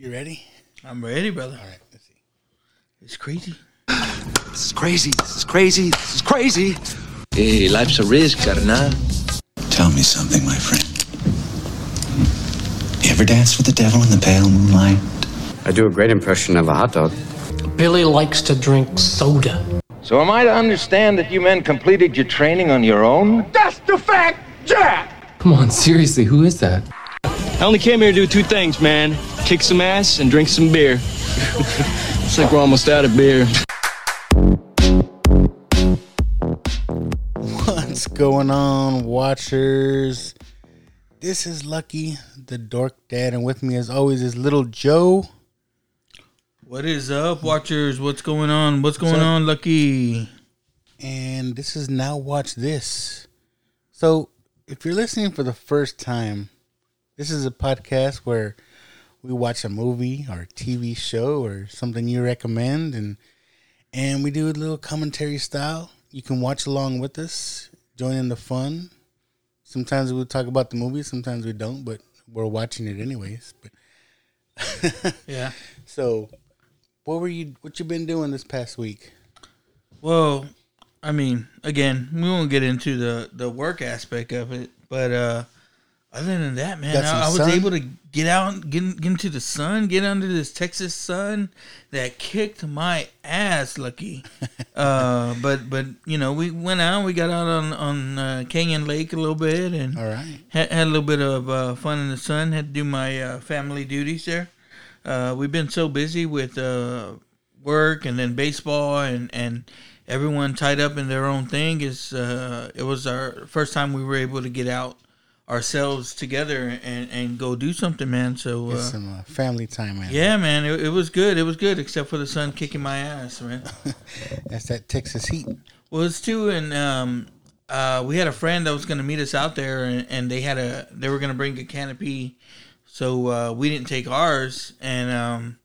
You ready? I'm ready, brother. All right. Let's see. It's crazy. This is crazy. This is crazy. This is crazy. Hey, life's a risk, carnal. Tell me something, my friend. You ever danced with the devil in the pale moonlight? I do a great impression of a hot dog. Billy likes to drink soda. So am I to understand that you men completed your training on your own? That's the fact, Jack! Come on, seriously, who is that? I only came here to do two things, man. Kick some ass and drink some beer. Looks like we're almost out of beer. What's going on, watchers? This is Lucky, the dork dad, and with me, as always, is little Joe. What is up, watchers? What's going on? What's going up? on, Lucky? and this is Now Watch This. So, if you're listening for the first time, this is a podcast where we watch a movie or a TV show or something you recommend, and and we do a little commentary style. You can watch along with us, join in the fun. Sometimes we'll talk about the movie, sometimes we don't, but we're watching it anyways. But Yeah. so, what were you? What you been doing this past week? Well, I mean, again, we won't get into the the work aspect of it, but uh other than that, man, I, I was sun? able to get out, get, get into the sun, get under this Texas sun that kicked my ass, Lucky. uh, but but you know, we went out, we got out on on uh, Canyon Lake a little bit, and All right. had, had a little bit of uh, fun in the sun. Had to do my uh, family duties there. Uh, we've been so busy with uh, work and then baseball and, and everyone tied up in their own thing. Is uh, it was our first time we were able to get out ourselves together and, and go do something, man. So uh, some uh, family time, man. yeah, man, it, it was good. It was good, except for the sun kicking my ass, man. That's that Texas heat. Well, it's too, and um, uh, we had a friend that was going to meet us out there, and, and they had a they were going to bring a canopy, so uh, we didn't take ours, and um,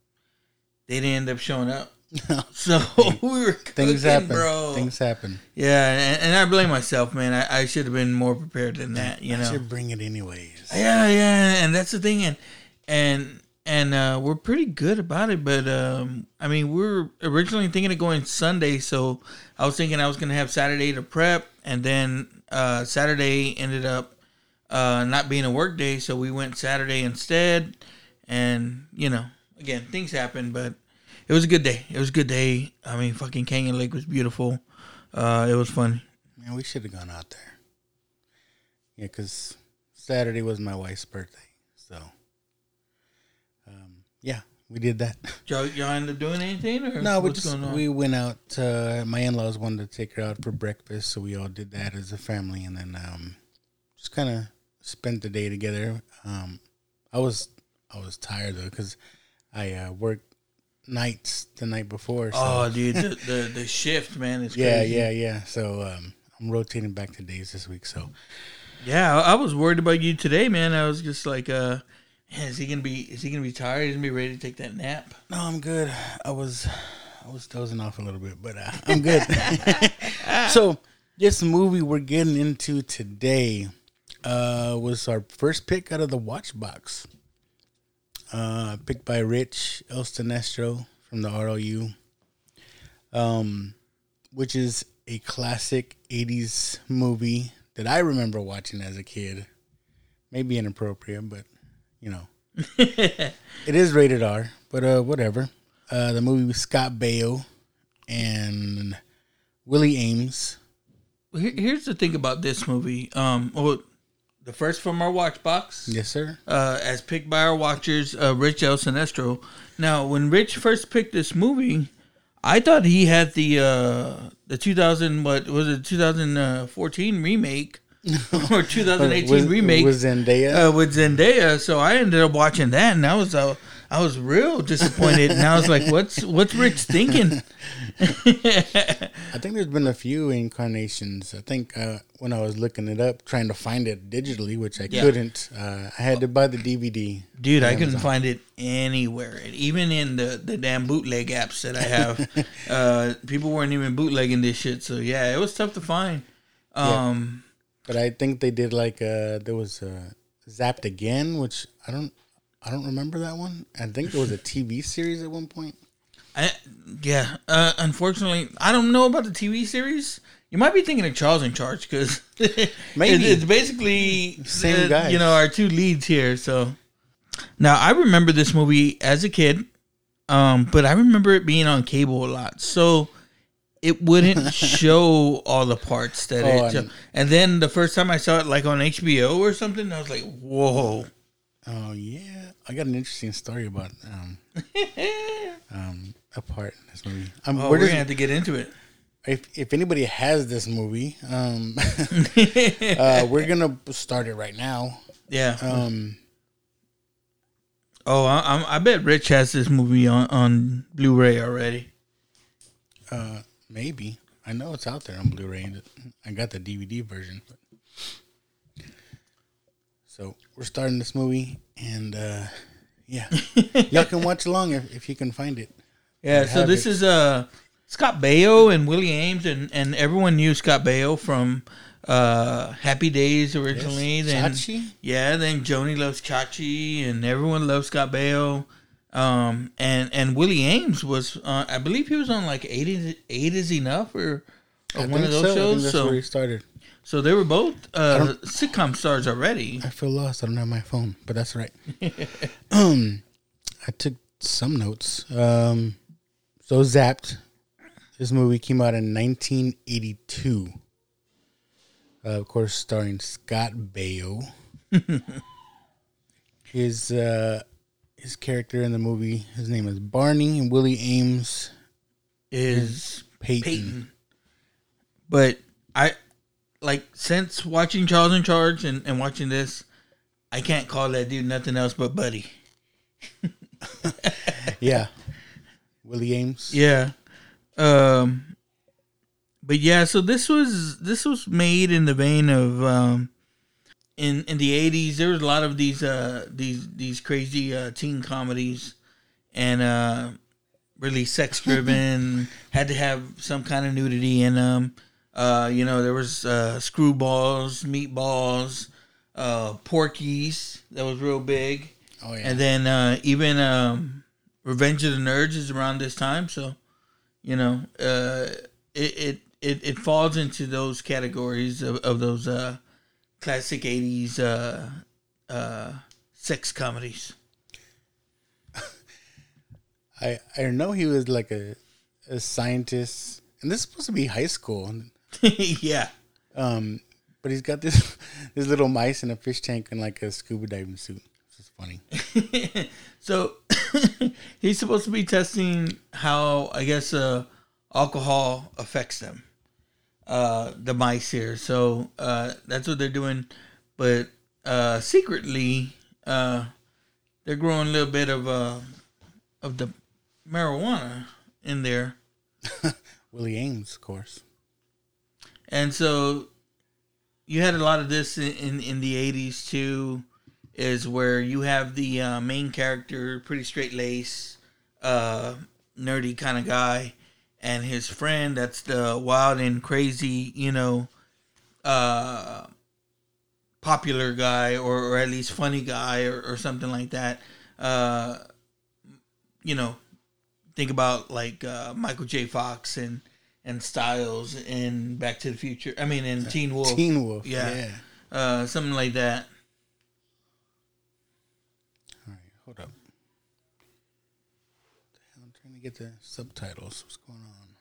they didn't end up showing up. So we were Things happen. bro. Things happen. Yeah, and, and I blame myself, man. I, I should have been more prepared than that. You I know. should bring it anyways. Yeah, yeah, and that's the thing, and and and uh, we're pretty good about it. But um, I mean, we are originally thinking of going Sunday, so I was thinking I was gonna have Saturday to prep, and then uh, Saturday ended up uh, not being a work day, so we went Saturday instead. And you know, again, things happen, but it was a good day. It was a good day. I mean, fucking Canyon Lake was beautiful. Uh, it was fun. Man, we should have gone out there. Yeah, because Saturday was my wife's birthday. So, um, yeah, we did that. Y'all, y'all end up doing anything, or no, we just we went out. Uh, my in laws wanted to take her out for breakfast, so we all did that as a family, and then um, just kind of spent the day together. Um, I was I was tired though because I uh, worked nights the night before. So. Oh, dude, the, the the shift, man, is yeah, crazy. yeah, yeah. So um, I'm rotating back to days this week. So yeah. I I was worried about you today, man. I was just like, uh, is he gonna be? Is he gonna be tired? Is he gonna be ready to take that nap? no, I'm good. I was I was dozing off a little bit, but uh, I'm good. so this movie we're getting into today uh, was our first pick out of the watch box. Uh, picked by Rich Elstonestro from the ROU, um, which is a classic '80s movie that I remember watching as a kid. Maybe inappropriate, but you know, it is rated R. But uh, whatever. Uh, the movie with Scott Baio and Willie Aames. Well, here's the thing about this movie. Um, well, the first from our watch box. Yes, sir. uh, as picked by our watchers, uh, Rich El Sinestro. Now, when Rich first picked this movie, I thought he had the uh, the 2000 what was it 2014 remake or 2018 Was- remake was Zendaya. uh, with Zendaya. So I ended up watching that, and I was uh, I was real disappointed, and I was like, "What's what's Rich thinking?" I think there's been a few incarnations. I think uh, when I was looking it up, trying to find it digitally, which I Yeah. couldn't, uh, I had to buy the DVD. Dude, I on couldn't find it anywhere. And even in the, the damn bootleg apps that I have, uh, people weren't even bootlegging this shit. So yeah, it was tough to find. Um, But I think they did like uh, there was uh, Zapped Again, which I don't. I don't remember that one. I think there was a TV series at one point. I, yeah. Uh, unfortunately, I don't know about the TV series. You might be thinking of Charles in Charge because Maybe. it's basically Same uh, guys. You know, our two leads here. So now I remember this movie as a kid, um, but I remember it being on cable a lot. So it wouldn't show all the parts that Oh, it. and- And then the first time I saw it, like on HBO or something, I was like, "Whoa!" Oh yeah, I got an interesting story about um, um a part in this movie. Um, Oh, we're does- gonna have to get into it. if if anybody has this movie, um, uh, we're gonna start it right now. Yeah. Um, oh, I, I'm- I bet Rich has this movie on on Blu-ray already. uh, maybe I know it's out there on Blu-ray. I got the DVD version. But. So we're starting this movie, and uh, yeah, y'all can watch along if, if you can find it. Yeah, I so this it. is uh Scott Baio and Willie Aames and and everyone knew Scott Baio from uh Happy Days originally. Yes, Then Chachi? yeah, then Joanie loves Chachi and everyone loves Scott Baio. Um and and Willie Aames was uh, I believe he was on like eight is eight is enough or, or one of those so. Shows. that's So where he started. so they were both uh sitcom stars already. I feel lost. I don't have my phone, but that's right. um, I took some notes. Um, so Zapped. This movie came out in 1982. Uh, of course, starring Scott Baio. his uh, his character in the movie, his name is Barney, and Willie Aames Is Peyton. Peyton. But I like since watching Charles in Charge and, and watching this, I can't call that dude nothing else but buddy. Yeah, Willie Aames. Yeah. Um but yeah, so this was this was made in the vein of um in in the 80s there was a lot of these uh these these crazy uh teen comedies and uh really sex driven had to have some kind of nudity in them uh you know there was uh screwballs meatballs uh Porky's that was real big Oh yeah. and then uh, even um, Revenge of the Nerds is around this time, so you know uh, it, it it it falls into those categories of, of those uh, classic '80s uh, uh, sex comedies. I I know he was like a a scientist, and this is supposed to be high school. yeah, Um, but he's got this this little mice in a fish tank and like a scuba diving suit. Funny. so he's supposed to be testing how I guess uh, alcohol affects them, uh, the mice here. So uh, that's what they're doing, but uh, secretly uh, they're growing a little bit of uh, of the marijuana in there, Willie Aames, of course. and so you had a lot of this in in, in the eighties too. Is where you have the uh, main character, pretty straight lace, uh, nerdy kind of guy, and his friend that's the wild and crazy, you know, uh, popular guy or, or at least funny guy or, or something like that. Uh, you know, think about like uh, Michael J. Fox and and Stiles in Back to the Future. I mean, in Teen Wolf. Teen Wolf. Yeah. Yeah. Uh, something like that. All right, hold up. I'm trying to get the subtitles. What's going on?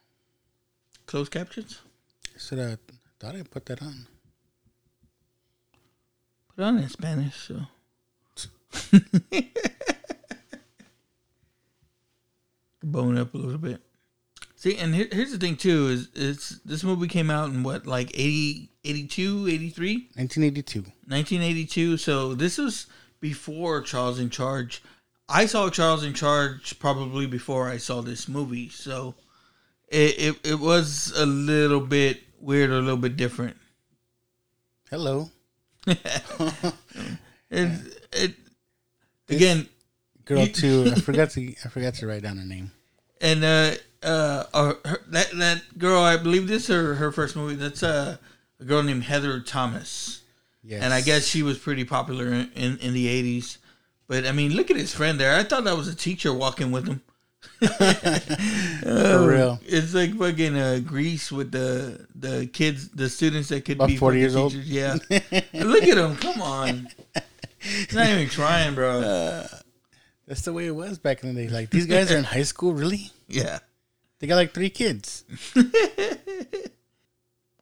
Closed captions. I said I thought I put that on. Put it on in Spanish. So. Bone up a little bit. See, and here, here's the thing too: is it's this movie came out in what like 80, 82, 83? 1982. 1982. So this was before Charles in Charge. I saw Charles in Charge probably before I saw this movie. So it it, it was a little bit weird, or a little bit different. Hello. It it again Girl too. I forgot to I forgot to write down her name. and uh uh or her, that that girl I believe this is her her first movie. That's uh, a girl named Heather Thomas. Yes. and I guess she was pretty popular in, in, in the eighties. But I mean, look at his friend there. I thought that was a teacher walking with him. For real. It's like fucking uh, Grease with the the kids, the students that could About be 40 fucking years old? teachers. Yeah, look at him. Come on, he's not even trying, bro. That's the way it was back in the day. Like these guys are in high school, really? yeah, They got like three kids.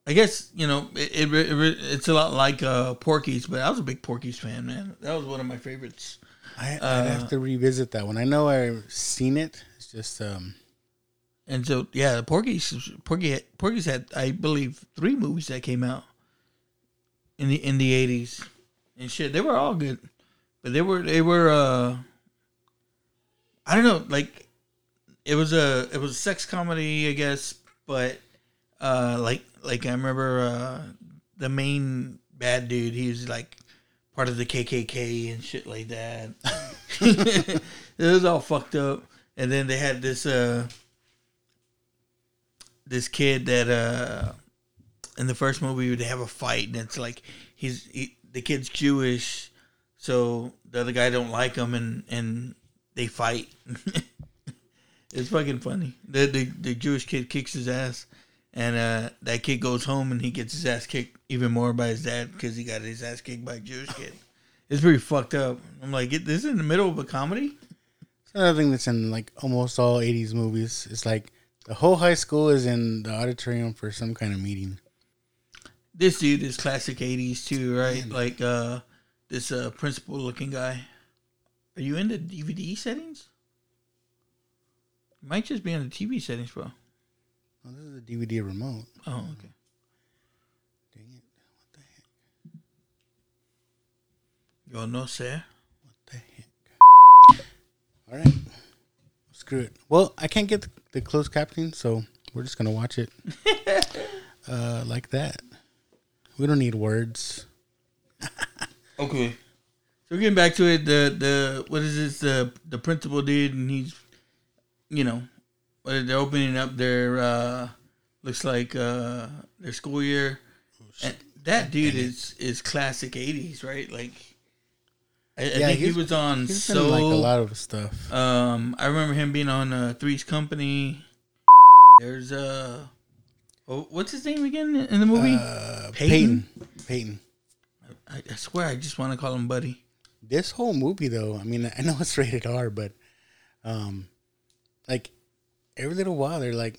I guess you know it, it, it. It's a lot like uh, Porky's, but I was a big Porky's fan, man. That was one of my favorites. I, I'd Uh, have to revisit that one. I know I've seen it. It's just um, And so, yeah, the Porky's Porky Porky's had, I believe, three movies that came out in the in the eighties and shit. They were all good, but they were they were. uh I don't know, like it was a it was a sex comedy, I guess, but uh like like I remember uh the main bad dude. He was like part of the KKK and shit like that. it was all fucked up. And then they had this uh this kid that uh in the first movie they have a fight and it's like he's he, the kid's Jewish, so the other guy don't like him and and they fight. it's fucking funny. The, the the Jewish kid kicks his ass, and uh that kid goes home and he gets his ass kicked even more by his dad because he got his ass kicked by a Jewish kid. It's pretty fucked up. I'm like, it, this is in the middle of a comedy. it's another thing that's in like almost all '80s movies. It's like the whole high school is in the auditorium for some kind of meeting. This dude is classic '80s too, right? Like uh this uh principal looking guy. Are you in the DVD settings? Might just be in the TV settings, bro. Oh, this is a DVD remote. Oh, okay. Dang it! What the heck? Yo no sé. What the heck? All right, screw it. Well, I can't get the, the closed captioning, so we're just gonna watch it uh, like that. We don't need words. Okay. So getting back to it, the the what is this? The the principal did, and he's, you know, they're opening up their uh looks like uh their school year, and that dude is is classic '80s, right? Like, I, I think he was on He's so like a lot of stuff. Um, I remember him being on uh, Three's Company. There's uh, oh, what's his name again in the movie? Uh, Peyton. Peyton. I, I swear, I just want to call him Buddy. This whole movie, though, I mean, I know it's rated R, but um, like every little while they're like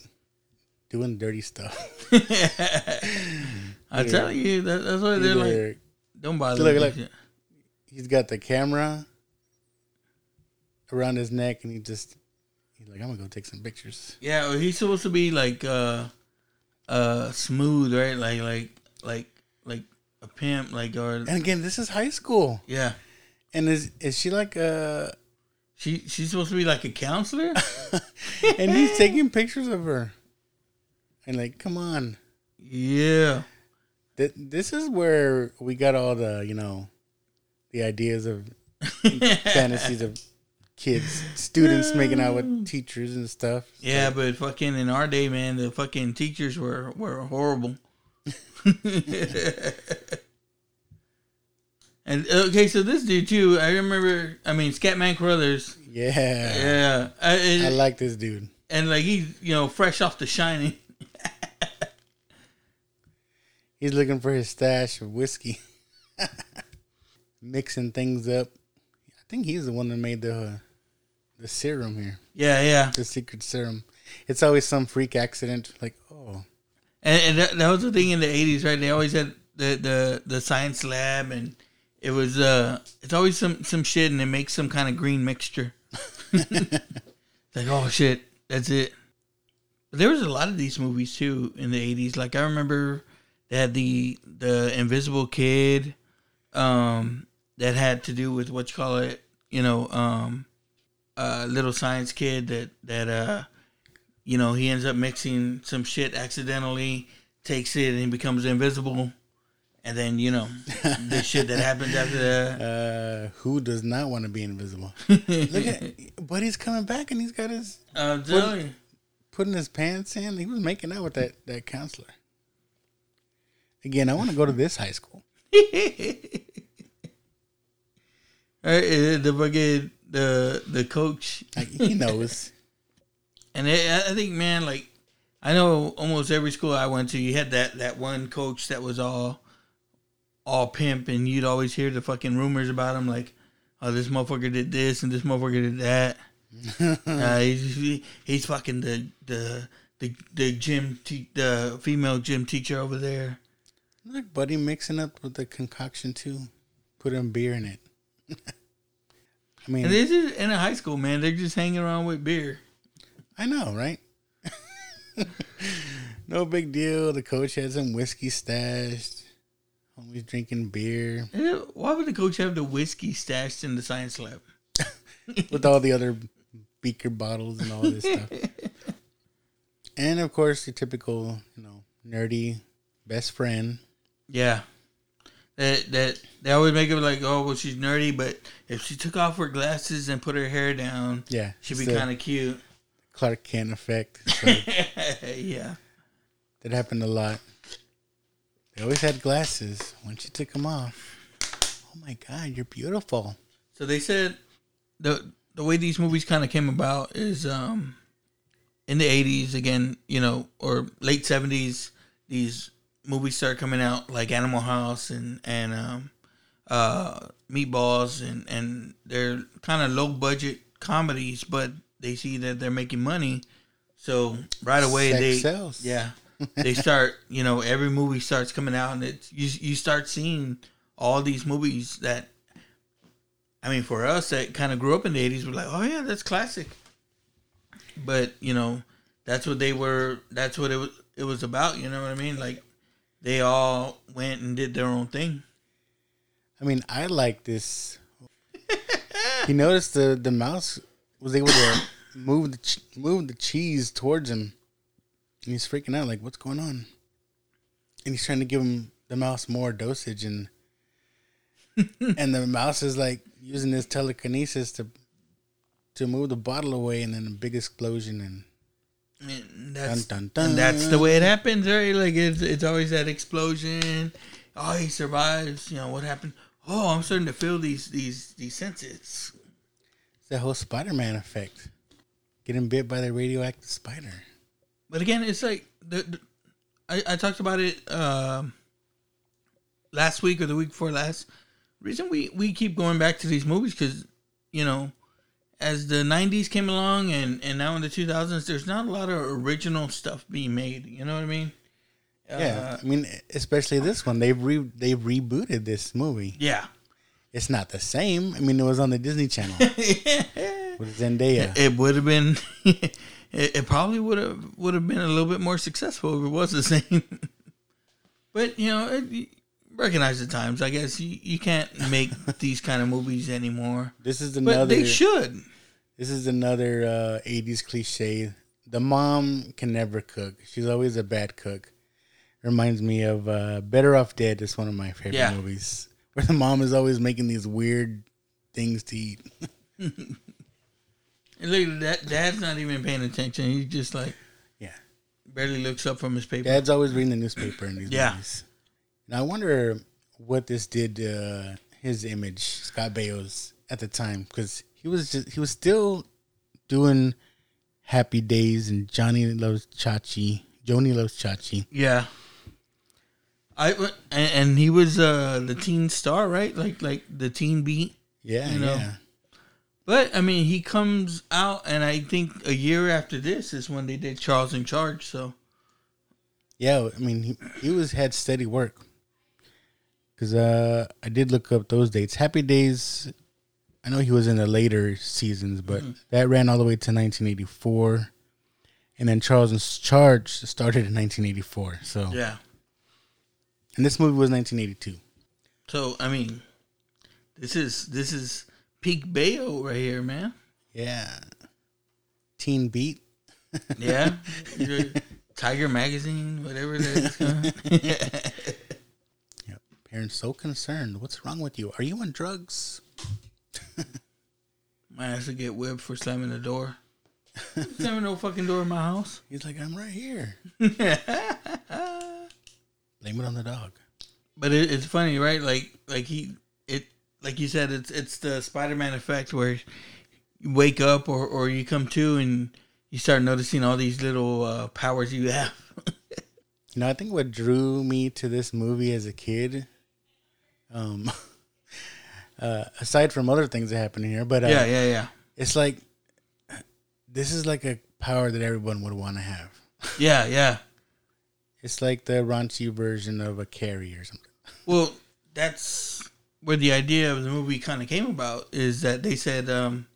doing dirty stuff. I tell you, that, that's why they're like, don't bother. Look, look. shit. he's got the camera around his neck, and he just he's like, "I'm gonna go take some pictures." Yeah, well, he's supposed to be like uh, uh, smooth, right? Like, like, like, like a pimp, like or And again, this is high school, yeah. and is is she like uh? She she's supposed to be like a counselor. And he's taking pictures of her, and like, come on, yeah. Th- this is where we got all the you know, the ideas of fantasies of kids, students making out with teachers and stuff. Yeah, but fucking in our day, man, the fucking teachers were were horrible. and okay, so this dude too. I remember. I mean, Scatman Crothers. Yeah, Yeah, I, I like this dude. and like he's you know fresh off the Shining. He's looking for his stash of whiskey, mixing things up. I think he's the one that made the uh, the serum here, Yeah, yeah. the secret serum. It's always some freak accident, like oh, And, and that, that was the thing in the eighties, right? They always had the, the the science lab, and it was uh, it's always some some shit, and they make some kind of green mixture. like oh shit, that's it. But there was a lot of these movies too in the eighties. Like I remember they had the the Invisible Kid, um, that had to do with what you call it, you know, um, uh, little science kid that that uh you know, he ends up mixing some shit accidentally, takes it, and he becomes invisible. And then, you know, the shit that happens after that. uh, who does not want to be invisible? Look at, but he's coming back and he's got his I'm putting his pants in. He was making out with that that counselor. Again, I want to go to this high school. Right, uh, the fucking the the coach, Like, he knows. and it, I think, man, like I know almost every school I went to, you had that that one coach that was all all pimp, and you'd always hear the fucking rumors about him, like, oh, this motherfucker did this and this motherfucker did that. uh, he's, he- he's fucking the the the the gym te- the female gym teacher over there. Look, buddy, mixing up with the concoction too. Putting beer in it. I mean, And this is in a high school, man. They're just hanging around with beer. I know, right? no big deal. The coach had some whiskey stashed. Homie's drinking beer Why would the coach have the whiskey stashed in the science lab? with all the other beaker bottles and all this stuff. And of course, the typical, you know, nerdy best friend. Yeah. That that they always make it like, oh, well, she's nerdy, but if she took off her glasses and put her hair down, Yeah, she'd be kind of cute. Clark Kent effect. Like, yeah. that happened a lot. They always had glasses. Once you took them off, oh my god, you're beautiful. So they said the the way these movies kind of came about is um in the 80s again, you know, or late 70s these movies started coming out like Animal House and and um uh Meatballs and and they're kind of low budget comedies, but they see that they're making money. So right away Sex they sells. yeah. They start, you know, every movie starts coming out and it's you you start seeing all these movies that I mean, for us that kind of grew up in the '80s, we're like, "Oh yeah, that's classic." But you know, that's what they were. That's what it was. It was about. You know what I mean? Like they all went and did their own thing. I mean, I like this. he noticed the the mouse was able to move the move the cheese towards him, and he's freaking out like, "What's going on?" And he's trying to give him the mouse more dosage, and and the mouse is like using his telekinesis to to move the bottle away, and then a big explosion, and mean, that's Dun, dun, and that's the way it happens, right? Like it's it's always that explosion. Oh, he survives. You know what happened? Oh, I'm starting to feel these these these senses. it's the whole Spider-Man effect, getting bit by the radioactive spider. But again, it's like the, the I, I talked about it um, last week or the week before last. Reason we we keep going back to these movies because you know, as the '90s came along and and now in the 2000s, there's not a lot of original stuff being made. You know what I mean? Yeah, I mean, especially this one. They've re- they rebooted this movie. Yeah. It's not the same. I mean, it was on the Disney Channel with Zendaya. It would have been. it, it probably would have would have been a little bit more successful if it was the same. but you know, it, recognize the times. I guess you, you can't make these kind of movies anymore. This is But another. they should. This is another uh, '80s cliche. The mom can never cook. She's always a bad cook. Reminds me of uh, Better Off Dead. It's one of my favorite Yeah. movies where the mom is always making these weird things to eat. And look, that dad's not even paying attention. He's just like Yeah. barely looks up from his paper. Dad's always reading the newspaper in these Yeah. movies. And I wonder what this did to uh, his image, Scott Baio's, at the time, because he was just he was still doing Happy Days and Johnny Loves Chachi. Joanie Loves Chachi. Yeah. I and, and he was uh the teen star, right? Like like the teen beat. Yeah, You know? yeah. But I mean, he comes out, and I think a year after this is when they did Charles in Charge. So Yeah, I mean, he, he was had steady work. Cause uh, I did look up those dates. Happy Days, I know he was in the later seasons, but Mm-hmm. that ran all the way to 1984, and then Charles in Charge started in 1984. So yeah. and this movie was 1982. So I mean, this is this is peak Baio right here, man. Yeah, Teen Beat. Yeah. Tiger Magazine, whatever that is. Yep. Parents so concerned. What's wrong with you? Are you on drugs? Might have to get whipped for slamming the door. slamming no fucking door in my house. He's like, I'm right here. Blame it on the dog. But it, it's funny, right? Like, like he, it, like you said, it's it's the Spider Man effect where you wake up or or you come to and you start noticing all these little uh, powers you have. You know, I think what drew me to this movie as a kid, um, uh, aside from other things that happen here, but uh, yeah, yeah, yeah, it's like this is like a power that everyone would want to have. yeah, yeah. It's like the raunchy version of a Carrie or something. Well, that's where the idea of the movie kind of came about. Is that they said, um,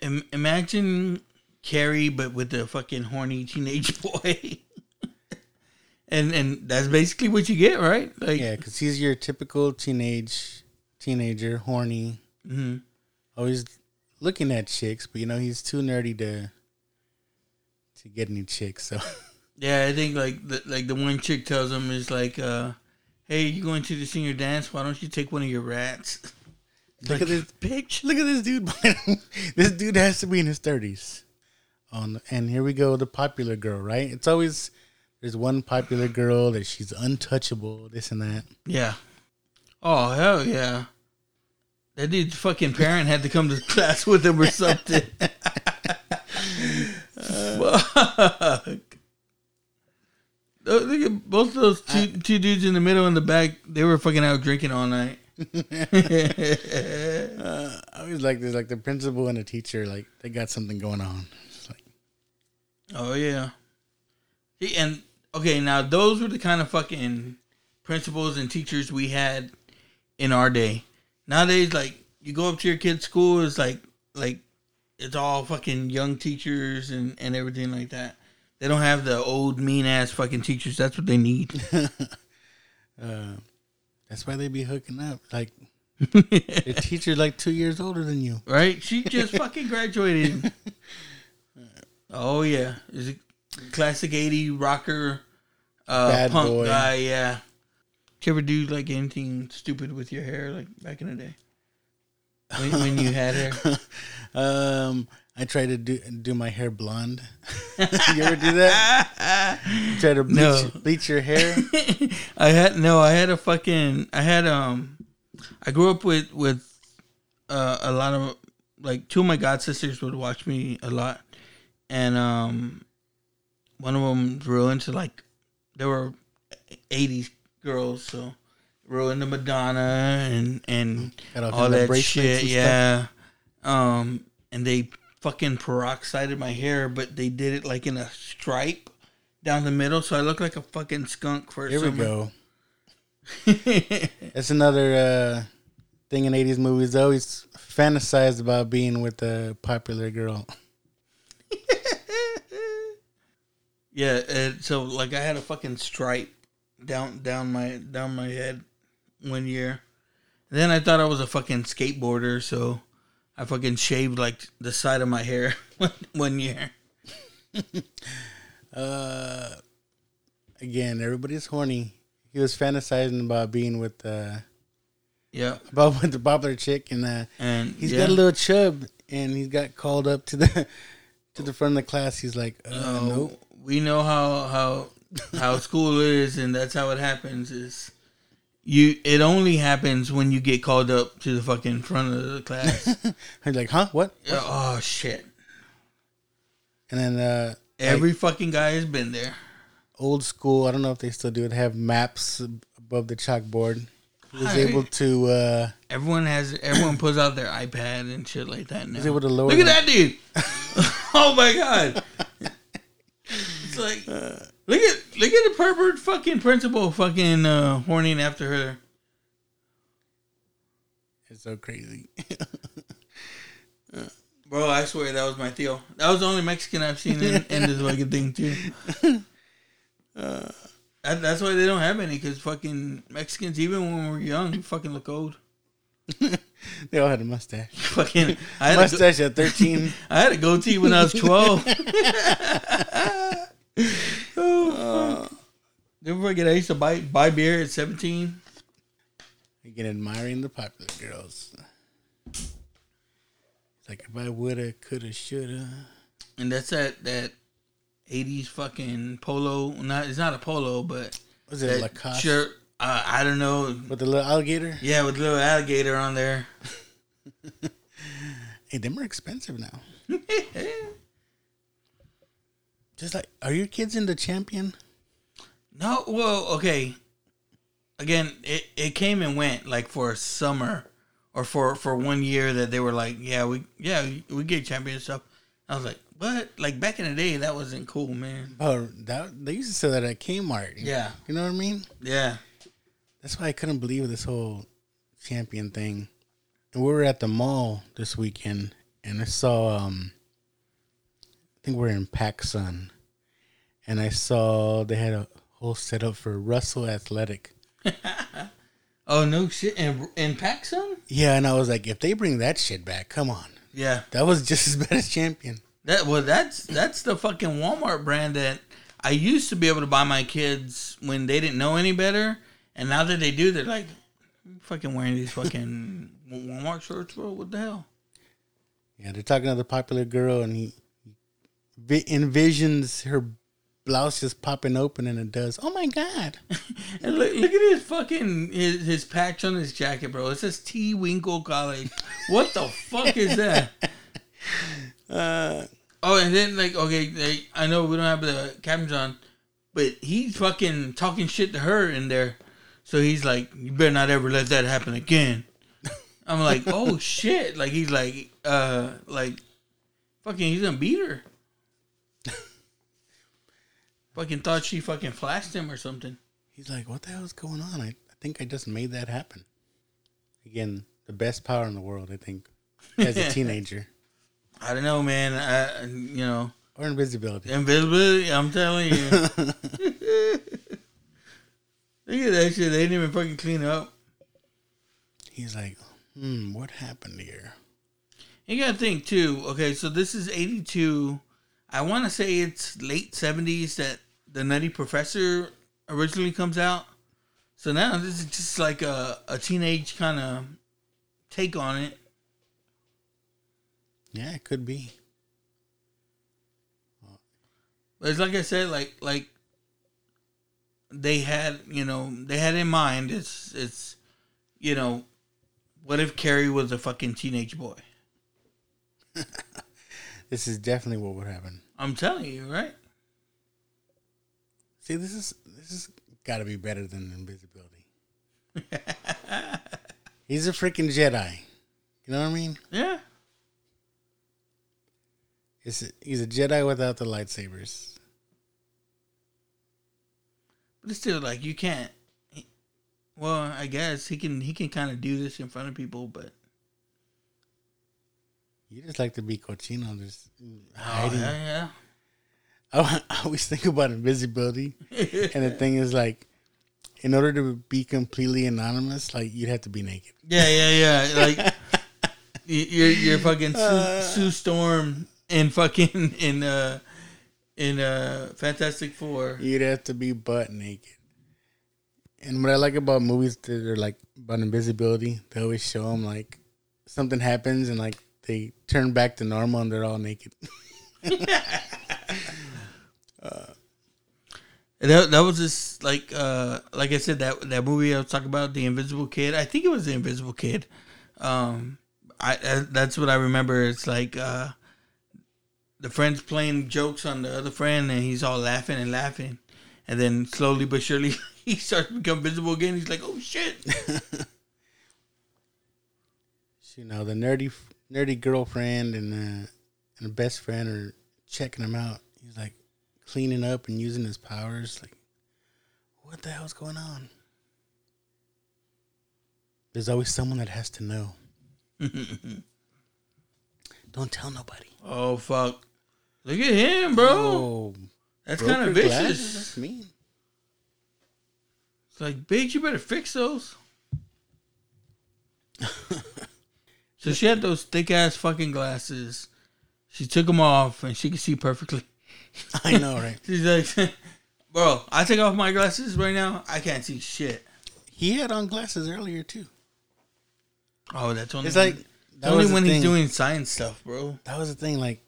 im- imagine Carrie, but with a fucking horny teenage boy. and and that's basically what you get, right? Like, Yeah, because he's your typical teenage teenager, horny, mhm. always looking at chicks, but you know he's too nerdy to to get any chicks. So yeah. I think like the like the one chick tells him is like, uh, "Hey, you going to the senior dance? Why don't you take one of your rats?" look at this bitch. Look at this dude. this dude has to be in his thirties. Oh, On and here we go, the popular girl, right? It's always there's one popular girl that she's untouchable, this and that. Yeah. Oh hell yeah. That dude's fucking parent had to come to class with him or something. Fuck. Look at both of those two two dudes in the middle and the back. They were fucking out drinking all night. Uh, I always like this, like the principal and the teacher, like they got something going on. It's like, Oh yeah. See, and okay, now those were the kind of fucking principals and teachers we had in our day. Nowadays, like you go up to your kid's school, it's like like it's all fucking young teachers and and everything like that. They don't have the old mean ass fucking teachers. That's what they need. uh, that's why they be hooking up. Like the teacher's like two years older than you. right? She just fucking graduated. oh yeah, is it classic eighty rocker, uh, Bad punk boy. guy? Yeah. Did you ever do like anything stupid with your hair, like back in the day when, when you had hair? Um, I try to do do my hair blonde. Do you ever do that? try to bleach, No. bleach your hair. I had no, I had a fucking, I had um, I grew up with with uh, a lot of like two of my god sisters would watch me a lot, and um, one of them real into like they were '80s girls, so real into Madonna and and all all kinds of that shit, and yeah. Um, and they fucking peroxided my hair, but they did it like in a stripe down the middle, so I look like a fucking skunk for a Here we go. That's another uh, thing in '80s movies. They always fantasized about being with a popular girl. Yeah, and so like I had a fucking stripe down down my down my head one year. then I thought I was a fucking skateboarder, so I fucking shaved like the side of my hair one year. Uh, again, everybody's horny. He was fantasizing about being with uh, Yeah, about with the popular chick, and uh, and he's yeah. got a little chub, and he's got called up to the to the front of the class. He's like, uh, Oh, nope. we know how how how school is, and that's how it happens. Is you? It only happens when you get called up to the fucking front of the class. He's like, huh? What? oh shit! And then uh, Every fucking guy has been there. old school. I don't know if they still do it. Have maps above the chalkboard. He was Hi. able to. Uh, Everyone has. Everyone pulls out their iPad and shit like that now. Able to lower Look at the- that dude! oh my god! It's like look at look at the pervert fucking principal fucking uh, horning after her. it's so crazy. Bro, I swear that was my Theo. That was the only Mexican I've seen in, in this fucking thing too. Uh, that, that's why they don't have any because fucking Mexicans, even when we're young, fucking look old. they all had a mustache. Fucking, I had, a, go- Mustache at thirteen. I had a goatee when I was twelve. Never forget, I used to buy buy beer at seventeen. Again, admiring the popular girls. It's like if I woulda, coulda, shoulda. And that's that that eighties fucking polo. Not it's not a polo, but Was it that Lacoste? shirt. Uh, I don't know. with the little alligator. Yeah, with the little alligator on there. Hey, them are expensive now. Just like, are your kids in the Champion? No, well, okay. Again, it, it came and went like for a summer or for for one year that they were like, yeah, we yeah we get champion stuff. I was like, what? Like back in the day, that wasn't cool, man. Oh, that they used to sell that at Kmart. Yeah. you know what I mean. Yeah, That's why I couldn't believe this whole Champion thing. And we were at the mall this weekend, and I saw. um Think we're in PacSun, and I saw they had a whole setup for Russell Athletic. Oh no shit! And and PacSun? Yeah, and I was like, if they bring that shit back, come on. Yeah. That was just as bad as Champion. That well, that's that's the fucking Walmart brand that I used to be able to buy my kids when they didn't know any better, and now that they do, they're like, "I'm fucking wearing these fucking Walmart shorts, bro. What the hell? Yeah, they're talking to the popular girl, and he vi- envisions her blouse just popping open, and it does. Oh my god! And look, look at his fucking his, his patch on his jacket, bro. It says T Winkle College. What the fuck is that? Uh, Oh, and then like okay, they, I know we don't have the captions on, but he's fucking talking shit to her in there. So he's like, "You better not ever let that happen again." I'm like, "Oh shit!" Like he's like, uh, like, fucking, he's gonna beat her. Fucking thought she fucking flashed him or something. he's like, "What the hell is going on?" I, I think I just made that happen. Again, the best power in the world, I think, as a teenager, I don't know, man. I, you know, or invisibility. invisibility. I'm telling you. Look at that shit. They didn't even fucking clean up. He's like, "Hmm, what happened here?" You gotta think too. Okay, so this is '82. I want to say it's late '70s that the Nutty Professor originally comes out. So now this is just like a, a teenage kind of take on it. Yeah, it could be. But it's like I said, like like they had, you know, they had in mind. It's it's, you know, what if Carrie was a fucking teenage boy? This is definitely what would happen. I'm telling you, right? See, this is this has got to be better than invisibility. He's a freaking Jedi. You know what I mean? Yeah. It's a, he's a Jedi without the lightsabers. But it's still like you can't. Well, I guess he can. He can kind of do this in front of people, but You just like to be cochino, just oh, hiding. yeah, yeah. I, I always think about invisibility, and the thing is like, in order to be completely anonymous, like you'd have to be naked. Yeah, yeah, yeah. Like you're you're fucking Sue, Sue Storm in fucking in uh in uh Fantastic Four. You'd have to be butt naked. And what I like about movies that are like about invisibility, they always show them like something happens and like they turn back to normal and they're all naked. And that that was just like uh like I said that that movie I was talking about the Invisible Kid. I think it was the Invisible Kid. Um, I, I that's what I remember. It's like uh the friend's playing jokes on the other friend and he's all laughing and laughing, and then slowly but surely he starts to become visible again. He's like, oh shit. you know, the nerdy nerdy girlfriend and uh, and the best friend are checking him out. He's like cleaning up and using his powers. Like, what the hell's going on? There's always someone that has to know. Don't tell nobody. Oh fuck! Look at him, bro. Oh, That's kind of vicious. glasses? That's mean. It's like, bitch, you better fix those. so she had those thick ass fucking glasses. She took them off and she could see perfectly. I know, right? She's like, bro, I take off my glasses right now. I can't see shit. He had on glasses earlier too. Oh, that's only It's like when, that only when he's doing science stuff, bro. That was the thing. Like,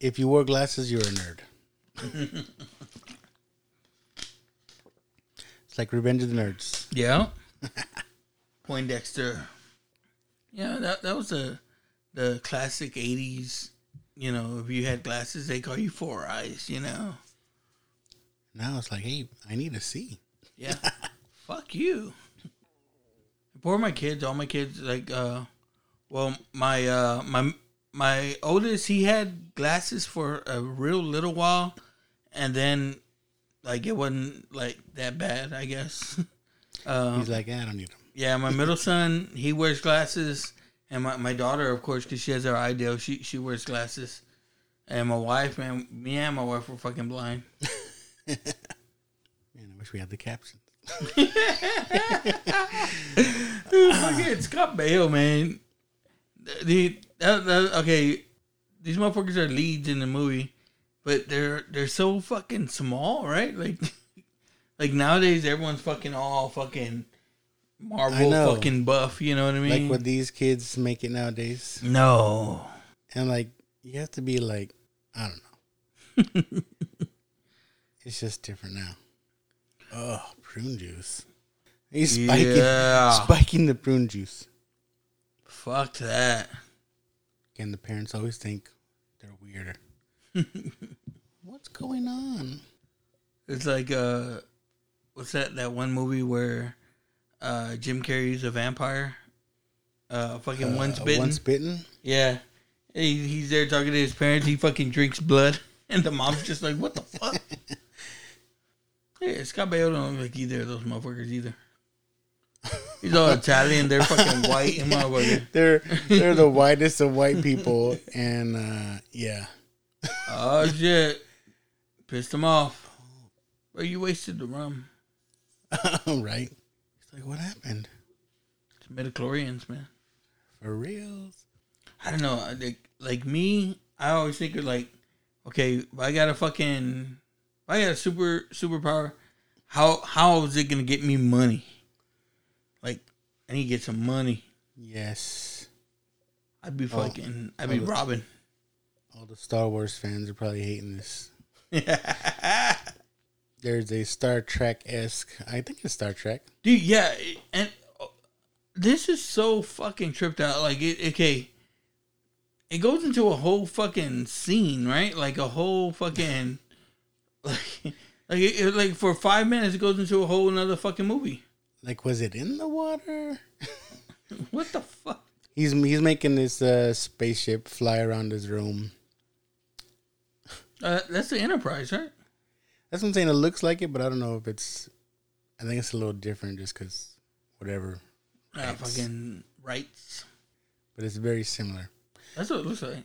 if you wore glasses, you're a nerd. it's like Revenge of the Nerds. Yeah. Poindexter. Yeah, that that was the the classic '80s. You know, if you had glasses, they call you Four Eyes. You know. Now it's like, hey, I need to see. Yeah. Fuck you. Poor my kids, all my kids, like, uh, well, my, uh, my, my oldest, he had glasses for a real little while, and then, like, it wasn't like that bad, I guess. Uh, He's like, I don't need them. yeah, my middle son, he wears glasses, and my, my daughter, of course, because she has her eye deal, she she wears glasses, and my wife, man, me and my wife were fucking blind. Man, I wish we had the captions. Dude, Fucking Scott Baio, man. The that, that, okay, these motherfuckers are leads in the movie, but they're they're so fucking small, right? Like, like nowadays everyone's fucking all fucking Marvel fucking buff. You know what I mean? Like what these kids make it nowadays. no, And like, you have to be like, I don't know. it's just different now. Oh, prune juice. He's spiking, Yeah. spiking the prune juice. fuck that. And the parents always think they're weirder. What's going on? It's like uh, what's that that one movie where uh Jim Carrey's a vampire? Uh, fucking once Uh, bitten. Once bitten? Yeah. He, he's there talking to his parents. He fucking drinks blood. And the mom's just like, what the fuck? yeah, Scott Baio don't look like either of those motherfuckers either. He's all Italian. They're fucking white and motherfucker. They're they're the whitest of white people, and uh, yeah, Oh, shit. Pissed him off. Well, you wasted the rum. right. It's like, what happened? It's midichlorians, man. For reals? I don't know. Like, like me, I always think of like, okay, if I got a fucking, I got a super superpower, how how is it gonna get me money? Like, I need to get some money. Yes. I'd be fucking, I'd be Oh. robbing. All the Star Wars fans are probably hating this. There's a Star Trek esque. I think it's Star Trek. Dude, yeah, and uh, this is so fucking tripped out. Like, it, okay, it goes into a whole fucking scene, right? Like a whole fucking, like, like, it, it- like for five minutes, it goes into a whole another fucking movie. Like, was it in the water? What the fuck? He's he's making this uh, spaceship fly around his room. Uh, that's the Enterprise, right? That's what I'm saying. It looks like it, but I don't know if it's. I think it's a little different, just because whatever. Uh, Rights. fucking rights. But it's very similar. That's what it looks like.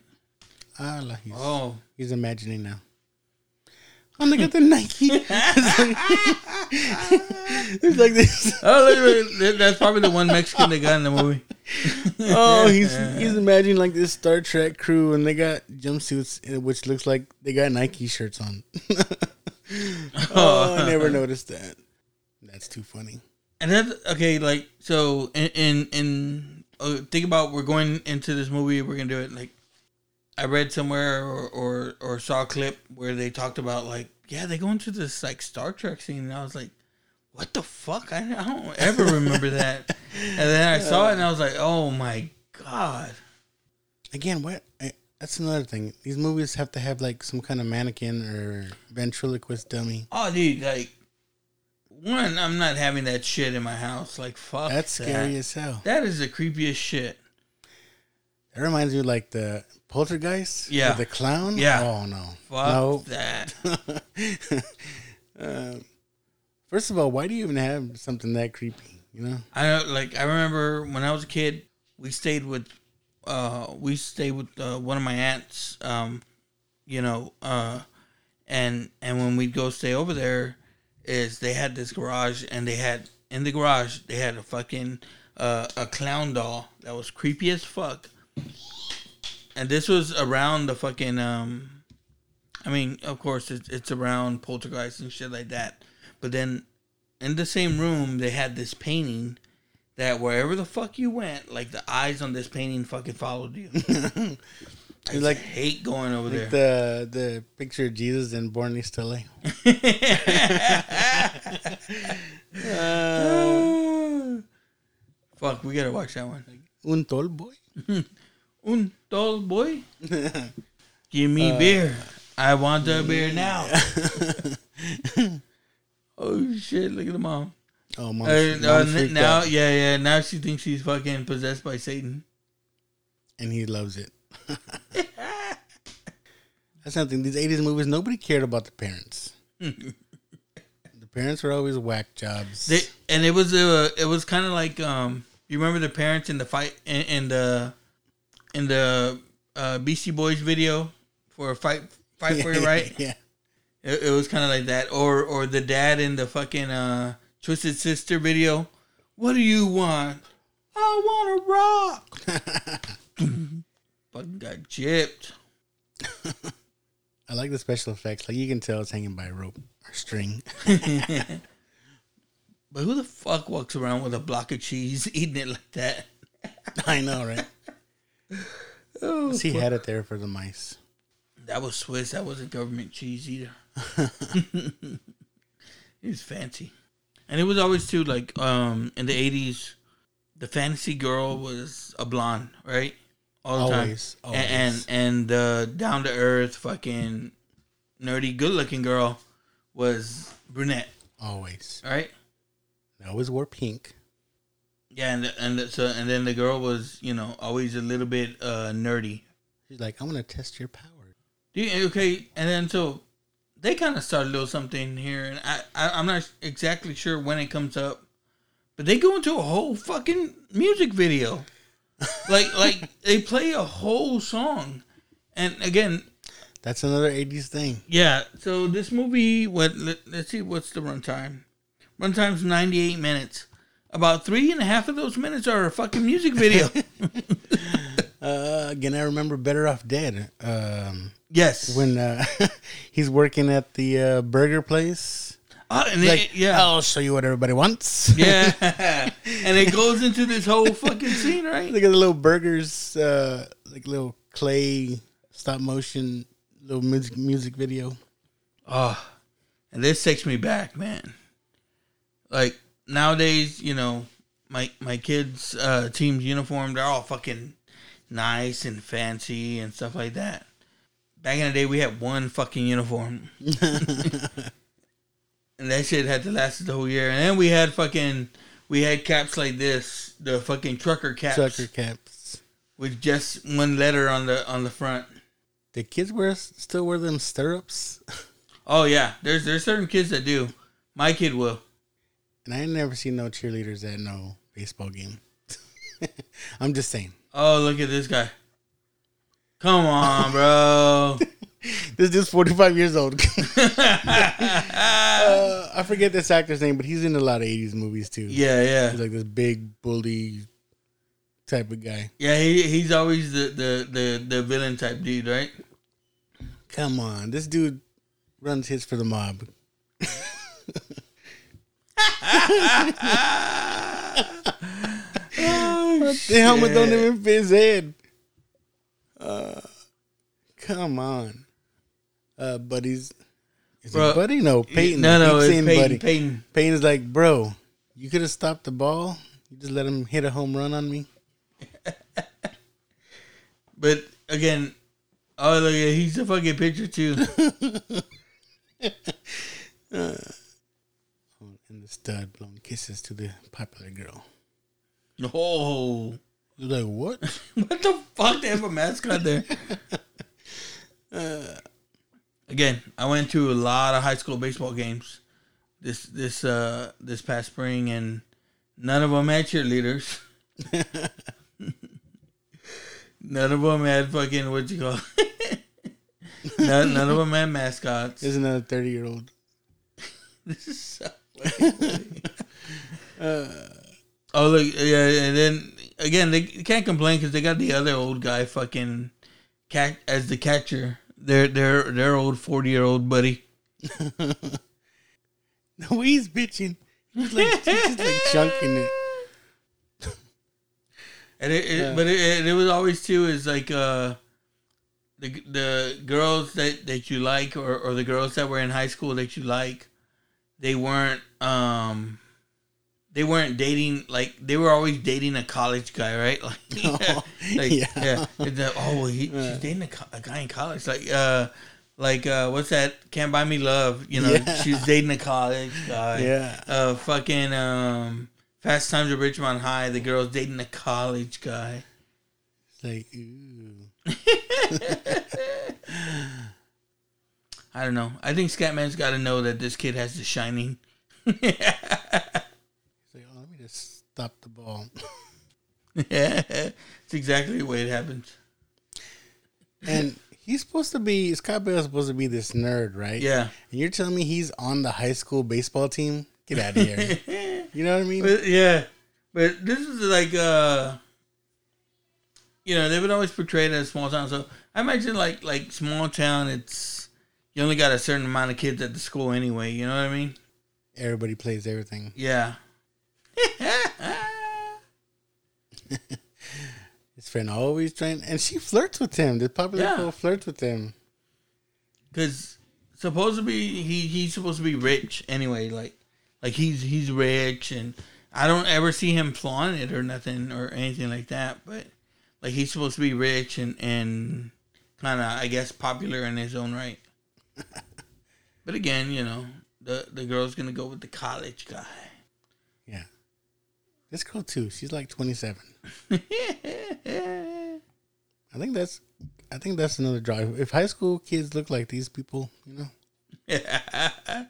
Ah, la- he's, Oh, he's imagining now. Oh, look at the Nike. it's, like, this. oh, look, that's probably the one Mexican they got in the movie. Oh, he's he's imagining like this Star Trek crew, and they got jumpsuits, uh, which looks like they got Nike shirts on. oh, I never noticed that. That's too funny. And that's okay. Like so, in in, in uh, think about we're going into this movie. We're gonna do it. Like I read somewhere or, or or saw a clip where they talked about like yeah they go into this like Star Trek scene, and I was like, what the fuck? I, I don't ever remember that. And then I saw it, and I was like, oh my god. Again, what? That's another thing. These movies have to have like some kind of mannequin or ventriloquist dummy. Oh, dude, like one, I'm not having that shit in my house. Like fuck, That's scary that. as hell. That is the creepiest shit. That reminds me of like the poltergeist. Yeah. the clown. Yeah. Oh no. Fuck no. that. Uh, first of all, why do you even have something that creepy? You know. I like. I remember when I was a kid, we stayed with, uh, we stayed with uh, one of my aunts. Um, you know, uh, and and when we'd go stay over there, is they had this garage, and they had in the garage they had a fucking uh, a clown doll that was creepy as fuck. And this was around the fucking um, I mean, of course it's it's around poltergeist and shit like that, but then in the same room they had this painting that wherever the fuck you went, like the eyes on this painting fucking followed you. It's like hate going over like there. the the picture of Jesus in Born East LA. Fuck, we gotta watch that one. Un tall boy. Un tall boy. Give me uh, beer. I want the beer now. oh shit! Look at the mom. Oh, mom, Uh, uh, n- now, out, yeah, yeah. Now she thinks she's fucking possessed by Satan. and he loves it. That's something. These '80s movies, nobody cared about the parents. the parents were always whack jobs. They, and it was uh, it was kind of like um, you remember the parents in the fight in, in the in the uh, Beastie Boys video for fight fight for your right. yeah. It, it was kind of like that, or or the dad in the fucking uh, Twisted Sister video. What do you want? I want a rock. fucking got chipped. I like the special effects. Like you can tell it's hanging by a rope or string. But who the fuck walks around with a block of cheese eating it like that? I know, right? Oh, he had it there for the mice. That was Swiss. That wasn't government cheese either. it was fancy, and it was always too like um in the eighties. The fantasy girl was a blonde, right? All the Always, time, and and, and the down to earth, fucking nerdy, good looking girl was brunette, Always. right? They always wore pink. Yeah, and and so and then the girl was you know always a little bit uh nerdy. She's like, I'm gonna test your power. Do you, okay, and then so they kind of started a little something here, and I, I I'm not exactly sure when it comes up, but they go into a whole fucking music video, like like they play a whole song, and again, That's another '80s thing. yeah. So this movie, what? Let, let's see, what's the runtime? Runtime's 98 minutes. About three and a half of those minutes are a fucking music video. Uh, again, I remember Better Off Dead. Um, yes. when uh, he's working at the uh, burger place. Uh, and He's it- yeah. I'll show you what everybody wants. Yeah, and it goes into this whole fucking scene, right? Look at the little burgers, uh, like little clay stop motion little music music video. Oh, and this takes me back, man. Like nowadays, you know, my my kids' uh, team's uniform, they're all fucking nice and fancy and stuff like that. Back in the day, we had one fucking uniform, and that shit had to last the whole year. And then we had fucking we had caps like this, the fucking trucker caps, Trucker caps. with just one letter on the on the front. The kids wear still wear them stirrups, Oh yeah, there's there's certain kids that do. My kid will. and I never seen no cheerleaders at no baseball game. I'm just saying. Oh, look at this guy. Come on, bro. This dude's 45 years old. uh, I forget this actor's name, but he's in a lot of 80s movies too. Yeah, yeah. He's like this big bully type of guy. Yeah, he, he's always the, the, the, the villain type dude, right? Come on, this dude runs hits for the mob. The helmet don't even fit his head. Uh, come on, uh, buddies. Is Bro, it Buddy? No, Peyton. no, no, it's Peyton, Buddy. Peyton. Peyton's like, bro, you could have stopped the ball. You just let him hit a home run on me. But again, oh look, at he's a fucking pitcher too. And the stud blowing kisses to the popular girl. Oh, He's like, what? what the fuck? They have a mascot there. Again, I went to a lot of high school baseball games this this uh this past spring, and none of them had cheerleaders. none of them had fucking what you call. none, none of them had mascots. There's another 30 year old. This is so funny. Oh look, yeah, and then again they can't complain because they got the other old guy fucking cat as the catcher. Their their their old forty year old buddy. No, he's bitching. He's like, he's like chunking it. And it, it but it, it, it was always too is like uh the the girls that that you like or or the girls that were in high school that you like, they weren't um they weren't dating like they were always dating a college guy, right? Like, like yeah. yeah, like, oh, well, he, she's dating a, co- a guy in college, like uh. Like uh, what's that? Can't buy me love. You know, Yeah. she's dating a college guy. Yeah. Uh, fucking um, Fast Times at Ridgemont High. The girl's dating a college guy. It's like, ooh. I don't know. I think Scatman's got to know that this kid has the shining. It's like, oh, let me just stop the ball. Yeah, it's exactly the way it happens. and he's supposed to be Scott Baio's supposed to be this nerd, right? Yeah. And you're telling me he's on the high school baseball team? Get out of here. you know what I mean? But yeah, but this is like uh, you know, they've been always portrayed as small town. So I imagine like like small town, it's you only got a certain amount of kids at the school anyway. You know what I mean? Everybody plays everything. Yeah. His friend always trying, and she flirts with him. The popular Yeah. girl flirts with him. Because supposed to be he he's supposed to be rich anyway. Like like he's he's rich, and I don't ever see him flaunt it or nothing or anything like that. But like he's supposed to be rich and and kind of I guess popular in his own right. but again, you know the the girl's gonna go with the college guy. Yeah. This girl too. She's like 27. I think that's. I think that's another drive. If high school kids look like these people, you know,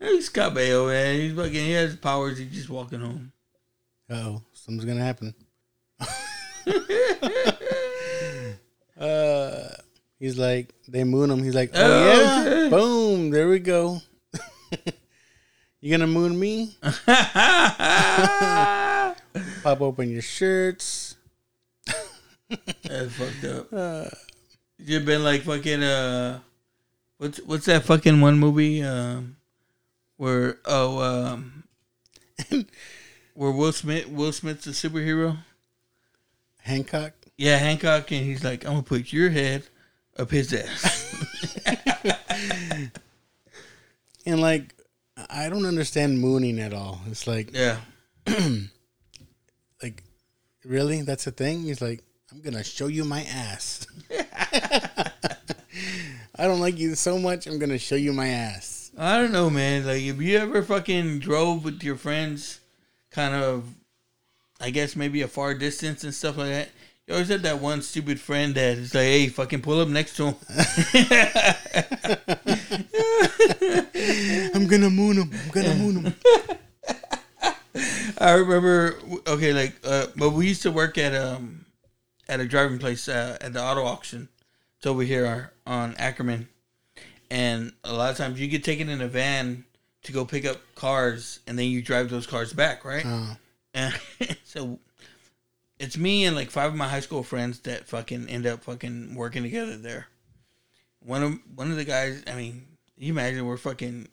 He's Scott Baio, man. He's fucking. He has powers. He's just walking home. oh, something's gonna happen. uh, he's like they moon him. He's like, oh, Oh, yeah, okay. boom, there we go. You gonna moon me? Pop open your shirts. That's fucked up. You've been like fucking uh, what's what's that fucking one movie um, where oh um, where Will Smith Will Smith's a superhero. Hancock. Yeah, Hancock, and he's like, I'm gonna put your head up his ass. And like, I don't understand mooning at all. It's like, yeah, like, really? That's a thing? He's like, I'm gonna show you my ass. I don't like you so much. I'm gonna show you my ass. I don't know, man. Like, if you ever fucking drove with your friends, kind of, I guess maybe a far distance and stuff like that. You always had that one stupid friend that is like, "Hey, fucking pull up next to him." I'm gonna moon him. I'm gonna moon him. I remember. Okay, like, uh, but we used to work at um at a driving place uh, at the auto auction. It's over here on Ackerman, and a lot of times you get taken in a van to go pick up cars, and then you drive those cars back, right? Oh. And so it's me and like five of my high school friends that fucking end up fucking working together there. One of one of the guys, I mean, you imagine we're fucking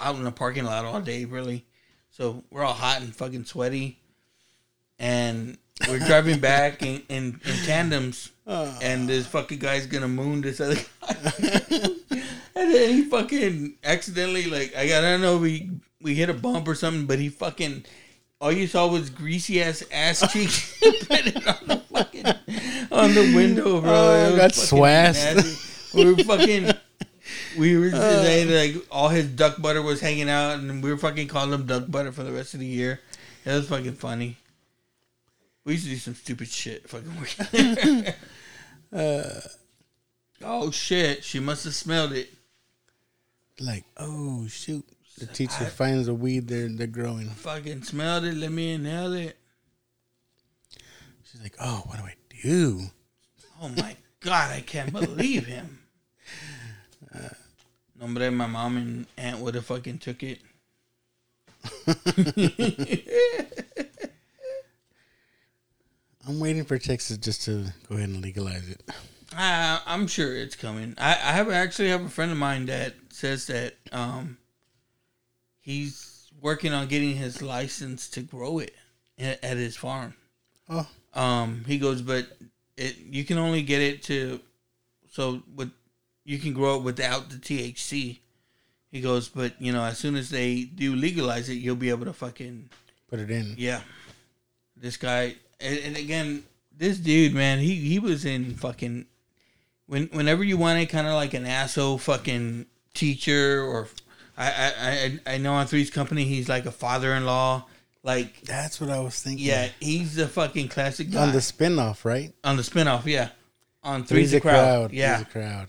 out in the parking lot all day, really. So we're all hot and fucking sweaty, and we're driving back in, in, in tandems, ah. and this fucking guy's gonna moon this other guy, and then he fucking accidentally like I got I don't know if we we hit a bump or something, but he fucking all you saw was greasy ass ass cheeks on the fucking on the window, bro. Oh, got swassed. We were fucking. We were just uh. saying like all his duck butter was hanging out, and we were fucking calling him duck butter for the rest of the year. It was fucking funny. We used to do some stupid shit. Fucking work. Uh. oh shit! She must have smelled it. Like, oh shoot. The teacher finds a weed they're they're growing. Fucking smelled it. Let me inhale it. She's like, oh, what do I do? Oh my god! I can't believe him. Nombre, my mom and aunt would have fucking took it. I'm waiting for Texas just to go ahead and legalize it. Uh, I'm sure it's coming. I, I have actually have a friend of mine that says that um, he's working on getting his license to grow it at, at his farm. Oh. Um, he goes, but it you can only get it to so with you can grow it without the THC. He goes, but you know, as soon as they do legalize it, you'll be able to fucking Put it in. yeah. This guy, and, and again, this dude, man, he he was in fucking when whenever you wanted kind of like an asshole fucking teacher or I I I, know on Three's Company he's like a father-in-law. Like That's what I was thinking. yeah, he's the fucking classic guy On the spinoff, right? on the spinoff. Yeah, on Three's Three's the a crowd. crowd. Yeah, Three's a crowd.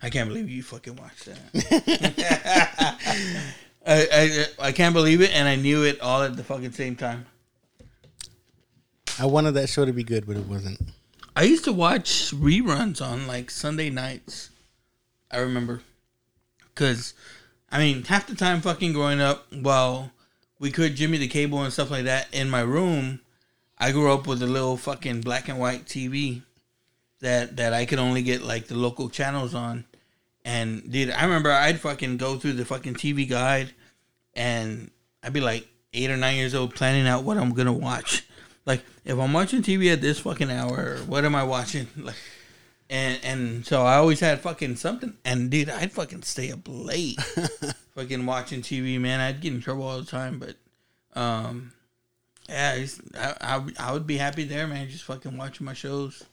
I can't believe you fucking watched that. I, I I can't believe it, and I knew it all at the fucking same time. I wanted that show to be good, but it wasn't. I used to watch reruns on like Sunday nights. I remember, because I mean, half the time, fucking growing up, well, we could Jimmy the Cable and stuff like that in my room, I grew up with a little fucking black and white TV that that I could only get like the local channels on. And dude, I remember I'd fucking go through the fucking TV guide, and I'd be like eight or nine years old planning out what I'm gonna watch. Like if I'm watching TV at this fucking hour, what am I watching? Like, and and so I always had fucking something. And dude, I'd fucking stay up late, fucking watching TV. Man, I'd get in trouble all the time. But um, yeah, it's, I, I I would be happy there, man. Just fucking watching my shows.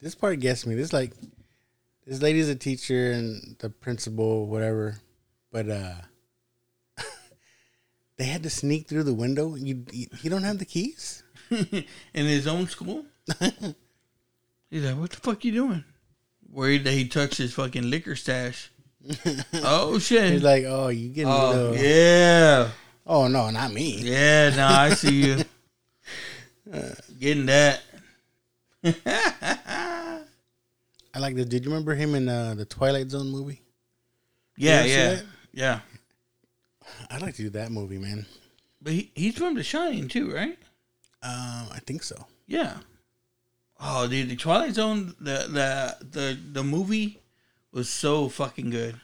This part gets me. This like this lady's a teacher and the principal, whatever. But uh they had to sneak through the window. You you, you don't have the keys? in his own school. He's like, "What the fuck you doing?" Worried that he touched his fucking liquor stash. oh shit! He's like, "Oh, you getting oh little- yeah, Oh no, not me." yeah. No, I see you getting that. I like this. Did you remember him in uh, the Twilight Zone movie? Yeah, yeah, yeah. I'd like to do that movie, man. But he, he's from The Shining too, right? Um, I think so. Yeah. Oh, dude, the Twilight Zone, the the the the movie was so fucking good.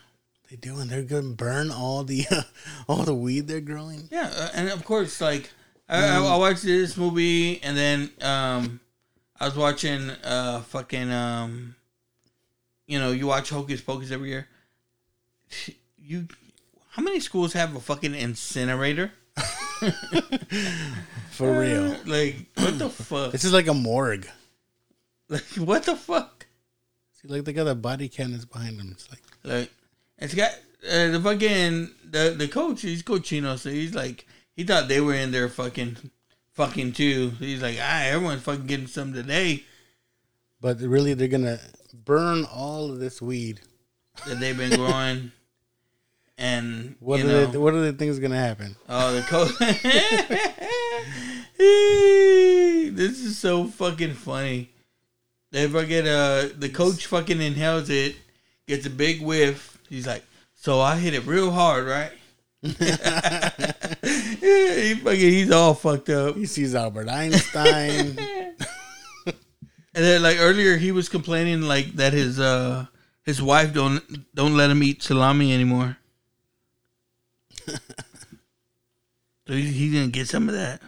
They do, and they're gonna burn all the all the weed they're growing. Yeah, uh, and of course, like I, I, I watched this movie, and then um, I was watching uh fucking um, you know, you watch Hocus Pocus every year. You, how many schools have a fucking incinerator? For real. Like what the fuck? This is like a morgue. Like what the fuck? See, like they got the body cannons behind them. It's like Like it's got uh, the fucking the the coach. He's Cochino, so he's like he thought they were in there fucking fucking too. He's like, ah, everyone's fucking getting some today But really, they're gonna burn all of this weed. that they've been growing. And What you are know, they, what do they think is gonna happen? oh the coach. this is so fucking funny. They fucking uh the coach fucking inhales it, gets a big whiff. He's like, so I hit it real hard, right? yeah, he fucking he's all fucked up. He sees Albert Einstein. And then like earlier he was complaining like that his uh his wife don't don't let him eat salami anymore. so he, he didn't get some of that.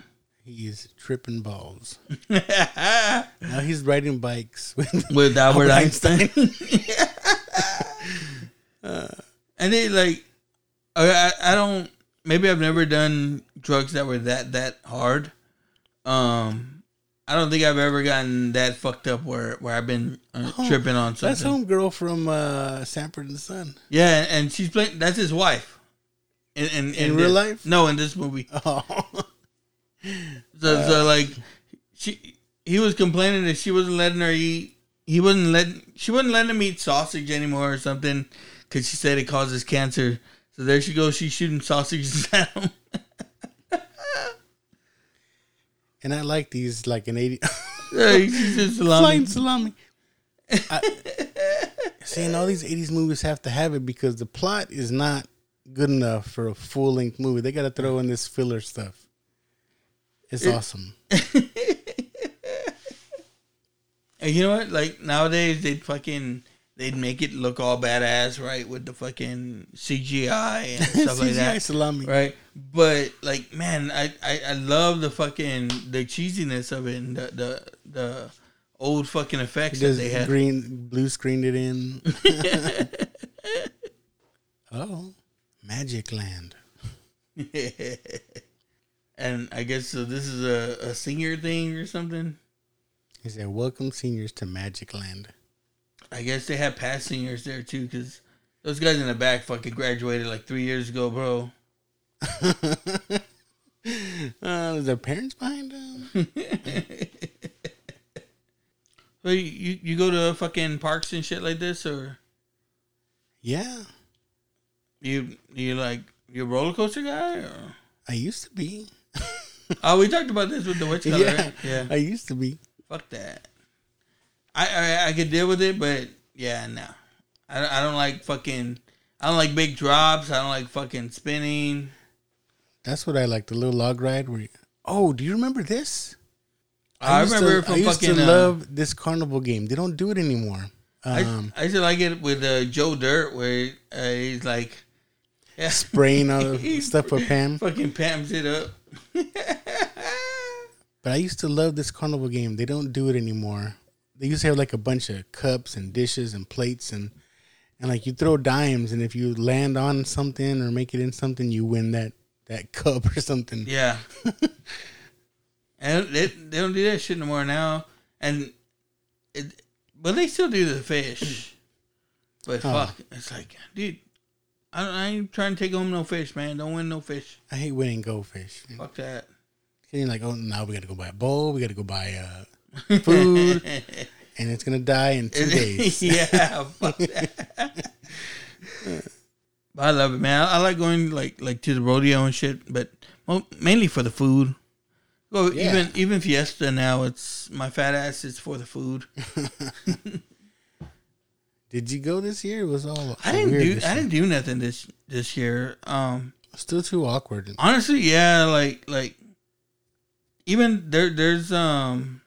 He's tripping balls. now he's riding bikes with, With Albert, Albert Einstein. and they like I, I don't maybe I've never done drugs that were that that hard. Um I don't think I've ever gotten that fucked up where where I've been uh, Oh, tripping on something. That's homegirl from uh, Sanford and the Son. Yeah, and she's playing. That's his wife. In in, In real this- life? No, in this movie. Oh, So, so uh, like, she he was complaining that she wasn't letting her eat. He wasn't letting. She wasn't letting him eat sausage anymore or something because she said it causes cancer. So there she goes. She's shooting sausages at him. and I like these like an eighty Yeah, she's just salami. flying salami. I, seeing all these eighties movies have to have it because the plot is not good enough for a full length movie. They got to throw in this filler stuff. It's awesome. And you know what? Like nowadays, they'd fucking they'd make it look all badass, right? With the fucking CGI and stuff like CGI that, salami. right? But like, man, I, I I love the fucking the cheesiness of it and the the the old fucking effects that they had. green, blue screened it in. oh, Magic Land. And I guess so. This is a, a senior thing or something. He said, "Welcome seniors to Magic Land." I guess they have past seniors there too, because those guys in the back fucking graduated like three years ago, bro. Uh, is their parents behind them? So you, you you go to fucking parks and shit like this, or yeah, you you like you a roller coaster guy? Or? I used to be. Oh, we talked about this with the witch color, yeah, right? Yeah. I used to be. Fuck that. I, I I could deal with it, but yeah, no. I don't- I don't like fucking. I don't like big drops. I don't like fucking spinning. That's what I like. The little log ride. Where, you, oh, do you remember this? I, used remember to, I used fucking. to uh, love this carnival game. They don't do it anymore. I, Um, I used to like it with uh, Joe Dirt, where uh, he's like, yeah, spraying all stuff with Pam. fucking pams it up. But I used to love this carnival game. They don't do it anymore. They used to have like a bunch of cups and dishes and plates and and like you throw dimes and if you land on something or make it in something, you win that that cup or something. Yeah. and they, they don't do that shit no more now. And it, but they still do the fish. But Oh. fuck, it's like, dude, I, I ain't trying to take home no fish, man. Don't win no fish. I hate winning goldfish. Fuck that. And like, oh, now we got to go buy a bowl. We got to go buy uh, food, and it's gonna die in two days. yeah, fuck that. but I love it, man. I, I like going like like to the rodeo and shit, but well, mainly for the food. Well, Yeah. even even Fiesta now, it's my fat ass It's for the food. Did you go this year? It was all I didn't do I didn't do nothing this this year. Um, Still too awkward. honestly, yeah, like like even there there's um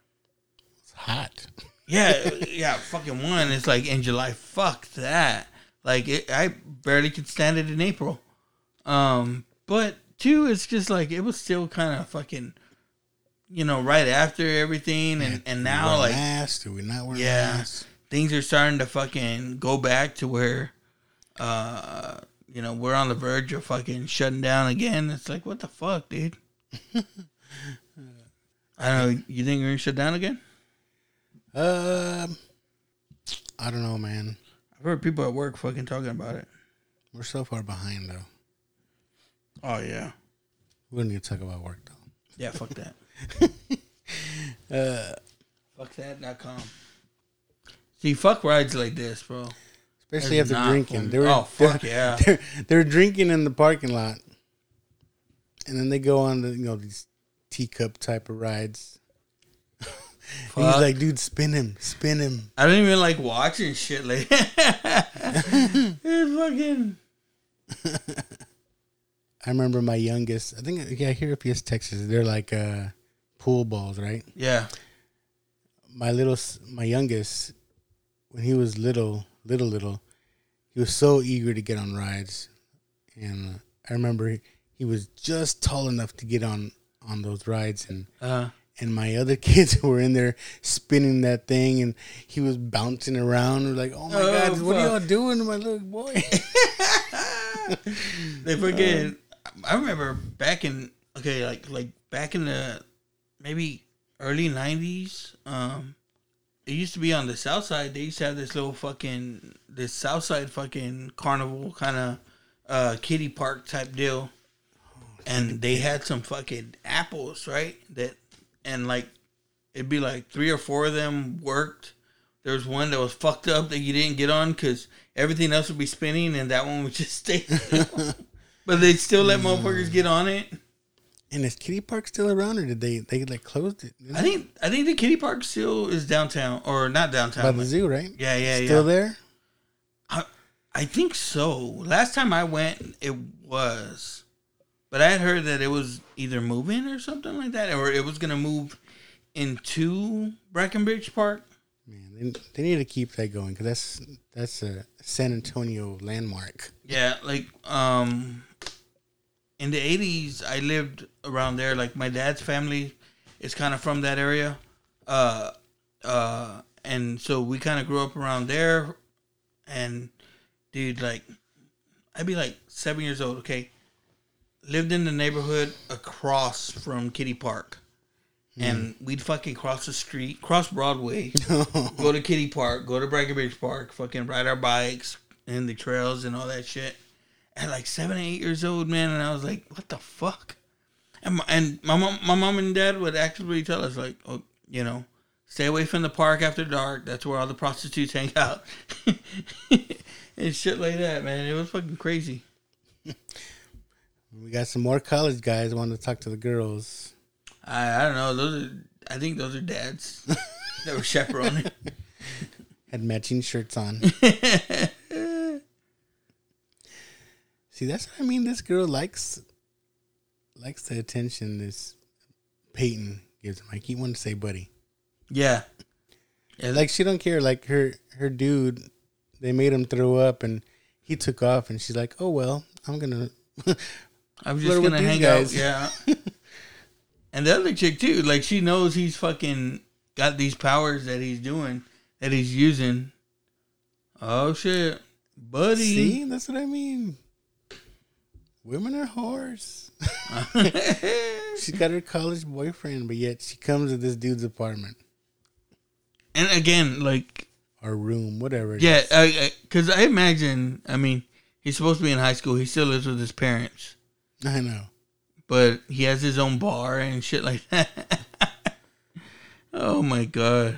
It's hot. yeah yeah fucking one. It's like in July. Fuck that. Like it, I barely could stand it in April. Um, but two, it's just like it was still kind of fucking, you know, right after everything, and and now like masks? Do we not wear yeah, masks? Things are starting to fucking go back to where, uh, you know, we're on the verge of fucking shutting down again. It's like, what the fuck, dude? I don't know. You think we're gonna shut down again? Um, I don't know, man. I've heard people at work fucking talking about it. We're so far behind though. Oh yeah, We don't need to talk about work though. yeah. Fuck that. Uh, fuck that.com. See, fuck rides like this, bro. especially That's after drinking. They were, Oh, fuck they're, yeah. They're, they're drinking in the parking lot, and then they go on the you know these teacup type of rides. He's like, dude, spin him, spin him. I don't even like watching shit like fucking. I remember my youngest. I think yeah, here at Fiesta Texas, they're like uh, pool balls, right? Yeah. My little, my youngest, when he was little, little, little, he was so eager to get on rides, and uh, I remember he, he was just tall enough to get on on those rides, and Uh, and my other kids were in there spinning that thing, and he was bouncing around. We're like, oh my Oh, god, what are y'all fuck. doing, my little boy? they forget. I remember back in okay, like like back in the maybe early nineties. Um, it used to be on the south side. They used to have this little fucking this south side fucking carnival kind of uh kiddie park type deal, and they had some fucking apples right that and like it'd be like three or four of them worked. There was one that was fucked up that you didn't get on because everything else would be spinning and that one would just stay. but they'd still let motherfuckers get on it. And is Kiddie Park still around, or did they they like closed it? I think I think the Kiddie park still is downtown or not downtown. by the zoo, right? Yeah, yeah, Still yeah. Still there? I, I think so. Last time I went, it was, but I had heard that it was either moving or something like that, or it was gonna move into Brackenridge Park. Man, they, they need to keep that going because that's that's a San Antonio landmark. Yeah, like um in the 80s I lived around there like my dad's family is kind of from that area. Uh uh, and so we kind of grew up around there, and dude, like, I'd be like seven years old. Okay, lived in the neighborhood across from Kiddie Park. And we'd fucking cross the street, cross Broadway, go to Kiddie Park, go to Brackenridge Park, fucking ride our bikes in the trails and all that shit. At like seven, eight years old, man, and I was like, "What the fuck?" And my, and my mom, my mom and dad would actually tell us like, "Oh, you know, stay away from the park after dark. That's where all the prostitutes hang out." and shit like that, man. It was fucking crazy. We got some more college guys wanting to talk to the girls. I I don't know. Those are I think those are dads that were chaperoning. Had matching shirts on. See, that's what I mean. This girl likes likes the attention this Peyton gives him. I keep wanting to say buddy. yeah. Yeah, Like she don't care. Like her her dude, they made him throw up and he took off and she's like, Oh well, I'm gonna I'm just gonna hang guys. out. Yeah. and the other chick too, like she knows he's fucking got these powers that he's doing, that he's using. Oh shit, buddy. See, that's what I mean. Women are whores. She's got her college boyfriend, but yet she comes to this dude's apartment And again, like or room, whatever. yeah, because I, imagine, I mean, he's supposed to be in high school. He still lives with his parents, I know. but he has his own bar and shit like that. oh my god.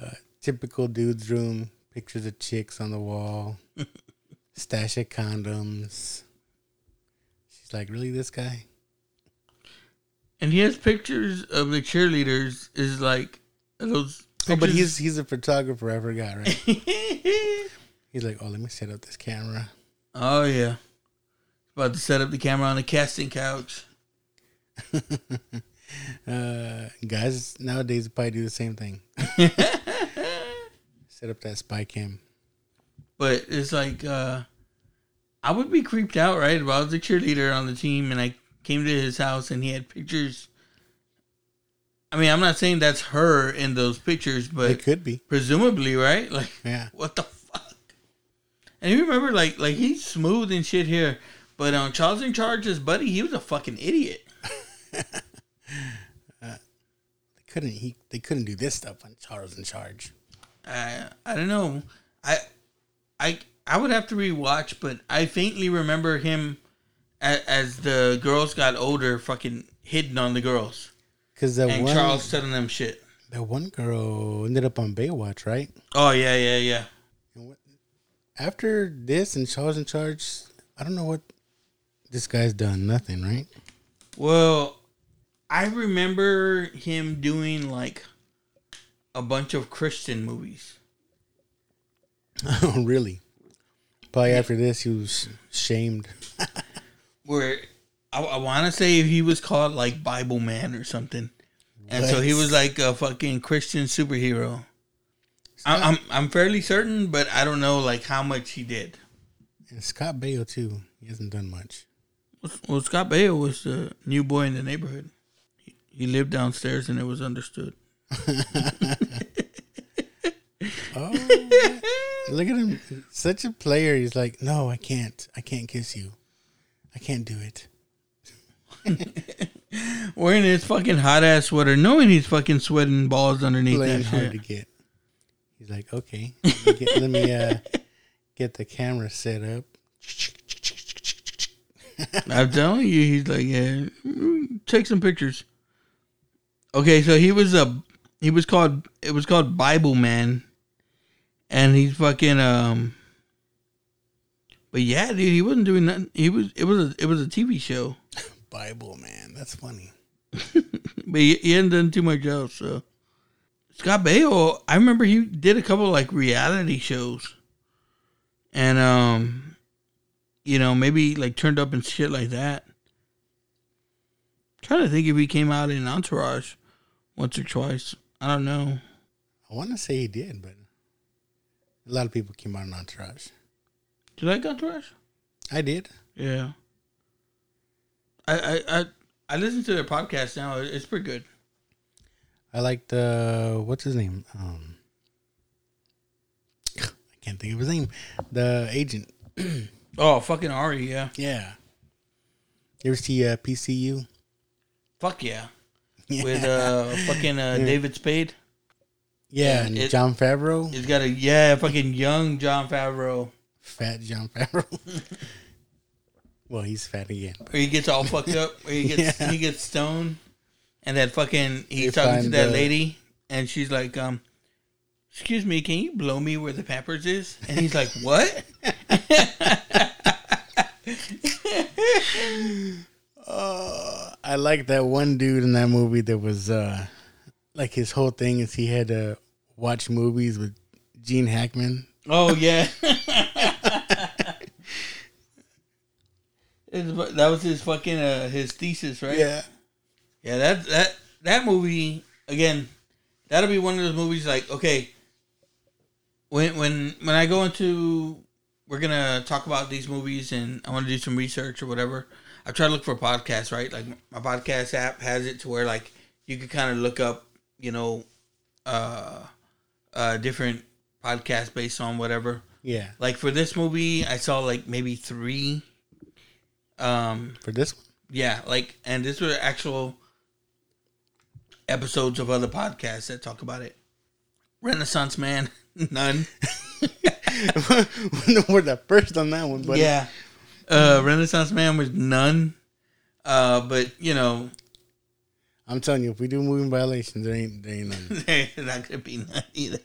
Uh, typical dude's room. Pictures of chicks on the wall. Stash of condoms. She's like, really, this guy? And he has pictures of the cheerleaders. Is like those. Oh, but he's he's a photographer. I forgot, right? he's like, oh, let me set up this camera. oh yeah, about to set up the camera on the casting couch. Uh, guys nowadays probably do the same thing. set up that spy cam. But it's like uh I would be creeped out, right? If I was a cheerleader on the team and I came to his house and he had pictures. I mean, I'm not saying that's her in those pictures, but It could be. presumably, right? Like, Yeah. what the fuck? And you remember, like, like he's smooth and shit here, but on Charles in Charge, his buddy, he was a fucking idiot. Uh, they couldn't he they couldn't do this stuff when Charles in charge. I I don't know. I I I would have to rewatch, but I faintly remember him as, as the girls got older, fucking hitting on the girls, Because that and one Charles telling them shit. that one girl ended up on Baywatch, right? Oh yeah, yeah, yeah. After this and Charles in charge, I don't know what this guy's done. Nothing, right? Well, I remember him doing like a bunch of Christian movies. Oh, really? Probably after this, he was shamed. where I, I want to say he was called like Bible Man or something, and so he was like a fucking Christian superhero. I, I'm I'm fairly certain, but I don't know like how much he did. And Scott Baio too. He hasn't done much. Well, Scott Baio was the new boy in the neighborhood. He, he lived downstairs, and it was understood. Oh, look at him! Such a player. He's like, no, I can't. I can't kiss you. I can't do it. Wearing his fucking hot ass sweater, knowing he's fucking sweating balls underneath Playing that hard shit. to get. He's like, okay, let me, get, let me uh, get the camera set up. I'm telling you, he's like, yeah, take some pictures. Okay, so he was a he was called it was called Bible Man, and he's fucking um. But yeah, dude, he wasn't doing nothing. He was it was a, it was a TV show, Bible man, that's funny. but he, he hadn't done too much else. So Scott Baio, I remember he did a couple like reality shows, and um, you know maybe like turned up and shit like that. Trying to think if he came out in Entourage once or twice. I don't know. I want to say he did, but a lot of people came out in Entourage. Do you like Entourage? I did. Yeah. I I I, I listen to their podcast now. It's pretty good. I liked uh, what's his name? Um, I can't think of his name. The agent. Oh, fucking Ari, yeah. Yeah. You ever see uh, PCU? Fuck yeah. With uh fucking uh, David Spade. Yeah, and it- Jon Favreau, He's got a yeah, fucking young Jon Favreau. fat Jon Favreau. well, he's fat again. Where he gets all fucked up, where he gets Yeah. he gets stoned and that fucking he's They talking to that the- lady and she's like, um, excuse me, can you blow me where the pampers is? And he's like, What? I like that one dude in that movie that was uh, like his whole thing is he had to watch movies with Gene Hackman. Oh yeah. That was his fucking uh, his thesis, right? Yeah, that that that movie again. That'll be one of those movies like okay. When when when I go into, we're gonna talk about these movies, and I want to do some research or whatever. I try to look for podcasts, right? Like my podcast app has it to where like you could kind of look up, you know, uh, uh, different podcasts based on whatever. Yeah, Like for this movie, I saw like maybe three. Um, for this one. yeah, like, and these were actual episodes of other podcasts that talk about it. Renaissance Man, none. We're the first on that one, but yeah, uh, Renaissance Man was none. Uh, but you know, I'm telling you, if we do moving violations, there ain't there ain't none. there's not gonna be none either.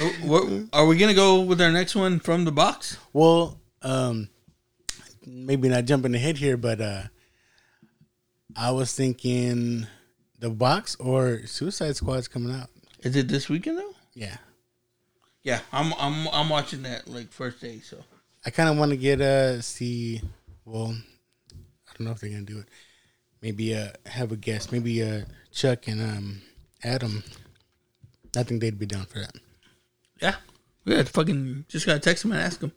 Oh, Are we gonna go with our next one from the box? Well, um, maybe not jumping ahead here, but uh, I was thinking the box or Suicide Squad's coming out. Is it this weekend though? Yeah, Yeah, I'm I'm I'm watching that like first day. So I kind of want to get uh see. Well, I don't know if they're gonna do it. Maybe uh have a guest. Maybe uh Chuck and um Adam. I think they'd be down for that. Yeah. Yeah, fucking just gotta text him and ask him.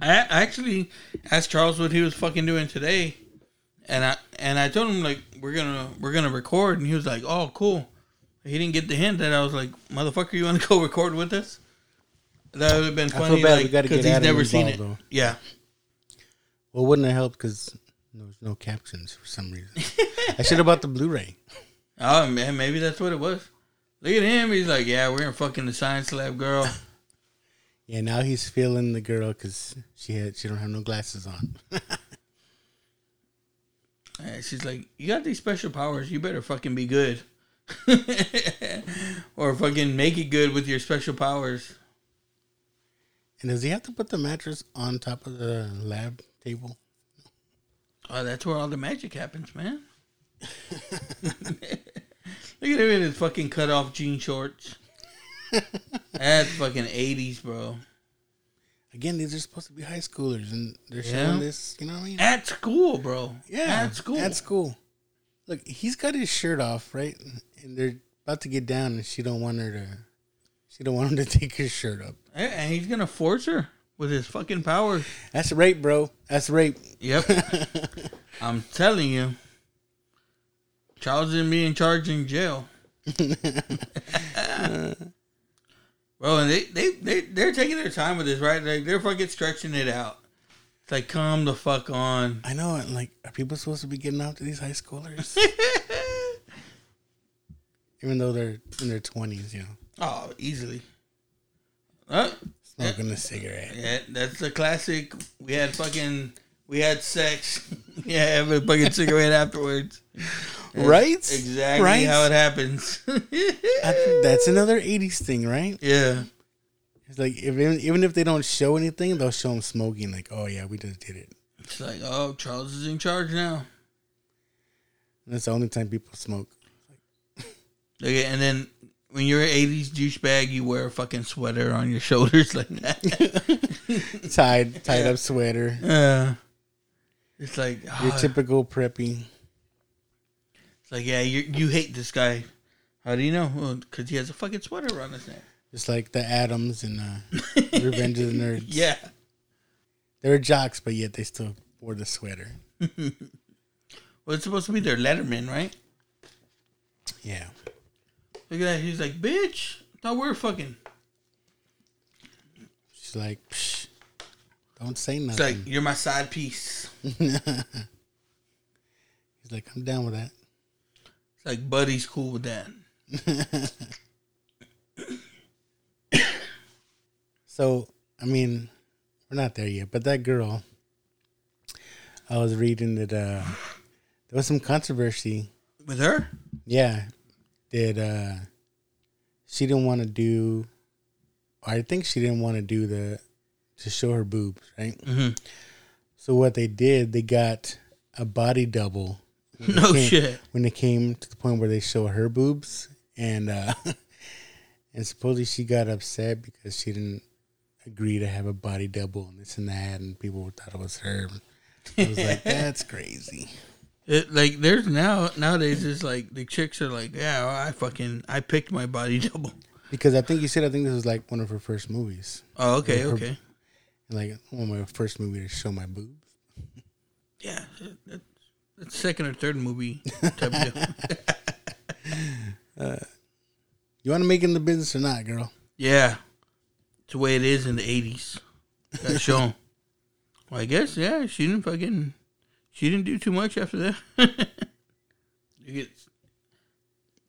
I I actually asked Charles what he was fucking doing today, and I and I told him like we're gonna we're gonna record, and he was like, "Oh, cool." He didn't get the hint that I was like, "Motherfucker, you want to go record with us?" That would have been funny. I feel bad we gotta get he's Adam never seen it. involved, though. Yeah, Well, wouldn't it help because there's no captions for some reason. I should have bought the Blu-ray. oh man, maybe that's what it was. Look at him. He's like, "Yeah, we're in fucking the science lab, girl." Yeah, now he's feeling the girl because she had she don't have no glasses on. And she's like, "You got these special powers. You better fucking be good, or fucking make it good with your special powers." and does he have to put the mattress on top of the lab table? Oh, that's where all the magic happens, man. Look at him in his fucking cut off jean shorts. That's fucking eighties, bro. Again, these are supposed to be high schoolers, and they're Yeah. showing this. You know what I mean? At school, bro. yeah, at school. At school. Look, he's got his shirt off, right? And they're about to get down, and she don't want her to. She don't want him to take his shirt up. And he's gonna force her with his fucking powers. That's rape, bro. That's rape. Yep. I'm telling you. Charles is being charged in jail. Bro, and they, they, they, they're taking their time with this, right? Like, they're fucking stretching it out. It's like, come the fuck on. I know. and, Like, are people supposed to be getting out to these high schoolers? Even though they're in their twenties, you know, Oh, easily. Uh, smoking a cigarette. yeah, that's the classic. We had fucking, we had sex. yeah, have a fucking cigarette afterwards. That's Right? Exactly Right? how it happens. I- that's another '80s thing, right? yeah. It's like if, even even if they don't show anything, they'll show them smoking. Like, oh yeah, we just did it. It's like, oh, Charles is in charge now. And that's the only time people smoke. Okay, and then when you're an '80s douchebag, you wear a fucking sweater on your shoulders like that. Tied, tied up sweater. Yeah. It's like, Your ah, typical preppy. it's like, yeah, you you hate this guy. How do you know? Well, because he has a fucking sweater on his neck. Just like the Adams and uh, Revenge of the Nerds. Yeah. They were jocks, but yet they still wore the sweater. Well, it's supposed to be their Letterman, right? Yeah. Look at that. He's like, bitch. I thought we were fucking. She's like, Psh, don't say It's nothing. like, you're my side piece. He's like, I'm down with that. It's like, Buddy's cool with that. So, I mean, we're not there yet, but that girl, I was reading that uh, there was some controversy. With her? Yeah, that uh, she didn't want to do, I think she didn't want to do the to show her boobs, right? Mhm. So what they did, they got a body double. No came- shit. When it came to the point where they show her boobs, and uh, and supposedly she got upset because she didn't agree to have a body double and this and that, and people thought it was her. I was like, that's crazy. It, like there's now nowadays it's like the chicks are like yeah I fucking I picked my body double Because I think you said I think this was like one of her first movies. oh okay Her- okay Like one of my first movie to show my boobs. yeah that, that's second or third movie type of deal. Uh, you want to make it in the business or not, girl? yeah it's the way it is in the eighties got shown well I guess yeah she didn't fucking she didn't do too much after that you get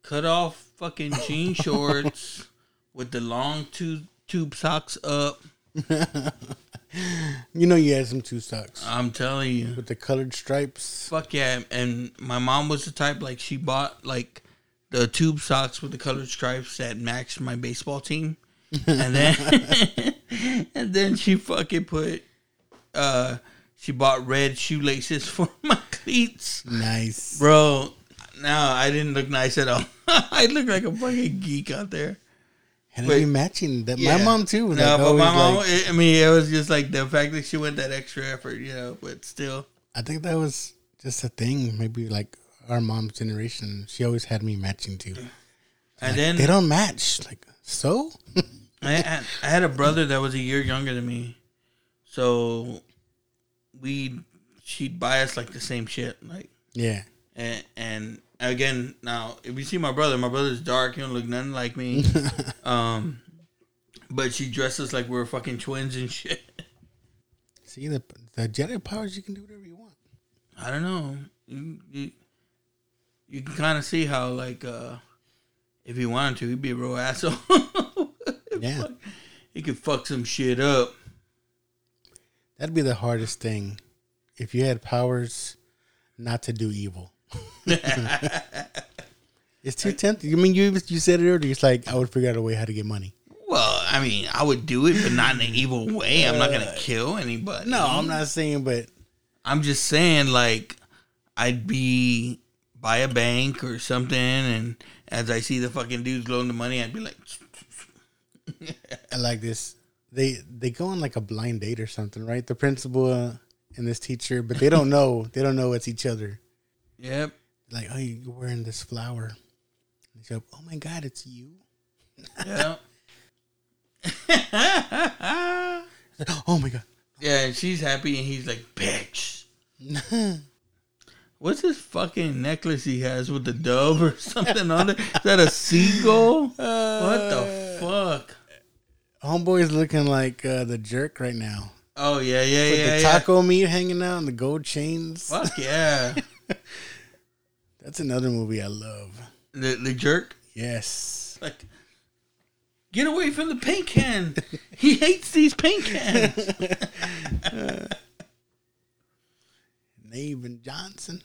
cut off fucking jean shorts with the long tube tube socks up You know you had some two socks I'm telling you with the colored stripes. Fuck yeah! And my mom was the type like she bought like the tube socks with the colored stripes that matched my baseball team, and then and then she fucking put uh she bought red shoelaces for my cleats, Nice. bro. No, I didn't look nice at all. I looked like a fucking geek out there. Had But- matching. That Yeah. my mom too. was No, like but my mom. like- I mean, it was just like the fact that she went that extra effort, you know. But still, I think that was just a thing. Maybe like our mom's generation. She always had me matching too. and Like, then they don't match. Like so. I, I had a brother that was a year younger than me, so we she'd buy us like the same shit, like yeah. and, and again now if you see my brother, my brother's dark, he don't look nothing like me, um, but she dresses like we're fucking twins and shit. See the the Jedi powers. You can do whatever you want. I don't know, you you, you can kind of see how like uh if he wanted to, he'd be a real asshole. Yeah. he could fuck some shit up. That'd be the hardest thing. If you had powers, not to do evil. it's too tempting. I mean, you you said it earlier. It's like I would figure out a way how to get money. Well, I mean, I would do it, but not in an evil way. I'm not gonna uh, kill anybody. No, I'm not saying, but I'm just saying, like, I'd be by a bank or something, and as I see the fucking dudes loading the money, I'd be like, I like this. They they go on like a blind date or something, right? The principal uh, and this teacher, but they don't know. They don't know it's each other. "Yep." Like, oh, you're wearing this flower. And they go, oh my god, it's you. Yeah. Oh my god. yeah, and she's happy, and he's like, "Bitch." What's this fucking necklace he has with the dove or something on it? Is that a seagull? what the fuck? Homeboy's looking like uh, the jerk right now. Oh yeah, yeah, With yeah, the yeah. taco meat hanging out and the gold chains. Fuck yeah. That's another movie I love. the the jerk. Yes. Like, get away from the paint can. he hates these paint cans. Navin Johnson.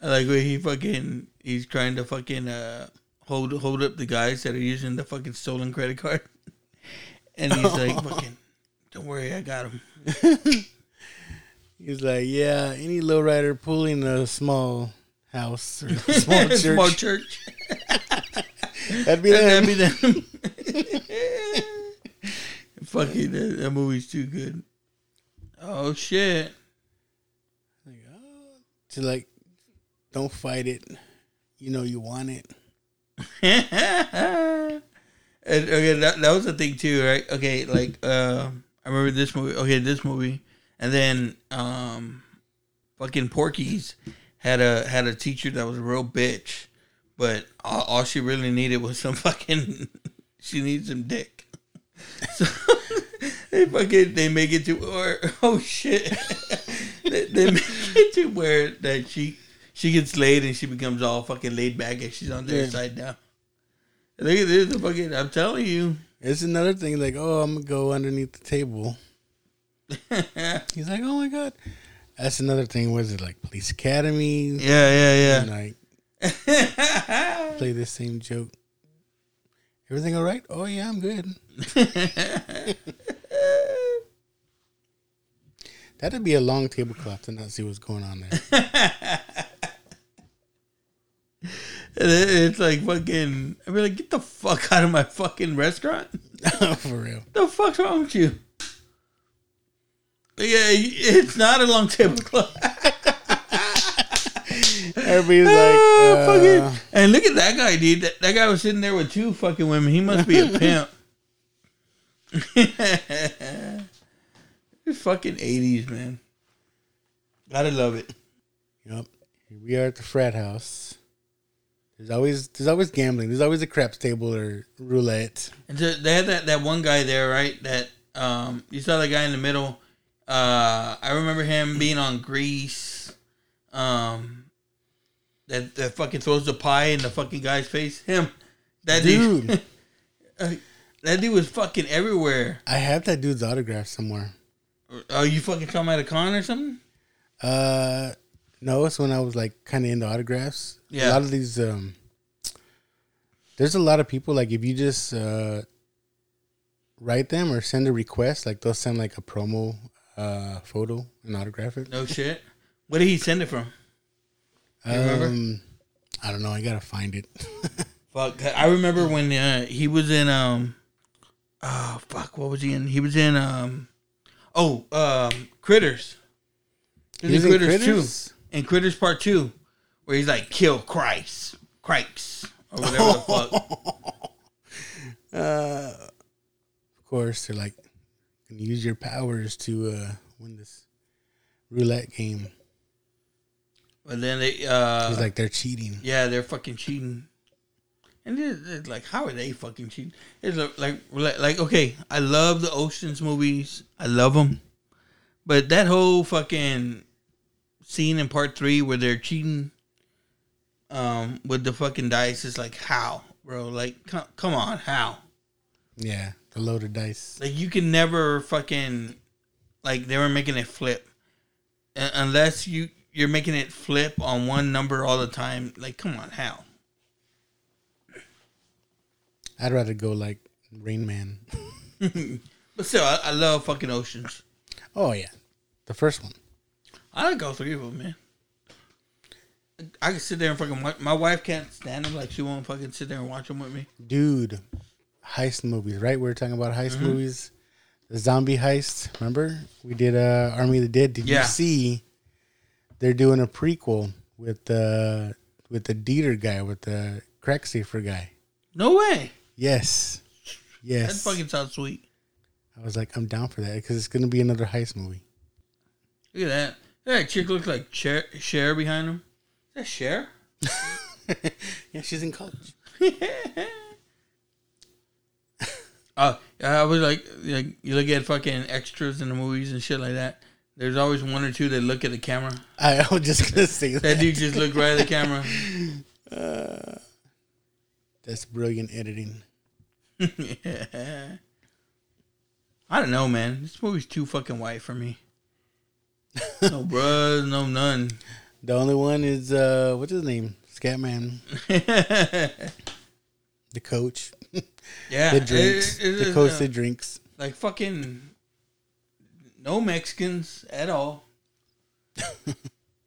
I like when he fucking he's trying to fucking uh hold hold up the guys that are using the fucking stolen credit card, and he's like, "Fucking, don't worry, I got him." He's like, yeah, any lowrider pulling a small house or a small church. Small church. That'd be them. That'd be them. fucking that, that movie's too good. Oh shit. Oh, to like, don't fight it. You know you want it. and okay, that, that was the thing too, right? Okay, like uh, I remember this movie. Okay, this movie, and then um, fucking Porky's had a had a teacher that was a real bitch, but all, all she really needed was some fucking. she needs some dick. So they fucking they make it to or oh shit, they, they make it to where that she she gets laid and she becomes all fucking laid back and she's on the Yeah. side now. Look at this, the fucking. I'm telling you. It's another thing like, oh, I'm gonna go underneath the table. He's like, oh my god. That's another thing. Was it like Police Academy? Yeah, yeah, And yeah. like play the same joke. Everything all right? Oh yeah, I'm good. That'd be a long tablecloth to not see what's going on there. It's like fucking. I'd be like, get the fuck out of my fucking restaurant. For real. The fuck's wrong with you? Yeah, it's not a long tablecloth. Everybody's like, Ah, uh, fucking- and look at that guy, dude. That, that guy was sitting there with two fucking women. He must be a pimp. it's fucking eighties, man. Gotta love it. Yep. Here we are at the frat house. There's always there's always gambling. There's always a craps table or roulette. And so they had that, that one guy there, right? That um, you saw the guy in the middle. Uh, I remember him being on Grease. Um, that that fucking throws the pie in the fucking guy's face. Him, that dude. Dude. Uh, that dude was fucking everywhere. I have that dude's autograph somewhere. Oh, you fucking him at a con or something? Uh, no, it's when I was like kind of into autographs. Yeah. a lot of these. Um, there's a lot of people like if you just uh, write them or send a request, like they'll send like a promo uh, photo and autograph it. No shit. Where did he send it from? You remember? Um, I don't know. I gotta find it. Fuck, I remember when uh, he was in um, oh fuck, what was he in? He was in um, oh um, Critters. He was, He was in Critters, Critters? two, in Critters Part Two, where he's like kill Christ, Cripes or whatever the fuck. Uh, of course, they're like, "Can use your powers to uh, win this roulette game." But then they uh, like, "They're cheating." Yeah, they're fucking cheating. And it's, it's like, how are they fucking cheating? It's like, like, like, okay, I love the Ocean's movies. I love them. But that whole fucking scene in part three where they're cheating um, with the fucking dice is like, how, bro? Like, come, come on, how? Yeah, the loaded dice. Like, you can never fucking, like, they were making it flip. Uh, unless you, you're making it flip on one number all the time. Like, come on, how? I'd rather go like Rain Man. But still, I, I love fucking oceans. Oh yeah, the first one. I like all three of them, man. I can sit there and fucking watch. My wife can't stand them. Like she won't fucking sit there and watch them with me. Dude, heist movies, right? We were talking about heist Mm-hmm. movies. The zombie heist. Remember? We did uh, Army of the Dead. Did Yeah. you see? They're doing a prequel with the with the Dieter guy, with the crack safer guy. No way. Yes, Yes. That fucking sounds sweet. I was like, I'm down for that because it's gonna be another heist movie. Look at that. That chick looks like Cher, Cher behind him. Is that Cher? Yeah, she's in college. Uh, I was like, like, you look at fucking extras in the movies and shit like that. There's always one or two that look at the camera. I, was just gonna say that. That dude just looked right at the camera. That's brilliant editing. yeah. I don't know, man. This movie's too fucking white for me. No bruh, no none. The only one is uh, what's his name? Scatman, the coach, Yeah, the drinks, it- it the coach uh, that drinks. like fucking no Mexicans at all. this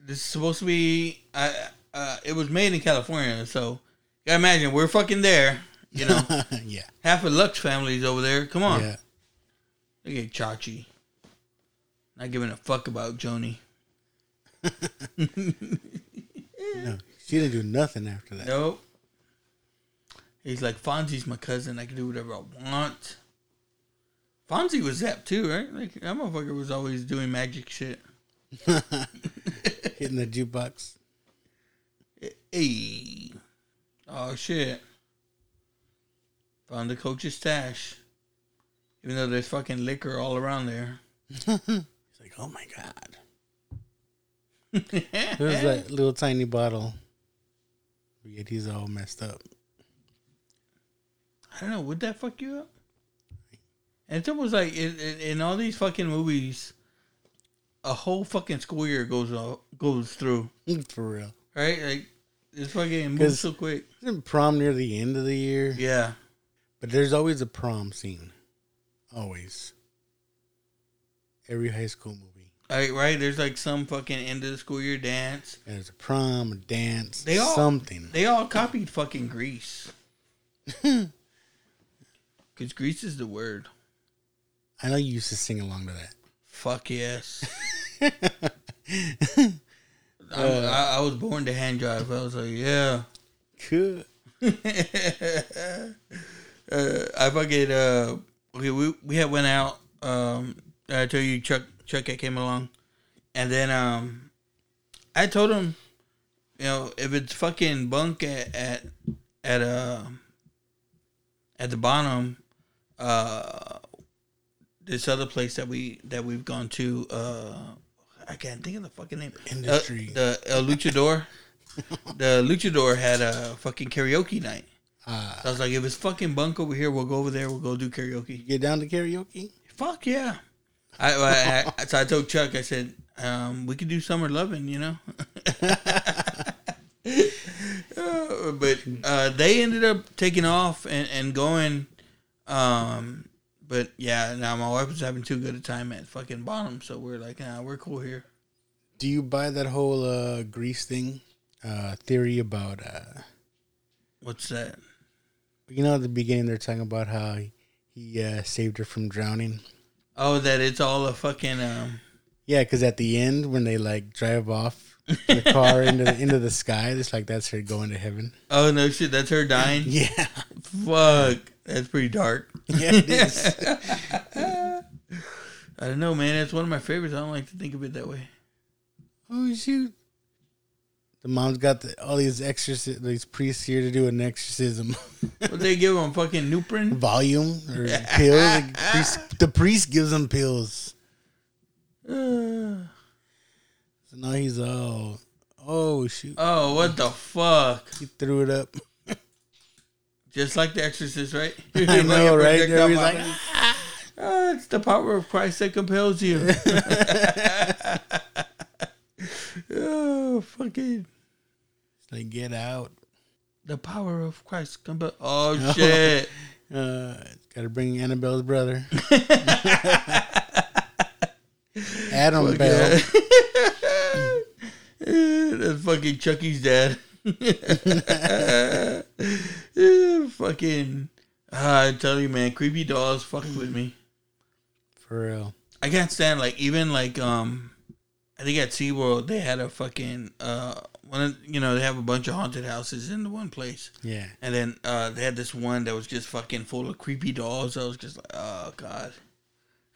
is supposed to be. Uh, uh, it was made in California, so you gotta imagine we're fucking there. You know, yeah, half of Lux family's over there. Come on, yeah. look at Chachi. Not giving a fuck about Joanie. No, she didn't do nothing after that. Nope. He's like Fonzie's my cousin. I can do whatever I want. Fonzie was Zap too, right? Like that motherfucker was always doing magic shit. Hitting the jukebox. Hey. Oh shit. Found the coach's stash. Even though there's fucking liquor all around there. He's like, oh my god. It was that little tiny bottle. Yet he's all messed up. I don't know. Would that fuck you up? And it's almost like in, in, in all these fucking movies, a whole fucking school year goes uh, goes through, For real. right? Like it's fucking moves so quick. Isn't prom near the end of the year? Yeah, But there's always a prom scene. Always. Every high school movie. Right. Right. There's like some fucking end of the school year dance. There's a prom, a dance, They all something. They all copied fucking Grease. Cause Grease is the word. I know you used to sing along to that. Fuck yes. I'm- I, I was born to hand jive. I was like, yeah. Good. uh, I fucking uh, okay. We we had went out. Um, I told you Chuck Chuck had came along, and then um, I told him, you know, if it's fucking bunk at at at uh at the bottom, uh, this other place that we that we've gone to, uh, I can't think of the fucking name. Industry. Uh, the El Luchador. the Luchador had a fucking karaoke night. Ah. So I was like, if it's fucking bunk over here, we'll go over there. We'll go do karaoke. Get down to karaoke? Fuck yeah. I, I, so I told Chuck, I said, um, we could do summer loving, you know. Uh, but uh, they ended up taking off and, and going. Um, but yeah, now my wife was having too good a time at fucking bottom, so we're like, nah, we're cool here. Do you buy that whole uh, grease thing? Uh, theory about, uh, What's that? you know, at the beginning they're talking about how he, he uh, saved her from drowning. Oh, that it's all a fucking um. Yeah, because at the end when they like drive off the car into the, into the sky, it's like that's her going to heaven. Oh no shit, that's her dying. Yeah, Fuck, that's pretty dark. yeah, it is. I don't know, man. It's one of my favorites. I don't like to think of it that way. oh shoot! The mom's got the, all these exorcism, these priests here to do an exorcism. What they give him fucking Nuprin? Valium or pills? Like, priest, the priest gives them pills. Uh, So now he's all, oh shoot! oh, what the fuck? He threw it up. Just like The Exorcist, right? I know, right? Project There he's like, Oh, it's the power of Christ that compels you. oh, fucking like get out. the power of Christ compels. Oh shit! Uh, gotta bring Annabelle's brother. Adam Bell. That's fucking Chucky's dad. Yeah, fucking. ah, I tell you, man, creepy dolls fucked with me. For real. I can't stand like even like um, I think at SeaWorld they had a fucking uh one of, you know they have a bunch of haunted houses in the one place, Yeah. and then uh they had this one that was just fucking full of creepy dolls. I was just like, oh god,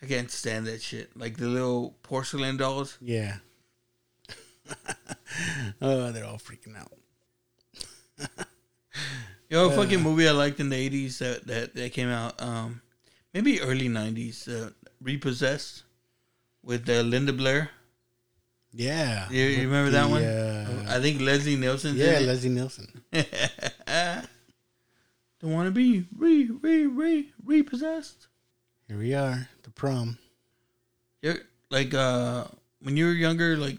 I can't stand that shit. Like the little porcelain dolls. Yeah. oh, they're all freaking out. Yo, a fucking movie I liked in the eighties that, that that came out, um, maybe early nineties. Uh, Repossessed with uh, Linda Blair. Yeah. You, you remember that one? uh, I think Leslie Nielsen's yeah. Leslie Nielsen. Don't want to be re re re repossessed. Here we are, the prom. You're, like uh, when you were younger, like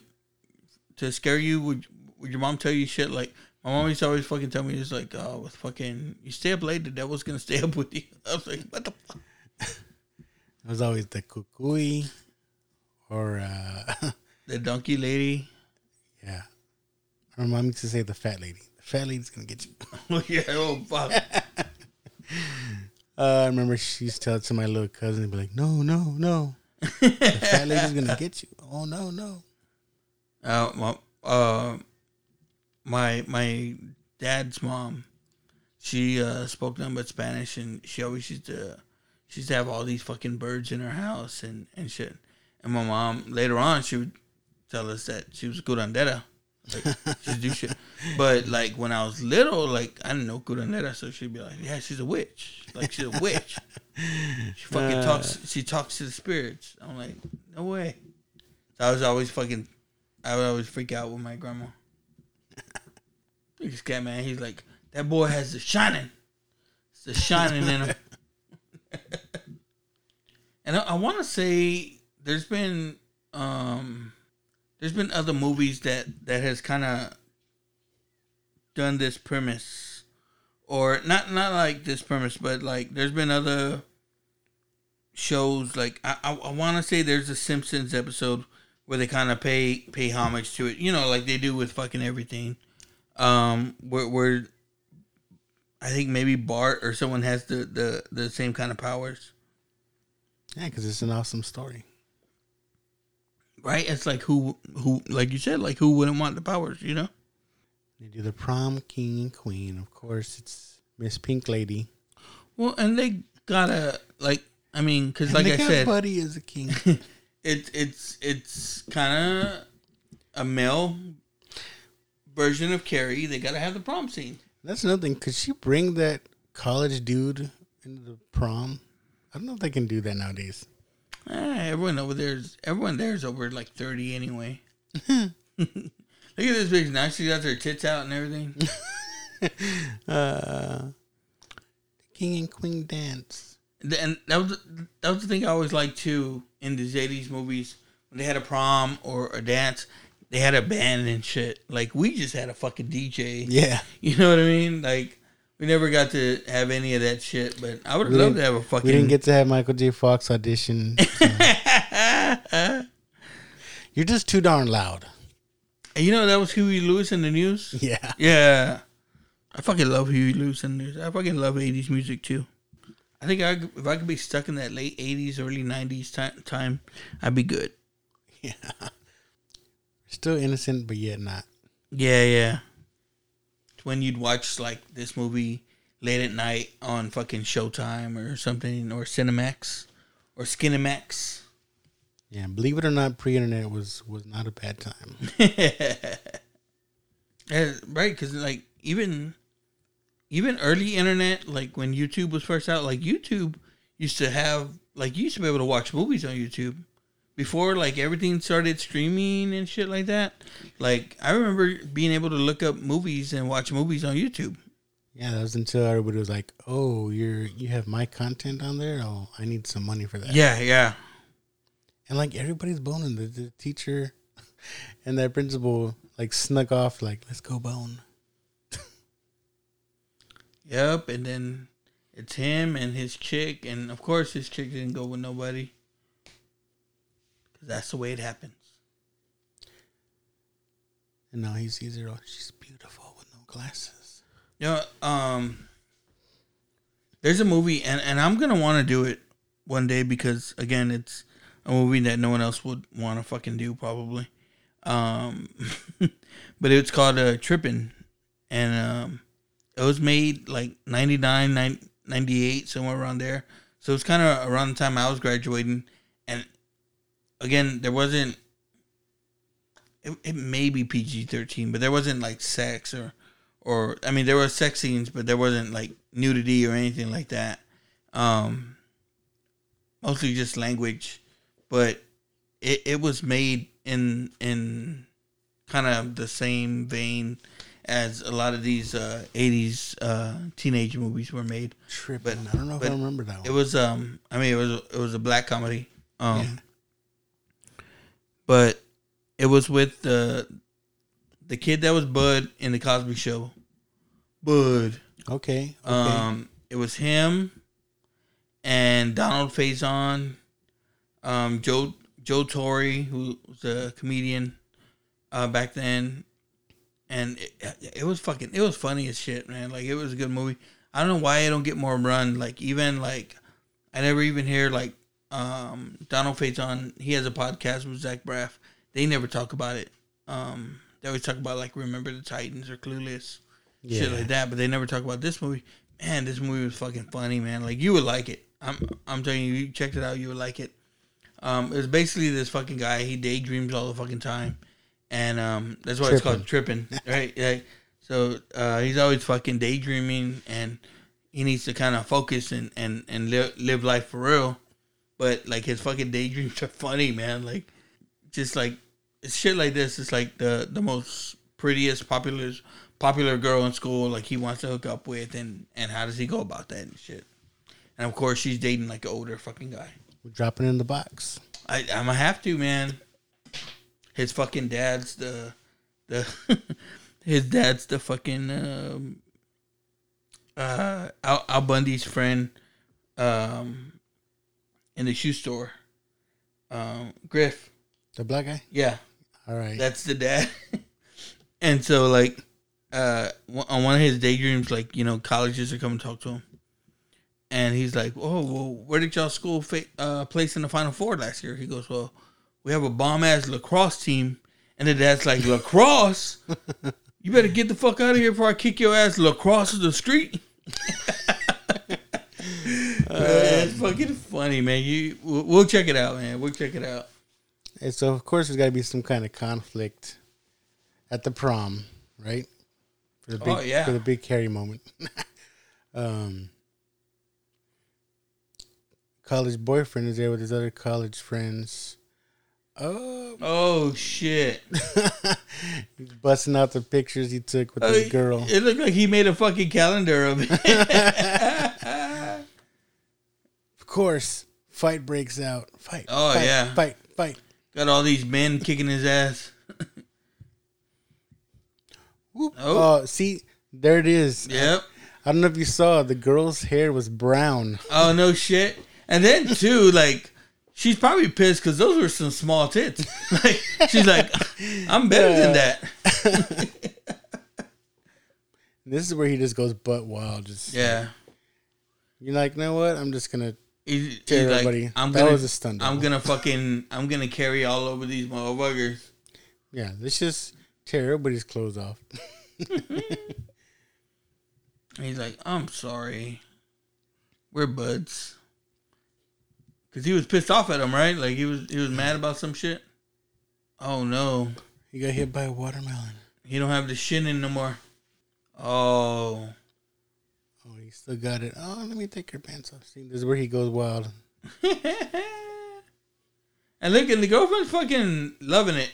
to scare you, would would your mom tell you shit like? My mom used to always fucking tell me, it's like, oh, with fucking, you stay up late, the devil's gonna stay up with you. I was like, what the fuck? It was always the cucuy or, uh, The donkey lady. yeah. Our mom used to say the fat lady. The fat lady's going to get you. Oh, yeah, oh, fuck. Uh, I remember she used to tell it to my little cousin and be like, no, no, no. The fat lady's going to get you. Oh, no, no. Uh, my, uh, my my dad's mom, she uh, spoke nothing but Spanish, and she always used to she used to have all these fucking birds in her house and and shit. And my mom later on she would tell us that she was curandera, Like, just do shit. But like when I was little, like I didn't know curandera, so she'd be like, "Yeah, she's a witch. Like she's a witch. She fucking Uh. talks. She talks to the spirits." I'm like, "No way." So I was always fucking. I would always freak out with my grandma. This guy, man, he's like, that boy has the shining. It's the shining in him. and I, I want to say there's been um there's been other movies that that has kind of done this premise. Or not not like this premise but like there's been other shows like i i, I want to say there's a simpsons episode where they kind of pay pay homage to it. You know like they do with fucking everything. Um where where i think maybe bart or someone has the the the same kind of powers. Yeah, because it's an awesome story. Right it's like who who like you said like who wouldn't want the powers you know They do the prom king and queen. Of course, it's Miss Pink Lady. well and they gotta like i mean because like i said Buddy is a king. it's it's it's kind of a male version of Carrie. They gotta have the prom scene. That's nothing. Could she bring that college dude into the prom? I don't know if they can do that nowadays. Eh, everyone over there's everyone there's over like thirty anyway. Look at this bitch now. She got her tits out and everything. Uh, king and queen dance. and that was that was the thing I always liked too in these eighties movies when they had a prom or a dance. They had a band and shit. Like we just had a fucking DJ. Yeah. You know what I mean? Like we never got to have any of that shit, but I would We love to have a fucking. We didn't get to have Michael J. Fox audition. so. You're just too darn loud. And you know that was Huey Lewis and the News. Yeah. Yeah, I fucking love Huey Lewis and the News. I fucking love '80s music too. I think I, if I could be stuck in that late '80s, early '90s time, time, I'd be good. Yeah. Still innocent, but yet not. Yeah, yeah. When you'd watch like this movie late at night on fucking Showtime or something, or Cinemax, or Skinemax. Yeah, believe it or not, pre-internet was was not a bad time. Yeah, right, because like even even early internet, like when YouTube was first out, like YouTube used to have like you used to be able to watch movies on YouTube before like everything started streaming and shit like that. Like I remember being able to look up movies and watch movies on YouTube. Yeah, that was until everybody was like, "Oh, you're you have my content on there. Oh, I need some money for that." Yeah, yeah. and like everybody's boning. The, the teacher and that principal like snuck off, like, "Let's go bone." Yep, and then it's him and his chick, and of course his chick didn't go with nobody. Cause that's the way it happens. And now he sees her. Oh, she's beautiful with no glasses. You know, um, there's a movie, and, and I'm gonna want to do it one day because again, it's a movie that no one else would want to fucking do probably. Um, but it's called uh, Trippin', and um, it was made like 99, 98, somewhere around there. So it's kind of around the time I was graduating, and again, there wasn't. It, it may be PG thirteen, but there wasn't like sex or or I mean there were sex scenes, but there wasn't like nudity or anything like that. Um, mostly just language, but it, it was made in in kind of the same vein as a lot of these uh, '80s uh, teenage movies were made. Tripping. I don't know if I remember that one. It was um, I mean it was it was a black comedy. Um, but it was with the the kid that was Bud in the Cosby Show. Bud. Okay. Okay. Um, it was him and Donald Faison, um, Joe Joe Torre, who was a comedian uh, back then, and it, it was fucking it was funny as shit, man. Like it was a good movie. I don't know why I don't get more run. Like even like I never even hear like um, Donald Faison. He has a podcast with Zach Braff. They never talk about it. Um, they always talk about like Remember the Titans or Clueless, shit like that. But they never talk about this movie. Man, this movie was fucking funny, man. Like you would like it. I'm I'm telling you, you checked it out, you would like it. Um, it was basically this fucking guy. He daydreams all the fucking time, and um, that's why it's called tripping, right? So uh, he's always fucking daydreaming, and he needs to kind of focus and and and live live life for real. But like his fucking daydreams are funny, man. Like, just like it's shit like this. It's like the the most prettiest, popular popular girl in school. Like he wants to hook up with, and and how does he go about that and shit? And of course, she's dating like an older fucking guy. We're dropping in the box. I I'm gonna have to, man. His fucking dad's the the his dad's the fucking um, uh Al, Al Bundy's friend um in the shoe store. Um Griff. The black guy? Yeah. All right. That's the dad. and so like uh on one of his daydreams like, you know, colleges are coming to talk to him. And he's like, "Oh, well, where did y'all school fa- uh, place in the Final Four last year?" He goes, "Well, we have a bomb ass lacrosse team," and then that's like lacrosse. you better get the fuck out of here before I kick your ass lacrosse the street. uh, it's fucking funny, man. You, we'll, we'll check it out, man. We'll check it out. And so, of course, there's got to be some kind of conflict at the prom, right? For the big, Oh, yeah. for the big Carrie moment. um, college boyfriend is there with his other college friends. Oh, Oh shit! he's busting out the pictures he took with Uh, this girl. It looked like he made a fucking calendar of it. Course, fight breaks out. Fight. Oh, fight, yeah. Fight. Fight. Got all these men kicking his ass. Whoop. Oh. Oh, see, there it is. Yep. I don't know if you saw the girl's hair was brown. Oh no shit. And then too, like she's probably pissed because those were some small tits. Like she's like, I'm better than that. This is where he just goes butt wild. Just Yeah. you're like, you know what? I'm just gonna He's, Tell he's like, I'm that gonna, was a stunt I'm gonna fucking, I'm gonna Carrie all over these motherfuckers. yeah. Let's just tear everybody's clothes off. He's like, I'm sorry. We're buds. Cause he was pissed off at him, right? Like he was, he was mad about some shit. Oh no, He got hit by a watermelon. he don't have the shin in no more. Oh. He still got it. Oh, let me take your pants off. See, this is where he goes wild. And look, and the girlfriend's fucking loving it.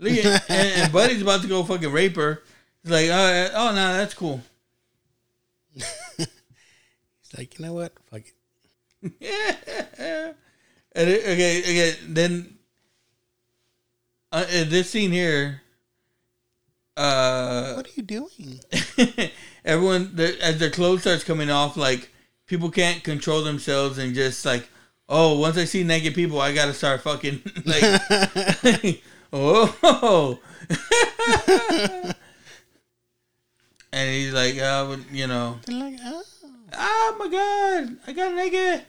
Look at, and, and Buddy's about to go fucking rape her. He's like, oh, oh no, that's cool. He's like, you know what? Fuck it. And it, okay, okay, then uh, this scene here, uh, What are you doing? Everyone the, as their clothes starts coming off, like people can't control themselves and just like, oh, once I see naked people, I gotta start fucking like, oh, and he's like, uh, you know, They're like, oh. oh my god, I got naked.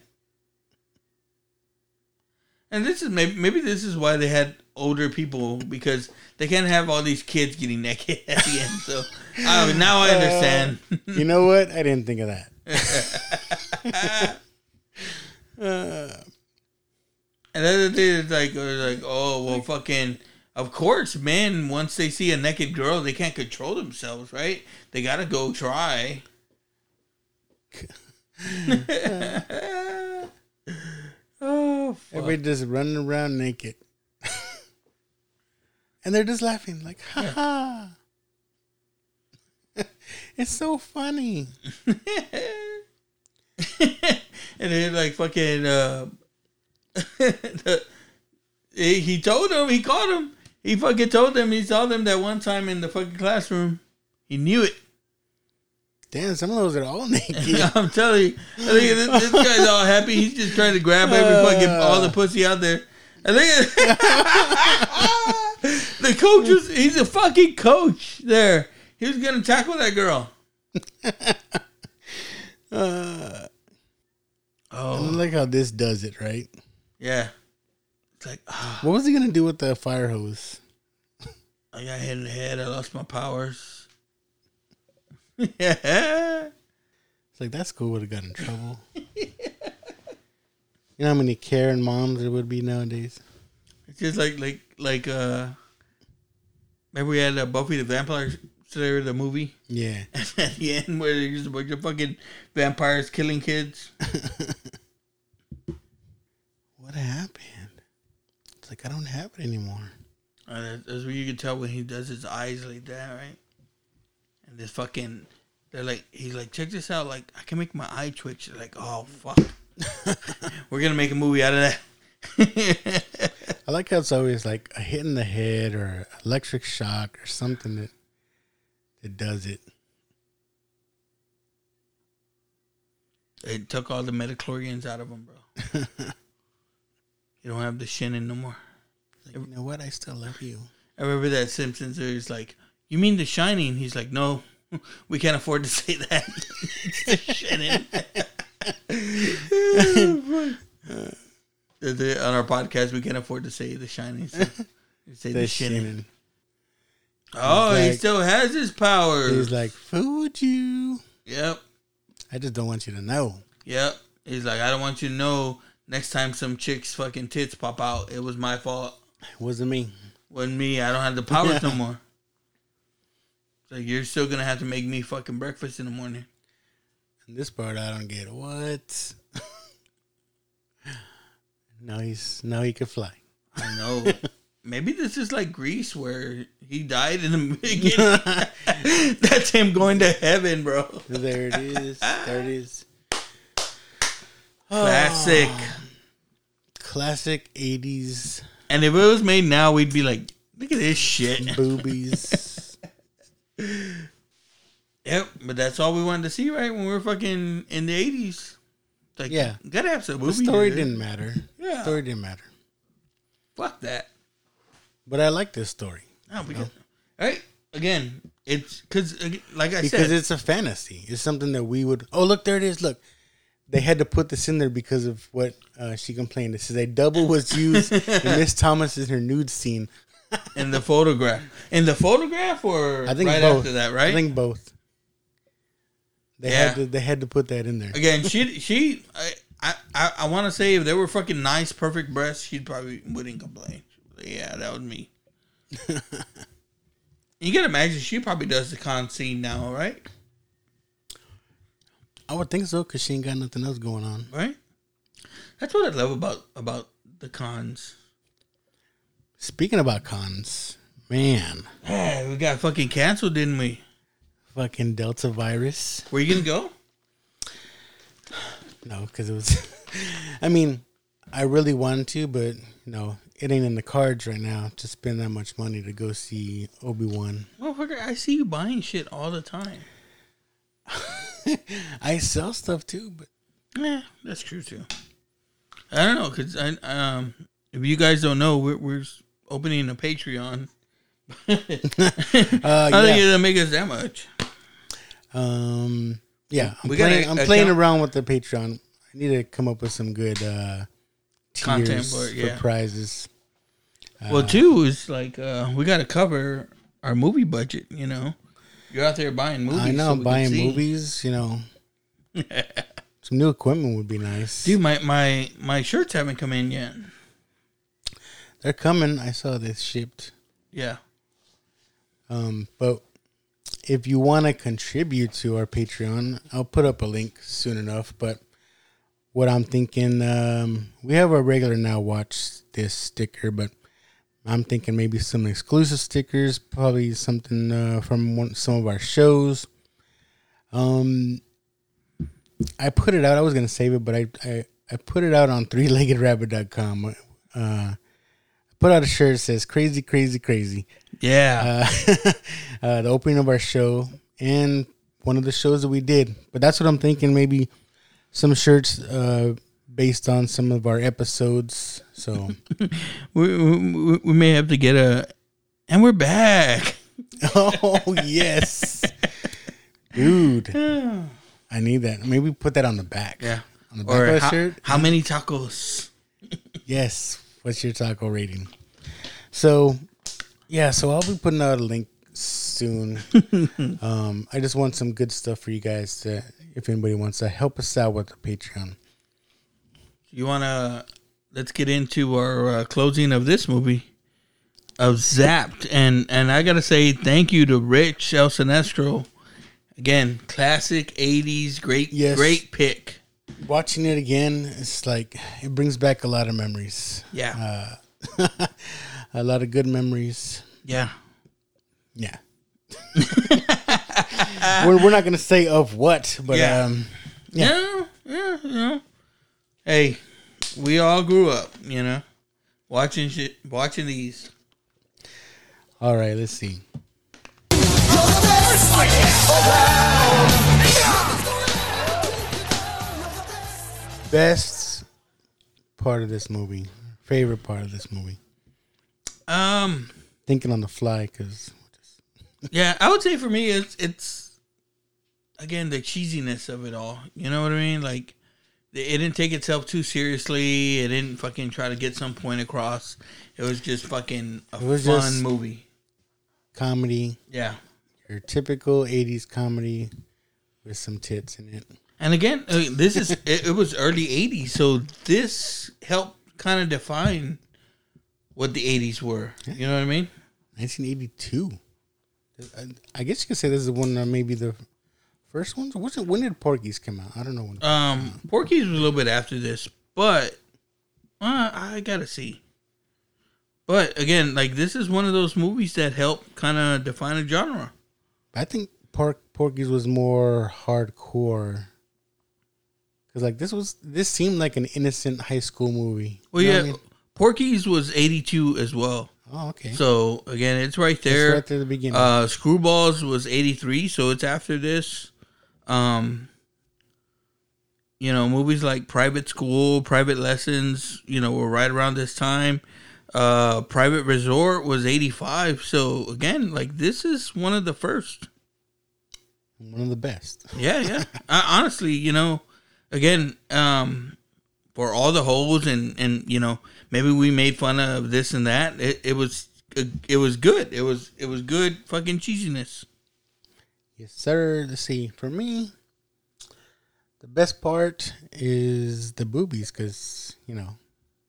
And this is maybe maybe this is why they had older people because they can't have all these kids getting naked at the end. So now I understand. You know what? I didn't think of that. And then the thing is like, uh, like, oh well, fucking. Of course, men once they see a naked girl, they can't control themselves, right? They gotta go try. oh, fuck. Everybody just running around naked. And they're just laughing, like, ha ha. it's so funny. and then like fucking uh the, he he told him he caught him. He fucking told them he saw them that one time in the fucking classroom. He knew it. Damn, some of those are all naked. i'm telling you. I think this, this guy's all happy. He's just trying to grab every fucking all the pussy out there. I think the coach was he's a fucking coach there he was gonna tackle that girl I oh like how this does it, right? yeah it's like ah, What was he gonna do with the fire hose? I got hit in the head. I lost my powers. yeah. It's like that school would have got in trouble. you know how many Karen moms there would be nowadays? It's just like like like uh Remember we had uh, Buffy the Vampire Slayer, the movie? Yeah. At the end where there's a bunch of fucking vampires killing kids. What happened? It's like I don't have it anymore. Uh, that- that's what you can tell when he does his eyes like that, right? And this fucking, they're like, he's like, check this out. Like, I can make my eye twitch. They're like, oh fuck, we're gonna make a movie out of that. I like how it's always like a hit in the head or electric shock or something that that does it. It took all the midi-chlorians out of him, bro. you don't have the shinning no more. Like, you know what? I still love you. I remember that Simpsons. There's like, you mean The Shining? He's like, no, we can't afford to say that. it's The Shining. Oh, The- the- on our podcast, we can't afford to say The Shining. So say The, The Shining. shinning. Oh, He's he still has his powers. He's like, food you. yep, I just don't want you to know. yep. He's like, I don't want you to know. Next time some chicks fucking tits pop out, it was my fault. It wasn't me. Wasn't me. I don't have the powers no more. It's like you're still gonna have to make me fucking breakfast in the morning. And this part I don't get. What? Now he's now he can fly. I know. Maybe this is like Grease where he died in the beginning. That's him going to heaven, bro. There it is. There it is. Classic. Classic '80s And if it was made now, we'd be like, look at this shit. boobies. Yep, but that's all we wanted to see, right? When we were fucking in the eighties. Like, Yeah. have some the story dude. didn't matter. Yeah. story didn't matter. Fuck that. But I like this story No, because, right? Again, it's because, like I because said, it's a fantasy. It's something that we would. Oh, look, there it is. Look, they had to put this in there because of what uh, she complained. It says a double was used in Miss Thomas in her nude scene. in the photograph, in the photograph, or I think right both. after that, right? I think both. They Yeah. had to. They had to put that in there. Again, she she I I, I want to say if they were fucking nice, perfect breasts, she probably wouldn't complain. Yeah, that was me. you can imagine she probably does the con scene now, right? I would think so because she ain't got nothing else going on. Right. That's what I love about about the cons. Speaking about cons, man, Yeah, we got fucking canceled, didn't we? Fucking Delta virus. Were you gonna go? No, because it was. I mean, I really wanted to, but no, it ain't in the cards right now to spend that much money to go see Obi Wan. Motherfucker, I see you buying shit all the time. I sell stuff too, but Yeah, that's true too. I don't know because I um if you guys don't know we're we're opening a Patreon. uh, I don't think yeah, it'll make us that much. Um, yeah, I'm We playing. a- I'm playing around with the Patreon. I need to come up with some good uh, Content tiers for yeah. for prizes. well, two is like uh we got to cover our movie budget. You know, you're out there buying movies. I know so I'm we can buying movies. You know, some new equipment would be nice. Dude, my my my shirts haven't come in yet. They're coming. I saw this shipped. Yeah. Um, but if you want to contribute to our Patreon, I'll put up a link soon enough. But what I'm thinking, um, we have a regular now watch this sticker, but I'm thinking maybe some exclusive stickers, probably something uh, from one, some of our shows. Um, I put it out. I was gonna save it, but I I, I put it out on threeleggedrabbit.com. Uh, put out a shirt that says "Crazy, Crazy, Crazy." Yeah. uh, uh, the opening of our show and one of the shows that we did. But that's what I'm thinking. Maybe some shirts uh, based on some of our episodes. So we, we we may have to get a, and we're back. oh yes, dude, I need that. Maybe put that on the back. Yeah. on the back Or of the how, shirt. how many tacos? Yes. What's your taco rating? So, yeah. So I'll be putting out a link soon. um, I just want some good stuff for you guys to, if anybody wants to help us out with the Patreon. You wanna let's get into our uh, closing of this movie. of Zapped, and and I gotta say thank you to Rich El Sinestro. Again, classic '80s, great, Yes. great pick. Watching it again, it's like it brings back a lot of memories. Yeah, A lot of good memories. yeah. Yeah. we're, we're not gonna say of what, but Yeah. um, Yeah, yeah, yeah. Hey, we all grew up, you know, watching shit, watching these. all right. Let's see. Best part of this movie, favorite part of this movie. Um, Thinking on the fly because yeah, I would say for me, it's it's again the cheesiness of it all. You know what I mean? Like, it didn't take itself too seriously. It didn't fucking try to get some point across. It was just fucking a fun just- movie. comedy, Yeah. your typical '80s comedy with some tits in it. And again, uh, this is it, it was early '80s, so this helped kind of define what the '80s were. You know what I mean? 1982. I- I guess you could say this is one of maybe the first ones. What's it? When did Porky's come out? I don't know when. Um, Porky's was a little bit after this, but uh, I gotta see. But again, like this is one of those movies that help kind of define a genre. I think Pork Porky's was more hardcore. Cause like this was this seemed like an innocent high school movie. Well, You know yeah, I mean? Porky's was '82 as well. Oh, okay. So again, it's right It's there. right there at the beginning. Uh, Screwballs was '83, so it's after this. Um, you know, movies like Private School, Private Lessons, you know, were right around this time. Uh, Private Resort was '85, so again, like this is one of the first. one of the best. Yeah, yeah. I, honestly, you know, again, um, for all the holes and and you know, maybe we made fun of this and that. It, it was it was good. It was it was good fucking cheesiness. Yes, sir. Let's see. For me, the best part is the boobies, cause you know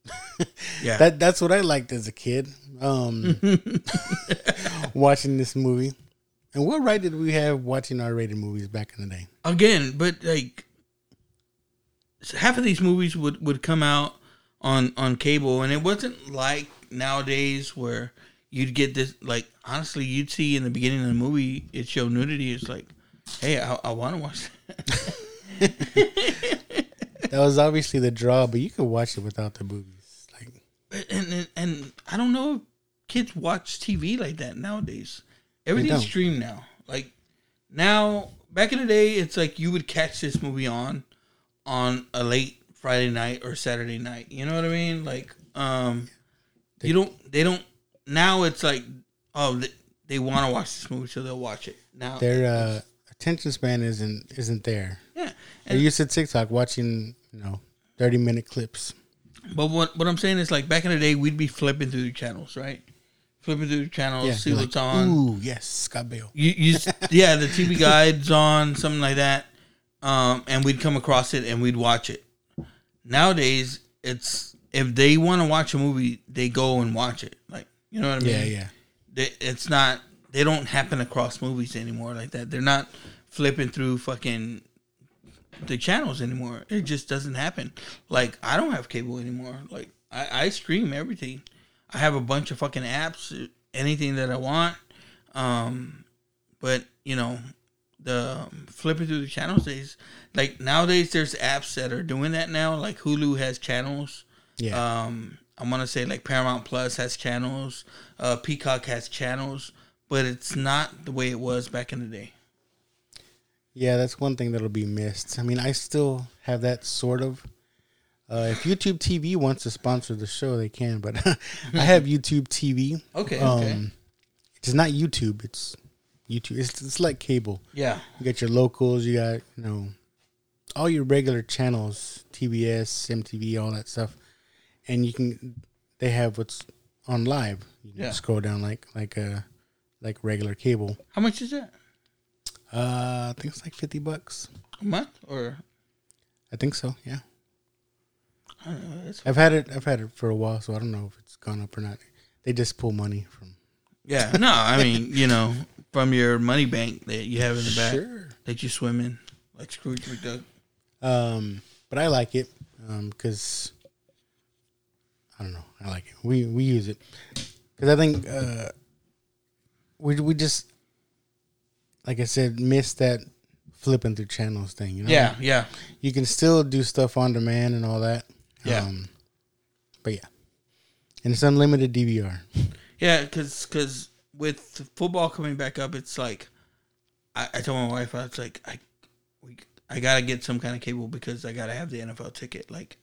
Yeah. that that's what I liked as a kid. Um, watching this movie. And what right did we have watching R-rated movies back in the day? again, but like half of these movies would would come out on on cable, and it wasn't like nowadays where you'd get this. Like honestly, you'd see in the beginning of the movie it showed nudity. It's like, hey, I, I want to watch. That. That was obviously the draw, but you could watch it without the boobies. Like, and, and and I don't know if kids watch TV like that nowadays. Everything's streamed now. Like now, back in the day, it's like you would catch this movie on on a late Friday night or Saturday night. You know what I mean? Like, um, you don't. They don't. Now it's like, oh, they, they want to watch this movie, so they'll watch it now. their uh, attention span isn't isn't there. yeah. They're used to TikTok watching, you know, thirty minute clips. But what what I'm saying is like back in the day, we'd be flipping through the channels, right? Flipping through the channels, Yeah, see what's like, on. Ooh, yes, Scott Baio. You, you yeah, the TV guide's on something like that, um, and we'd come across it and we'd watch it. Nowadays, it's if they want to watch a movie, they go and watch it. Like you know what I mean? Yeah, yeah. They, it's not. They don't happen across movies anymore like that. They're not flipping through fucking the channels anymore. It just doesn't happen. Like I don't have cable anymore. Like I, I stream everything. I have a bunch of fucking apps, anything that I want. Um, but you know, the um, flipping through the channels days, like nowadays, there's apps that are doing that now. Like Hulu has channels. Yeah. Um, I want to say like Paramount Plus has channels. Uh, Peacock has channels, but it's not the way it was back in the day. Yeah, that's one thing that'll be missed. I mean, I still have that sort of. Uh, if YouTube TV wants to sponsor the show, they can. But I have YouTube TV. Okay, Um, okay. It's not YouTube. It's YouTube. It's, it's like cable. Yeah. You got your locals. You got you know all your regular channels, TBS, MTV, all that stuff, and you can. They have what's on live. You can Yeah. scroll down like like a like regular cable. How much is that? Uh, I think it's like fifty bucks. A month or? I think so. Yeah. I don't know, I've had it. I've had it for a while, so I don't know if it's gone up or not. They just pull money from. Yeah, no, I mean, you know, from your money bank that you have in the back Sure. that you swim in, like Scrooge McDuck. Um, but I like it because I don't know. I like it. We we use it because I think uh, we we just like I said miss that flipping through channels thing. You know? Yeah, yeah. You can still do stuff on demand and all that. Yeah. Um, but yeah, and it's unlimited DVR. Yeah, because because with football coming back up, it's like I, I told my wife I was like I we I gotta get some kind of cable because I gotta have the NFL ticket. Like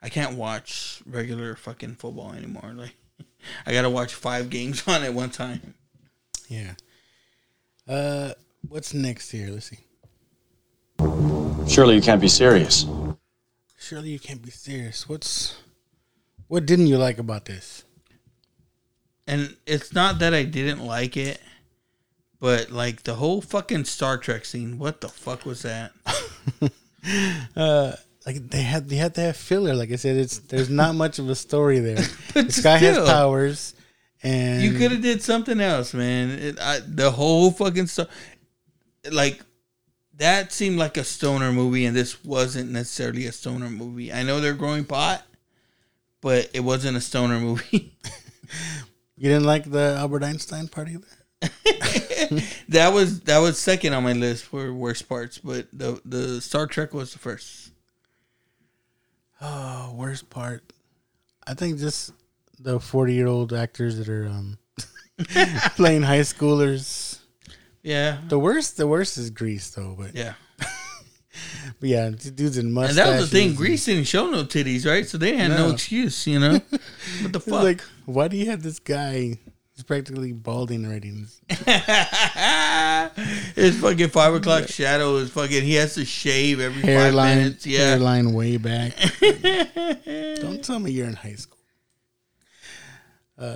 I can't watch regular fucking football anymore. Like I gotta watch five games on at one time. Yeah. Uh, what's next here? Let's see. Surely you can't be serious. Surely you can't be serious. What's what didn't you like about this? And it's not that I didn't like it, but like the whole fucking Star Trek scene. What the fuck was that? uh like they had they had to have filler like i said it's there's not much of a story there But this guy has powers and You could have did something else, man. It, I, the whole fucking stuff, like that seemed like a stoner movie, and this wasn't necessarily a stoner movie. I know they're growing pot, but it wasn't a stoner movie. you didn't like the albert einstein part either that was that was second on my list for worst parts, but the the Star Trek was the first. oh worst part i think just the 40 year old actors that are um playing high schoolers Yeah, the worst the worst is grease though but yeah. but yeah dudes in And mustaches that was the thing. Grease didn't show no titties, right? So they had no, No. excuse, you know. what the fuck? like why do you have this guy he's practically balding already His fucking five o'clock shadow is fucking. He has to shave every five hairline minutes. Yeah, hairline way back don't tell me you're in high school uh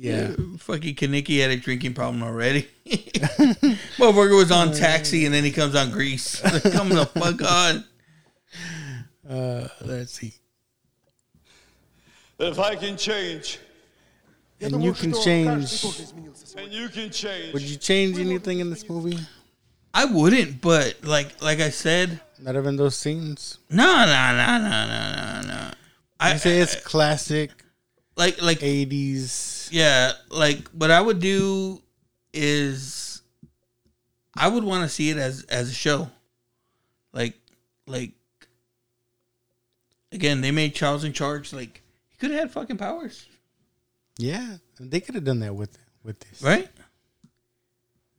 yeah Fucking Kenickie had a drinking problem already. Motherfucker was on taxi and then he comes on grease. Come the fuck on. Uh, let's see. If I can change, And you can change. and you can change. Would you change anything in this movie? I wouldn't, but like like I said, Not even those scenes. no, no, no, no, no, no, no. I I say it's classic like like '80s. yeah, like what I would do is I would want to see it as as a show. Like like again, they made Charles in charge. Like he could have had fucking powers, Yeah, they could have done that with with this. right?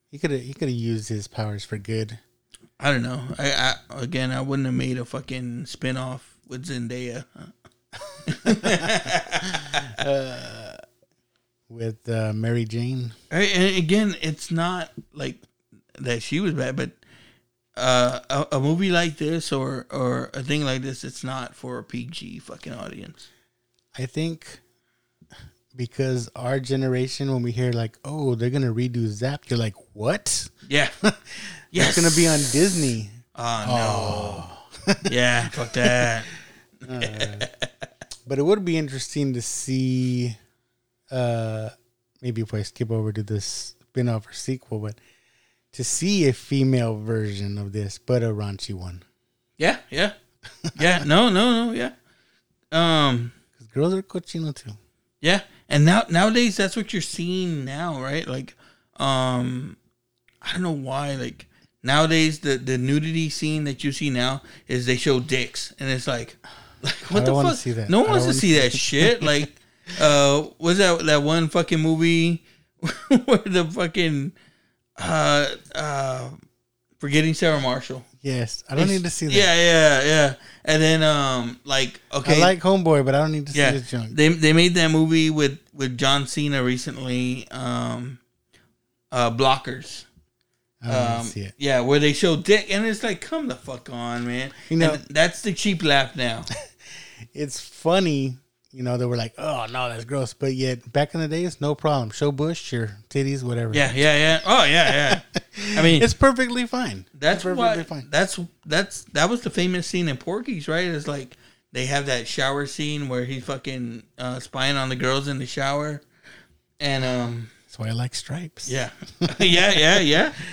He could have he could have used his powers for good. I don't know. I, I again, I wouldn't have made a fucking spin off with Zendaya. With uh, Mary Jane. And again, it's not like that she was bad, but uh, a, a movie like this or or a thing like this, it's not for a PG fucking audience. I think because our generation, when we hear like, "Oh, they're gonna redo Zap," you're like, "What?" Yeah, It's gonna be on Disney. Oh no. yeah, fuck that. But it would be interesting to see, uh, maybe if I skip over to this spin-off or sequel, but to see a female version of this, but a raunchy one. Yeah, yeah, yeah. No, no, no. Yeah. Um. Because girls are cochino too. Yeah, and now nowadays that's what you're seeing now, right? Like, um, I don't know why. Like nowadays, the the nudity scene that you see now is they show dicks, and it's like, like what the fuck? see that. No one wants to see that shit. Like, uh, was that that one fucking movie where the fucking uh uh forgetting Sarah Marshall? Yes, I don't need to see that. Yeah, yeah, yeah. And then um, like okay, I like Homeboy, but I don't need to see yeah, his junk. they they made that movie with with John Cena recently. Um, uh, blockers. I don't need Um, see it. yeah, where they show dick, and it's like, come the fuck on, man. You know- And that's the cheap laugh now. It's funny, you know, they were like, "Oh no, that's gross," but yet back in the days, no problem. Show bush, your titties, whatever. yeah, yeah, yeah. Oh yeah, yeah. I mean, it's perfectly fine. that's it's what. perfectly fine. That's that's that was the famous scene in Porky's, right? It's like they have that shower scene where he's fucking uh, spying on the girls in the shower. and um, That's why I like stripes. yeah, yeah, yeah, yeah.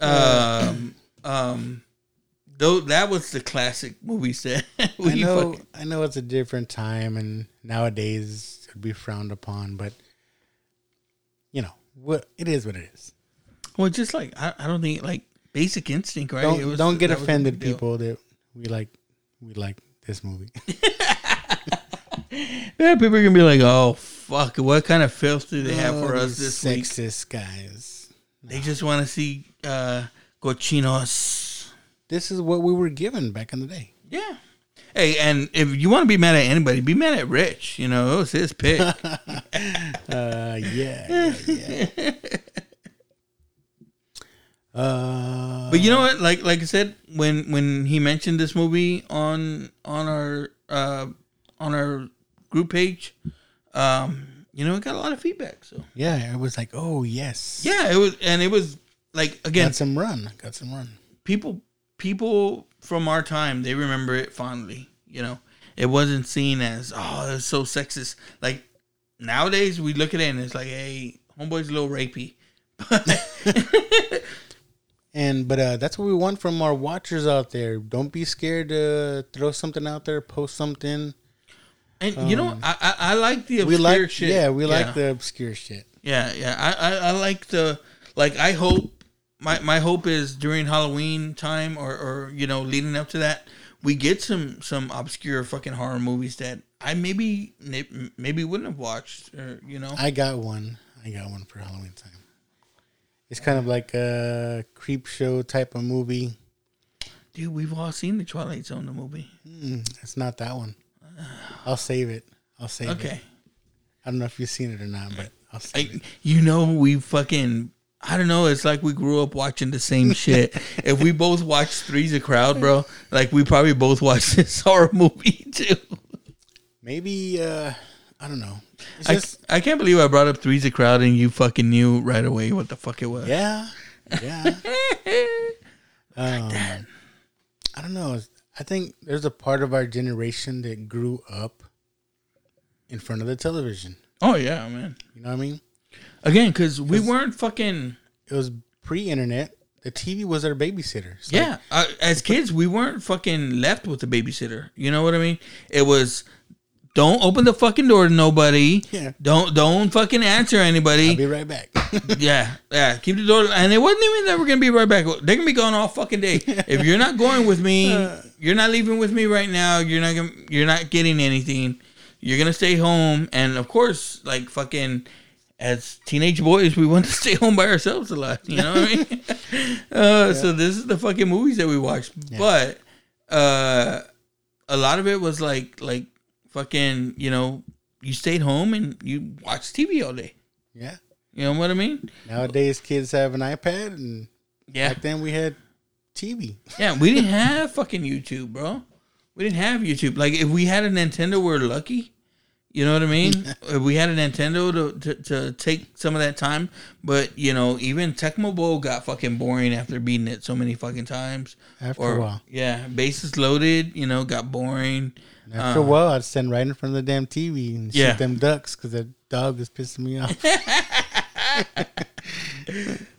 Um, um, though that was the classic movies that I know. fucking- I know it's a different time, and nowadays it'd be frowned upon. But you know what? It is what it is. well, just like I, I don't think like Basic Instinct, right? Don't was- don't get offended, people. That we like we like this movie. Yeah, people are gonna be like, "Oh fuck, what kind of filth do they have for Oh, us these this week?" sexist guys. They just want to see uh, cochinos. This is what we were given back in the day. Yeah. Hey, and if you want to be mad at anybody, be mad at Rich. You know, it was his pick. Uh, yeah, yeah, yeah. uh, but you know what? Like, like I said, when when he mentioned this movie on on our uh, on our group page, um, you know, it got a lot of feedback. So yeah, it was like, oh yes, yeah, it was, and it was like again, got some run, got some run. people people from our time they remember it fondly you know it wasn't seen as oh it's so sexist like nowadays we look at it and it's like hey homeboy's a little rapey And but uh, that's what we want from our watchers out there. Don't be scared to throw something out there, post something. and you know I, I i like the Um, We obscure like, shit yeah, we like the obscure shit. yeah yeah I, I i like the like i hope my my hope is during halloween time or or you know leading up to that we get some some obscure fucking horror movies that i maybe maybe wouldn't have watched or you know I got one. I got one for Halloween time. It's kind of like a creep show type of movie. Dude, we've all seen the Twilight Zone the movie. Mm, it's not that one. I'll save it. I'll save it. Okay. I don't know if you've seen it or not, but I'll save I, it. you know, we fucking I don't know, it's like we grew up watching the same shit. if we both watched Three's a Crowd, bro, like we probably both watched this horror movie too. Maybe uh I don't know. I, just I can't believe I brought up Three's a Crowd and you fucking knew right away what the fuck it was. yeah, yeah. um, I don't know. I think there's a part of our generation that grew up in front of the television. Oh yeah, man. You know what I mean? Again, because we weren't fucking It was pre-internet. The TV was our babysitter. It's like, Yeah, uh, as kids, we weren't fucking left with the babysitter. You know what I mean? It was don't open the fucking door to nobody. Yeah. Don't don't fucking answer anybody. I'll be right back. yeah, yeah. Keep the door, and it wasn't even that we're gonna be right back. They're gonna be gone all fucking day. If you're not going with me, you're not leaving with me right now. You're not gonna, you're not getting anything. You're gonna stay home, and of course, like fucking. As teenage boys, we want to stay home by ourselves a lot. You know what I mean? uh, So this is the fucking movies that we watched. But uh, a lot of it was like like fucking. You know, you stayed home and you watched TV all day. yeah. You know what I mean? Nowadays, kids have an iPad, and Yeah. back then we had TV. Yeah, we didn't have fucking YouTube, bro. We didn't have YouTube. Like if we had a Nintendo, we're lucky. You know what I mean? we had a Nintendo to, to, to take some of that time, but you know, even Tecmo Bowl got fucking boring after beating it so many fucking times. After or, a while. yeah, bases loaded. You know, got boring. And after a while, I'd stand right in front of the damn TV and Uh. Yeah. shoot them ducks because that dog was pissing me off.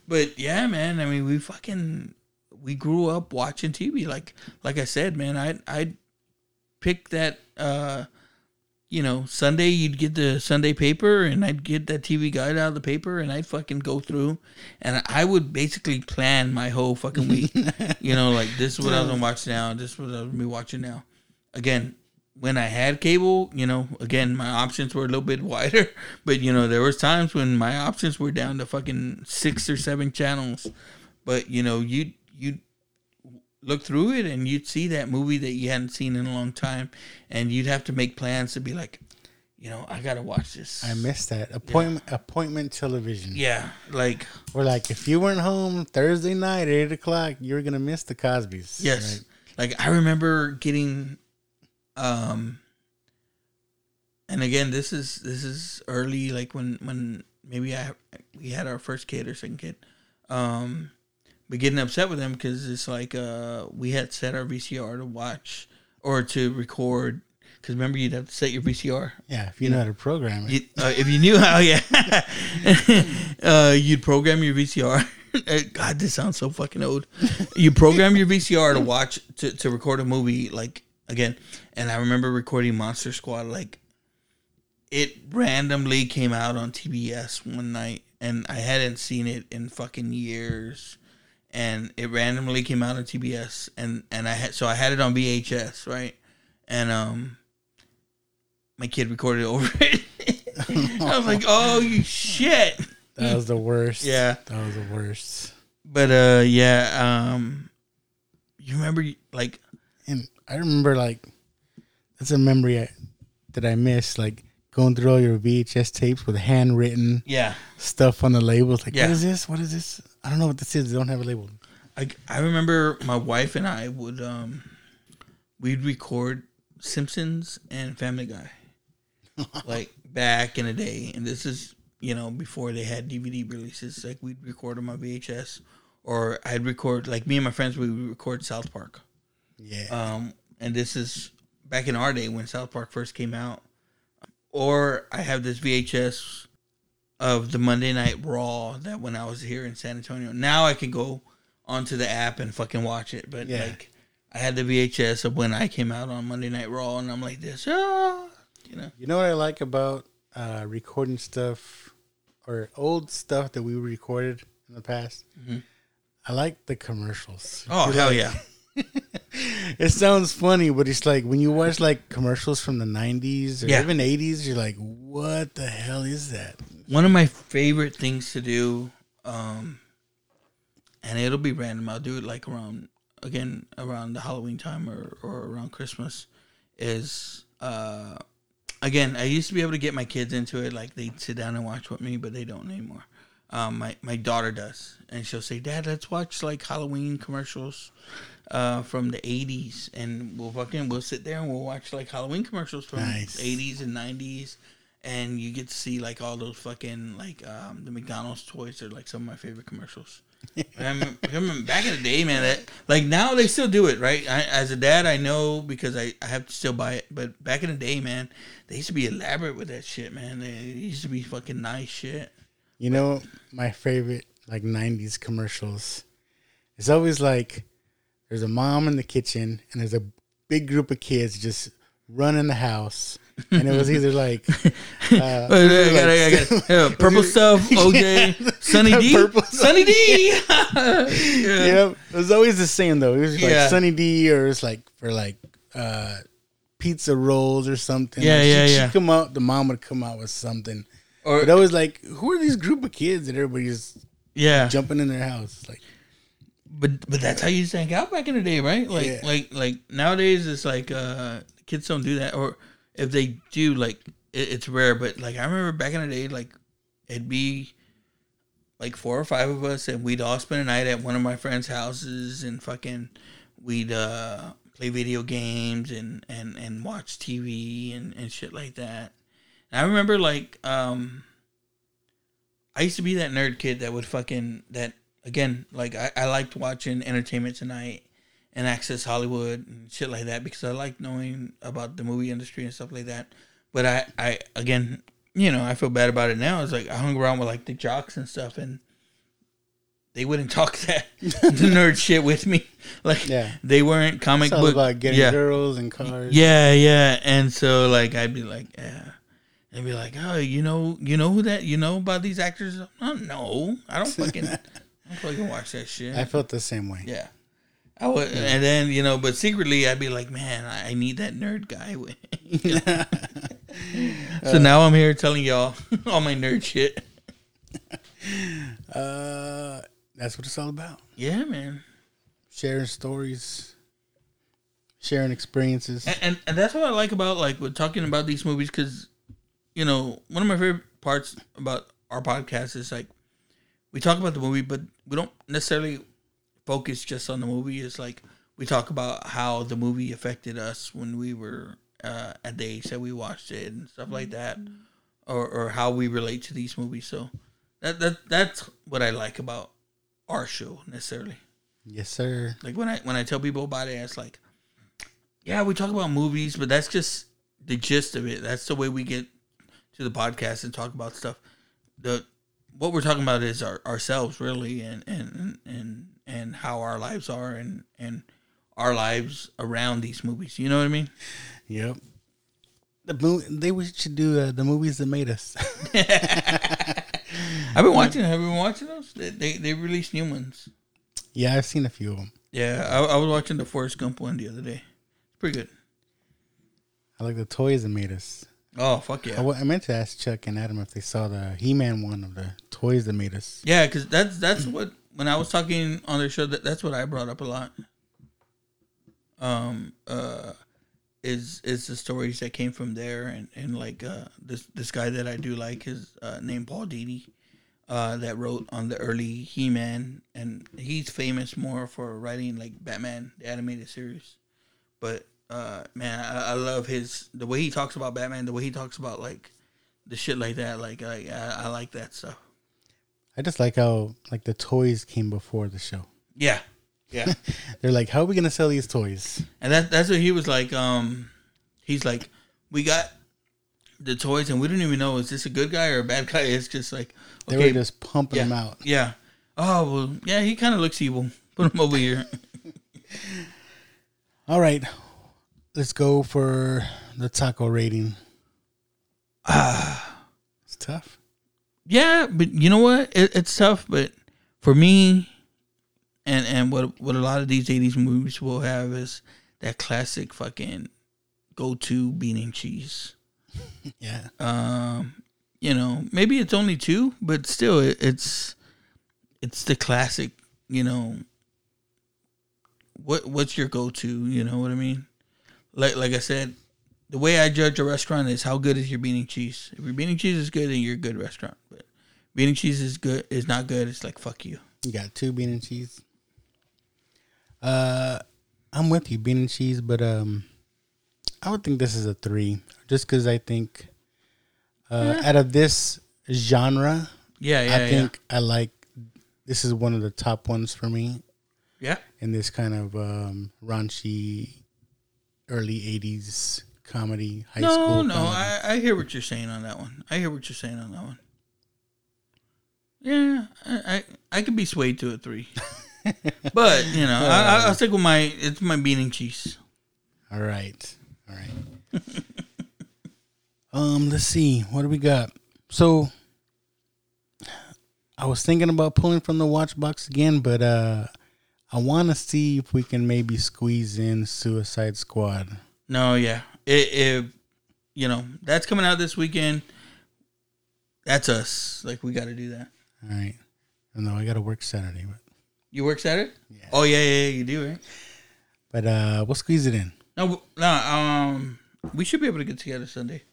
But yeah, man. I mean, we fucking we grew up watching TV. Like like I said, man, I I'd pick that. uh you know, Sunday you'd get the Sunday paper and I'd get that TV guide out of the paper and I'd fucking go through and I would basically plan my whole fucking week. you know, like this is what I was gonna watch now, this is what I was gonna be watching now. Again, when I had cable, you know, again my options were a little bit wider. But you know, there was times when my options were down to fucking six or seven channels. But you know, you you look through it and you'd see that movie that you hadn't seen in a long time and you'd have to make plans to be like you know i gotta watch this I missed that appointment appointment television. yeah like we're like if you weren't home Thursday night at eight o'clock, you're gonna miss the Cosbys. yes right? like i remember getting um and again this is this is early like when when maybe i we had our first kid or second kid um but getting upset with them because it's like uh we had set our vcr to watch or to record because remember you'd have to set your VCR. Yeah, if you know how to program it. You, uh, if you knew how, yeah, uh, you'd program your VCR. Uh, God, this sounds so fucking old. You program your VCR to watch to, to record a movie like again, and I remember recording Monster Squad like it randomly came out on TBS one night, and I hadn't seen it in fucking years, and it randomly came out on TBS, and and I had so I had it on VHS, right, and um, my kid recorded over it. I was like, oh you shit. That was the worst. Yeah. That was the worst. But uh yeah, um you remember like And I remember like that's a memory I, that I miss, like going through all your VHS tapes with handwritten yeah, stuff on the labels. Like, Yeah. what is this? What is this? I don't know what this is. They don't have a label. I I remember my wife and I would um we'd record Simpsons and Family Guy. like back in the day and this is you know before they had DVD releases like we'd record them on VHS or I'd record like me and my friends we would record South Park. Yeah. Um, and this is back in our day when South Park first came out. Or I have this VHS of the Monday Night Raw that when I was here in San Antonio. Now I can go onto the app and fucking watch it. But Yeah. like, I had the VHS of when I came out on Monday Night Raw, and I'm like this, ah, you know. You know what I like about uh, recording stuff or old stuff that we recorded in the past? I like the commercials. Mm-hmm. Oh hell like- yeah! It sounds funny, but it's like when you watch like commercials from the 90s or Yeah. even 80s, you're like, what the hell is that? One of my favorite things to do, um, and it'll be random. I'll do it like around again around the Halloween time or, or around Christmas. Is uh, again, I used to be able to get my kids into it. Like they'd sit down and watch with me, but they don't anymore. Um, my my daughter does, and she'll say, "Dad, let's watch like Halloween commercials." Uh, from the 80s and we'll fucking we'll sit there and we'll watch like Halloween commercials from Nice. 80s and 90s and you get to see like all those fucking like um, the McDonald's toys are like some of my favorite commercials. I remember back in the day, man. That like now they still do it, right? I, as a dad, I know because I, I have to still buy it. But back in the day, man, they used to be elaborate with that shit, man. They used to be fucking nice shit. You know, my favorite like 90s commercials. It's always like there's a mom in the kitchen and there's a big group of kids just running the house. And it was either like, uh, it, I got. Yeah, purple stuff, OJ, Sunny D, Purple Sunny D. yeah, it was always the same though. It was like. Sunny D or it's like for like uh pizza rolls or something. Yeah, Like, yeah, she'd, yeah. She'd come out, the mom would come out with something. Or But I was like, who are these group of kids that everybody's yeah, jumping in their house? Like, But but that's how you hang out back in the day, right? Like Yeah. like like nowadays it's like uh kids don't do that or if they do like it, it's rare, but like I remember back in the day like it'd be like four or five of us and we'd all spend a night at one of my friends' houses and fucking we'd uh play video games and and and watch TV and and shit like that. And I remember like um I used to be that nerd kid that would fucking that again like I, I liked watching Entertainment Tonight and Access Hollywood and shit like that because I like knowing about the movie industry and stuff like that. But I I again you know I feel bad about it now. It's like I hung around with like the jocks and stuff and they wouldn't talk that the nerd shit with me. Like Yeah. they weren't comic it's all book about getting yeah. girls and cars. Yeah, yeah. And so like I'd be like, yeah. They'd be like, oh, you know, you know who that you know about these actors? Oh, no, I don't fucking, I fucking watch that shit. I felt the same way. yeah, I would, and then you know, but secretly I'd be like, man, I, need that nerd guy. with-" so now I'm here telling y'all all my nerd shit. Uh, that's what it's all about. Yeah, man. Sharing stories, sharing experiences. and, and and that's what I like about like we're talking about these movies because you know one of my favorite parts about our podcast is like we talk about the movie but we don't necessarily focus just on the movie it's like we talk about how the movie affected us when we were uh, at the age that we watched it and stuff like that or, or how we relate to these movies so that, that that's what I like about our show necessarily yes, sir. like when I when I tell people about it, it's like, yeah, we talk about movies, but that's just the gist of it. That's the way we get to the podcast and talk about stuff. The what we're talking about is our, ourselves really, and and and and how our lives are, and and our lives around these movies. You know what I mean? Yep. The movie, they should do uh, the movies that made us. I've been watching. Have you been watching those? They they, they released new ones. yeah, I've seen a few of them. Yeah, I, I was watching the Forrest Gump one the other day. It's pretty good. I like the toys that made us. Oh fuck I, yeah, wa- I meant to ask Chuck and Adam if they saw the He-Man one of the toys that made us. yeah, because that's that's what when I was talking on their show. That that's what I brought up a lot. Um, uh, is is the stories that came from there, and and like uh this this guy that I do like his uh, named Paul Dini. Uh, that wrote on the early He-Man, and he's famous more for writing like Batman, the animated series. But uh, man, I, I love his the way he talks about Batman, the way he talks about like the shit like that. Like I, I, I like that stuff. I just like how like the toys came before the show. Yeah, yeah. They're like, how are we gonna sell these toys? and that that's what he was like. Um, he's like, we got the toys, and we don't even know is this a good guy or a bad guy. It's just like They okay, were just pumping yeah, them out. Yeah. Oh well, yeah. He kind of looks evil. Put him over here. All right, let's go for the taco rating. Ah, it's tough. Yeah, but you know what? It, it's tough, but for me, and and what what a lot of these '80s movies will have is that classic fucking go to bean and cheese. Yeah, Um, you know, maybe it's only two, but still, it, it's it's the classic. You know, what what's your go to? You know what I mean? Like like I said, the way I judge a restaurant is how good is your bean and cheese. If your bean and cheese is good, then you're a good restaurant. But bean and cheese is good is not good. It's like fuck you. you got two bean and cheese. Uh, I'm with you, bean and cheese, but um, I would think this is a three, just because I think, uh, out of this genre, Yeah, yeah, I think I like this is one of the top ones for me yeah. in this kind of um, raunchy early '80s comedy, high No, school. no, comedy. I, I hear what you're saying on that one. I hear what you're saying on that one. Yeah, I I, I could be swayed to a three, but you know, I, I, I'll stick with my it's my bean and cheese. All right, all right. um, let's see, what do we got? So, I was thinking about pulling from the watch box again, but uh, I want to see if we can maybe squeeze in Suicide Squad. No, yeah, it, it you know that's coming out this weekend. That's us. Like we got to do that. All right. No, I got to work Saturday, but You work Saturday? Yeah. Oh yeah, yeah, yeah, you do, right? but uh, we'll squeeze it in. No, no. Um, we should be able to get together Sunday.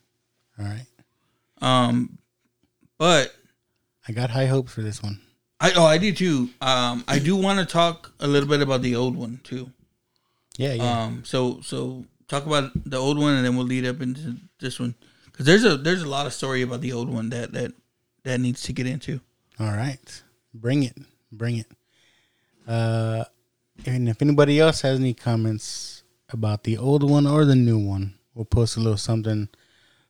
All right. Um, but I got high hopes for this one. I oh I do too. Um, I do want to talk a little bit about the old one too. Yeah, yeah. Um, so so talk about the old one, and then we'll lead up into this one because there's a there's a lot of story about the old one that that that needs to get into. All right. Bring it. Bring it. Uh, and if anybody else has any comments about the old one or the new one, we'll post a little something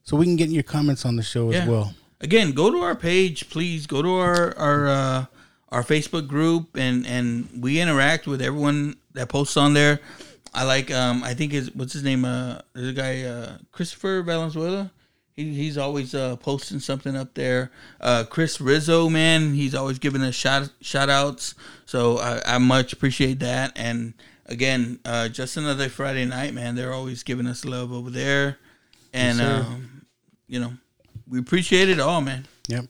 so we can get your comments on the show Yeah. as well. Again, go to our page, please. Go to our our uh, our Facebook group, and and we interact with everyone that posts on there. I like um I think his what's his name uh there's a guy uh Christopher Valenzuela. He, he's always uh, posting something up there. Uh, Chris Rizzo, man, he's always giving us shout shout outs. So I, I much appreciate that. And again, uh, just another Friday night, man. They're always giving us love over there, and Yes, um, you know we appreciate it all, man. Yep.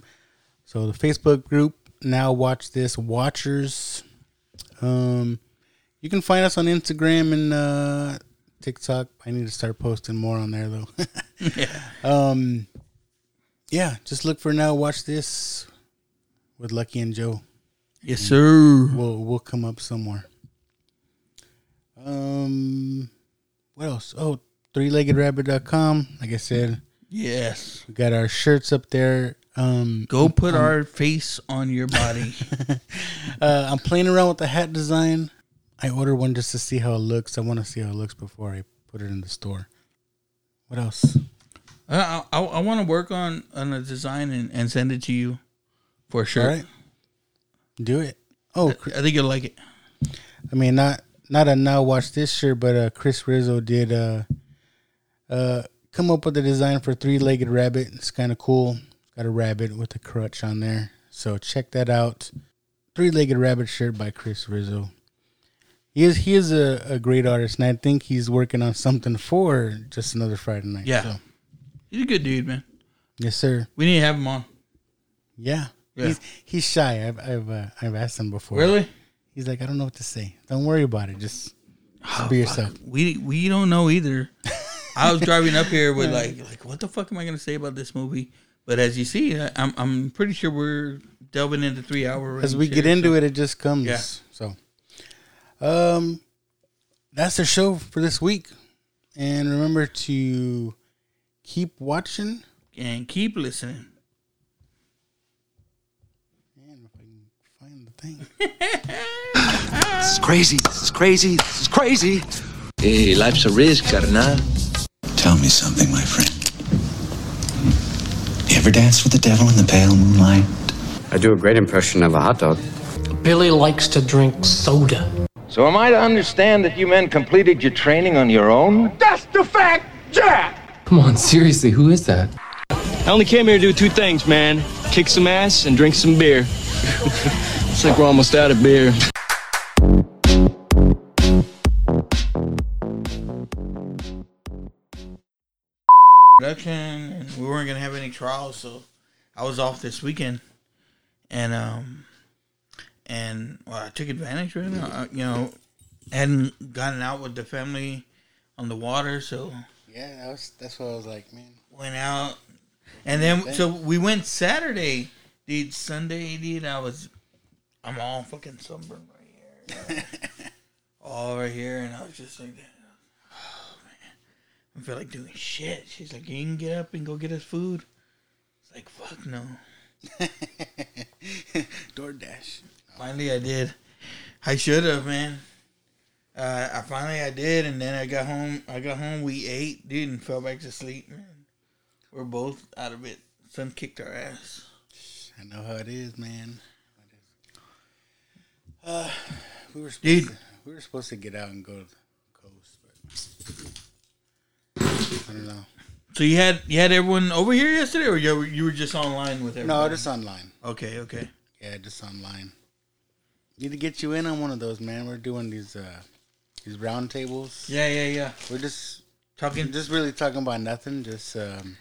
So the Facebook group now watch this watchers. Um, you can find us on Instagram and uh, TikTok. I need to start posting more on there though. yeah. Um, yeah, just look for now. Watch this with Lucky and Joe. Yes, sir. We'll we'll come up somewhere. Um, what else? Oh, threeleggedrabbit.com. Like I said, Yes. we got our shirts up there. Um, Go put um, our face on your body. Uh, I'm playing around with the hat design. I ordered one just to see how it looks. I want to see how it looks before I put it in the store. What else? I I, I want to work on on a design and, and send it to you for sure. All right. Do it. Oh, Chris- I think you'll like it. I mean, not not a now watch this shirt, but uh, Chris Rizzo did uh, uh, come up with a design for three legged rabbit. It's kind of cool. Got a rabbit with a crutch on there. So check that out. Three legged rabbit shirt by Chris Rizzo. He is he is a, a great artist, and I think he's working on something for just another Friday night. Yeah. So, He's a good dude, man. yes, sir. We need to have him on. Yeah. Yeah. He's he's shy. I've I've uh, I've asked him before. Really? He's like, I don't know what to say. Don't worry about it. Just, just be yourself. We we don't know either. I was driving up here with like like what the fuck am I gonna say about this movie? But as you see, I- I'm I'm pretty sure we're delving into three hour. As we get into it, it just comes. Yeah. So, um, that's the show for this week. And remember to keep watching. and keep listening. Man, if I can find the thing. This is crazy. This is crazy. This is crazy. Hey, life's a risk, carnal. Tell me something, my friend. You ever dance with the devil in the pale moonlight? I do a great impression of a hot dog. Billy likes to drink soda. So am I to understand that you men completed your training on your own? That's the fact, Jack! Come on, seriously, who is that? I only came here to do two things, man. Kick some ass and drink some beer. Looks like we're almost out of beer. production and we weren't gonna have any trials so i was off this weekend. And um and well i took advantage of it I, you know hadn't gotten out with the family on the water so Yeah, that was, that's what I was like, man. went out. And then so we went saturday. Dude sunday dude i was i'm all fucking sunburned right here. All right here and i was just like man i feel like doing shit she's like you can get up and go get us food it's like fuck no DoorDash. finally i did i should have man uh, I finally I did, and then I got home. I got home. We ate, dude, and fell back to sleep. Man, we're both out of it. Son kicked our ass. I know how it is, man. Uh, we were supposed Dude. To, we were supposed to get out and go to the coast, but I don't know. So you had you had everyone over here yesterday, or you were, you were just online with everyone? No, just online. okay, okay. Yeah, just online. Need to get you in on one of those, man. We're doing these uh these round tables. Yeah, yeah, yeah. We're just Talking. just really talking about nothing. Just um,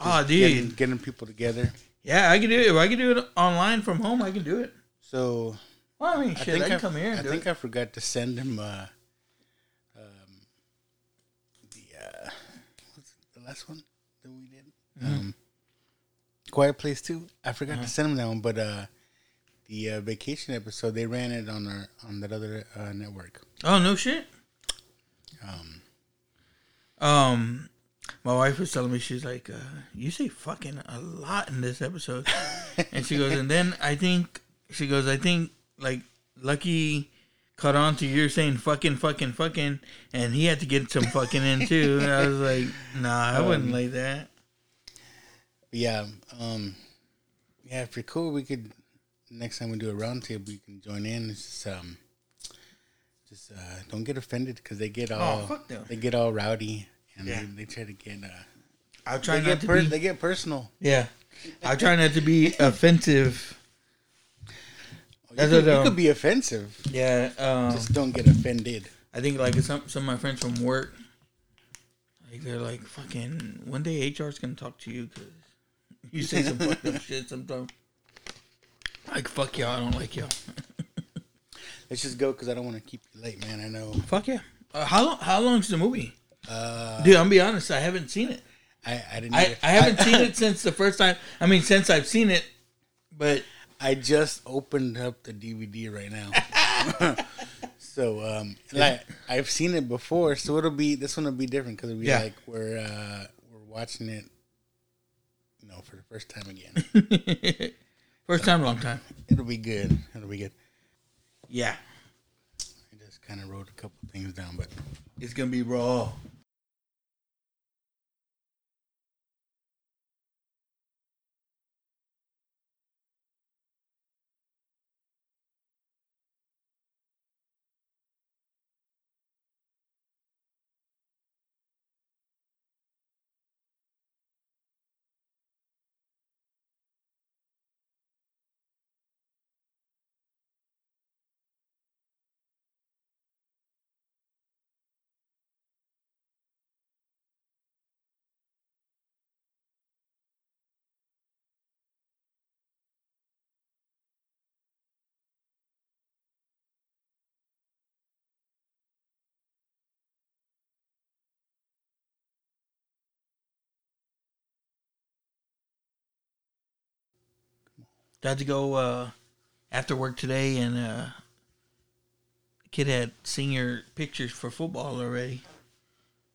Oh, dude. getting, getting people together. Yeah, I can do it. If I can do it online from home, I can do it. So Well, I mean, I think I, can I, come here. And I do think it. I forgot to send him uh, um, the uh, what's the last one that we did. Mm-hmm. Um, Quiet Place Two. I forgot Uh-huh. to send him that one, but uh, the uh, vacation episode they ran it on our on that other uh, network. Oh no shit. Um, Um, my wife was telling me she's like, uh, "You say fucking a lot in this episode," and she goes, and then I think she goes, I think like Lucky caught on to you saying fucking, fucking, fucking, and he had to get some fucking in too. And I was like, Nah, I wouldn't like that. yeah, um, yeah. If you're cool, we could next time we do a roundtable, you can join in. It's just um, just uh, don't get offended because they get all Oh, they get all rowdy and Yeah. they, they try to get uh, I'll try they not get to per- be. they get personal. yeah, I'll try not to be offensive. That's could, what, you um, could be offensive. Yeah, um, Just don't get offended. I think like some some of my friends from work, like they're like fucking. One day HR's gonna talk to you because you say some fucked up shit sometimes. Like fuck y'all, I don't like y'all. Let's just go because I don't want to keep you late, man. I know. Fuck yeah. Uh, how long? How long's the movie? Uh, Dude, I'm gonna be honest. I haven't seen it. I, I didn't. I. I haven't seen it since the first time. I mean, since I've seen it, but I just opened up the DVD right now. so um, like I've seen it before, so it'll be this one will be different because it'll be Yeah. like we're uh, we're watching it, you know, for the first time again. first time, long time. it'll be good. It'll be good. Yeah, I just kind of wrote a couple things down, but it's gonna be raw. Got to go uh, after work today, and uh, the kid had senior pictures for football already.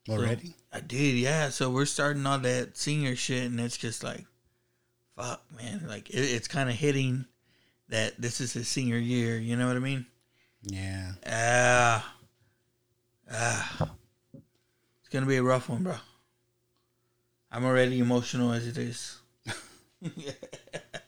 So- Already? I did, yeah. So we're starting all that senior shit, and it's just like, fuck, man. Like it, it's kind of hitting that this is his senior year. You know what I mean? Yeah. Ah, ah. It's gonna be a rough one, bro. I'm already emotional as it is.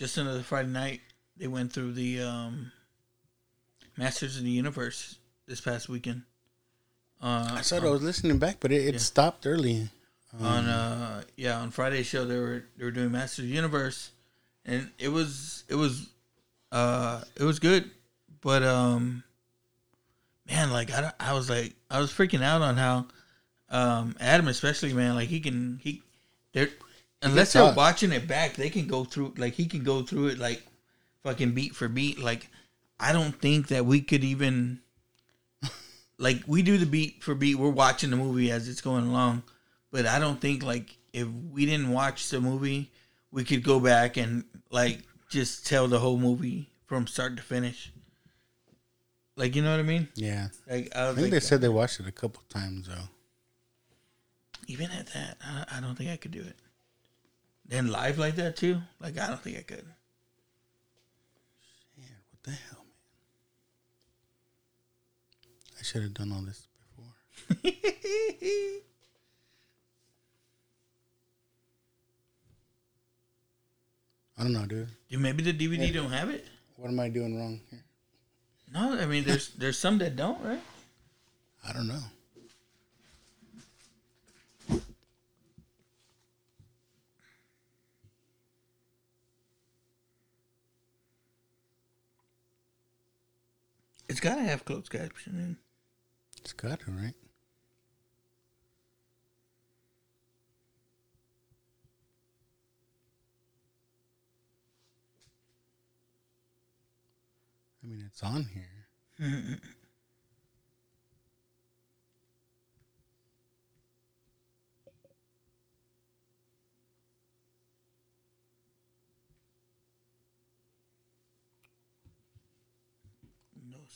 Just another Friday night, they went through the um, Masters of the Universe this past weekend. Uh, I said I was listening back, but it, it stopped early. on uh yeah on Friday's show they were they were doing Masters of the Universe, and it was it was uh it was good, but um man like I I was like I was freaking out on how um Adam especially man like he can he they're unless they're watching it back they can go through like he can go through it like fucking beat for beat like I don't think that we could even like we do the beat for beat. We're watching the movie as it's going along, but I don't think like if we didn't watch the movie, we could go back and like just tell the whole movie from start to finish. Like you know what I mean? Yeah. Like I I think like, they said they watched it a couple times though. even at that, I, I don't think I could do it. Then live like that too, like I don't think I could. Shit, what the hell, man? I should have done all this before. I don't know, dude. Dude, maybe the DVD don't have it. What am I doing wrong here? No, I mean there's there's some that don't, right? I don't know. It's gotta have closed captioning. It's got to, right? I mean, it's on here.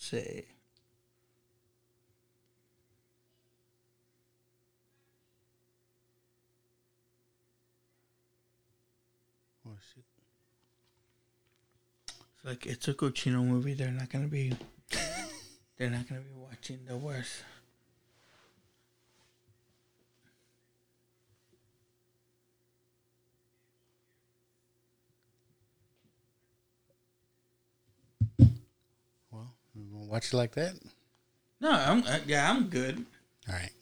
Say. Oh shit! Like it's a cochino movie. They're not gonna be. They're not gonna be watching the worst. Well, we gonna watch it like that. No, I'm uh, yeah, I'm good. All right.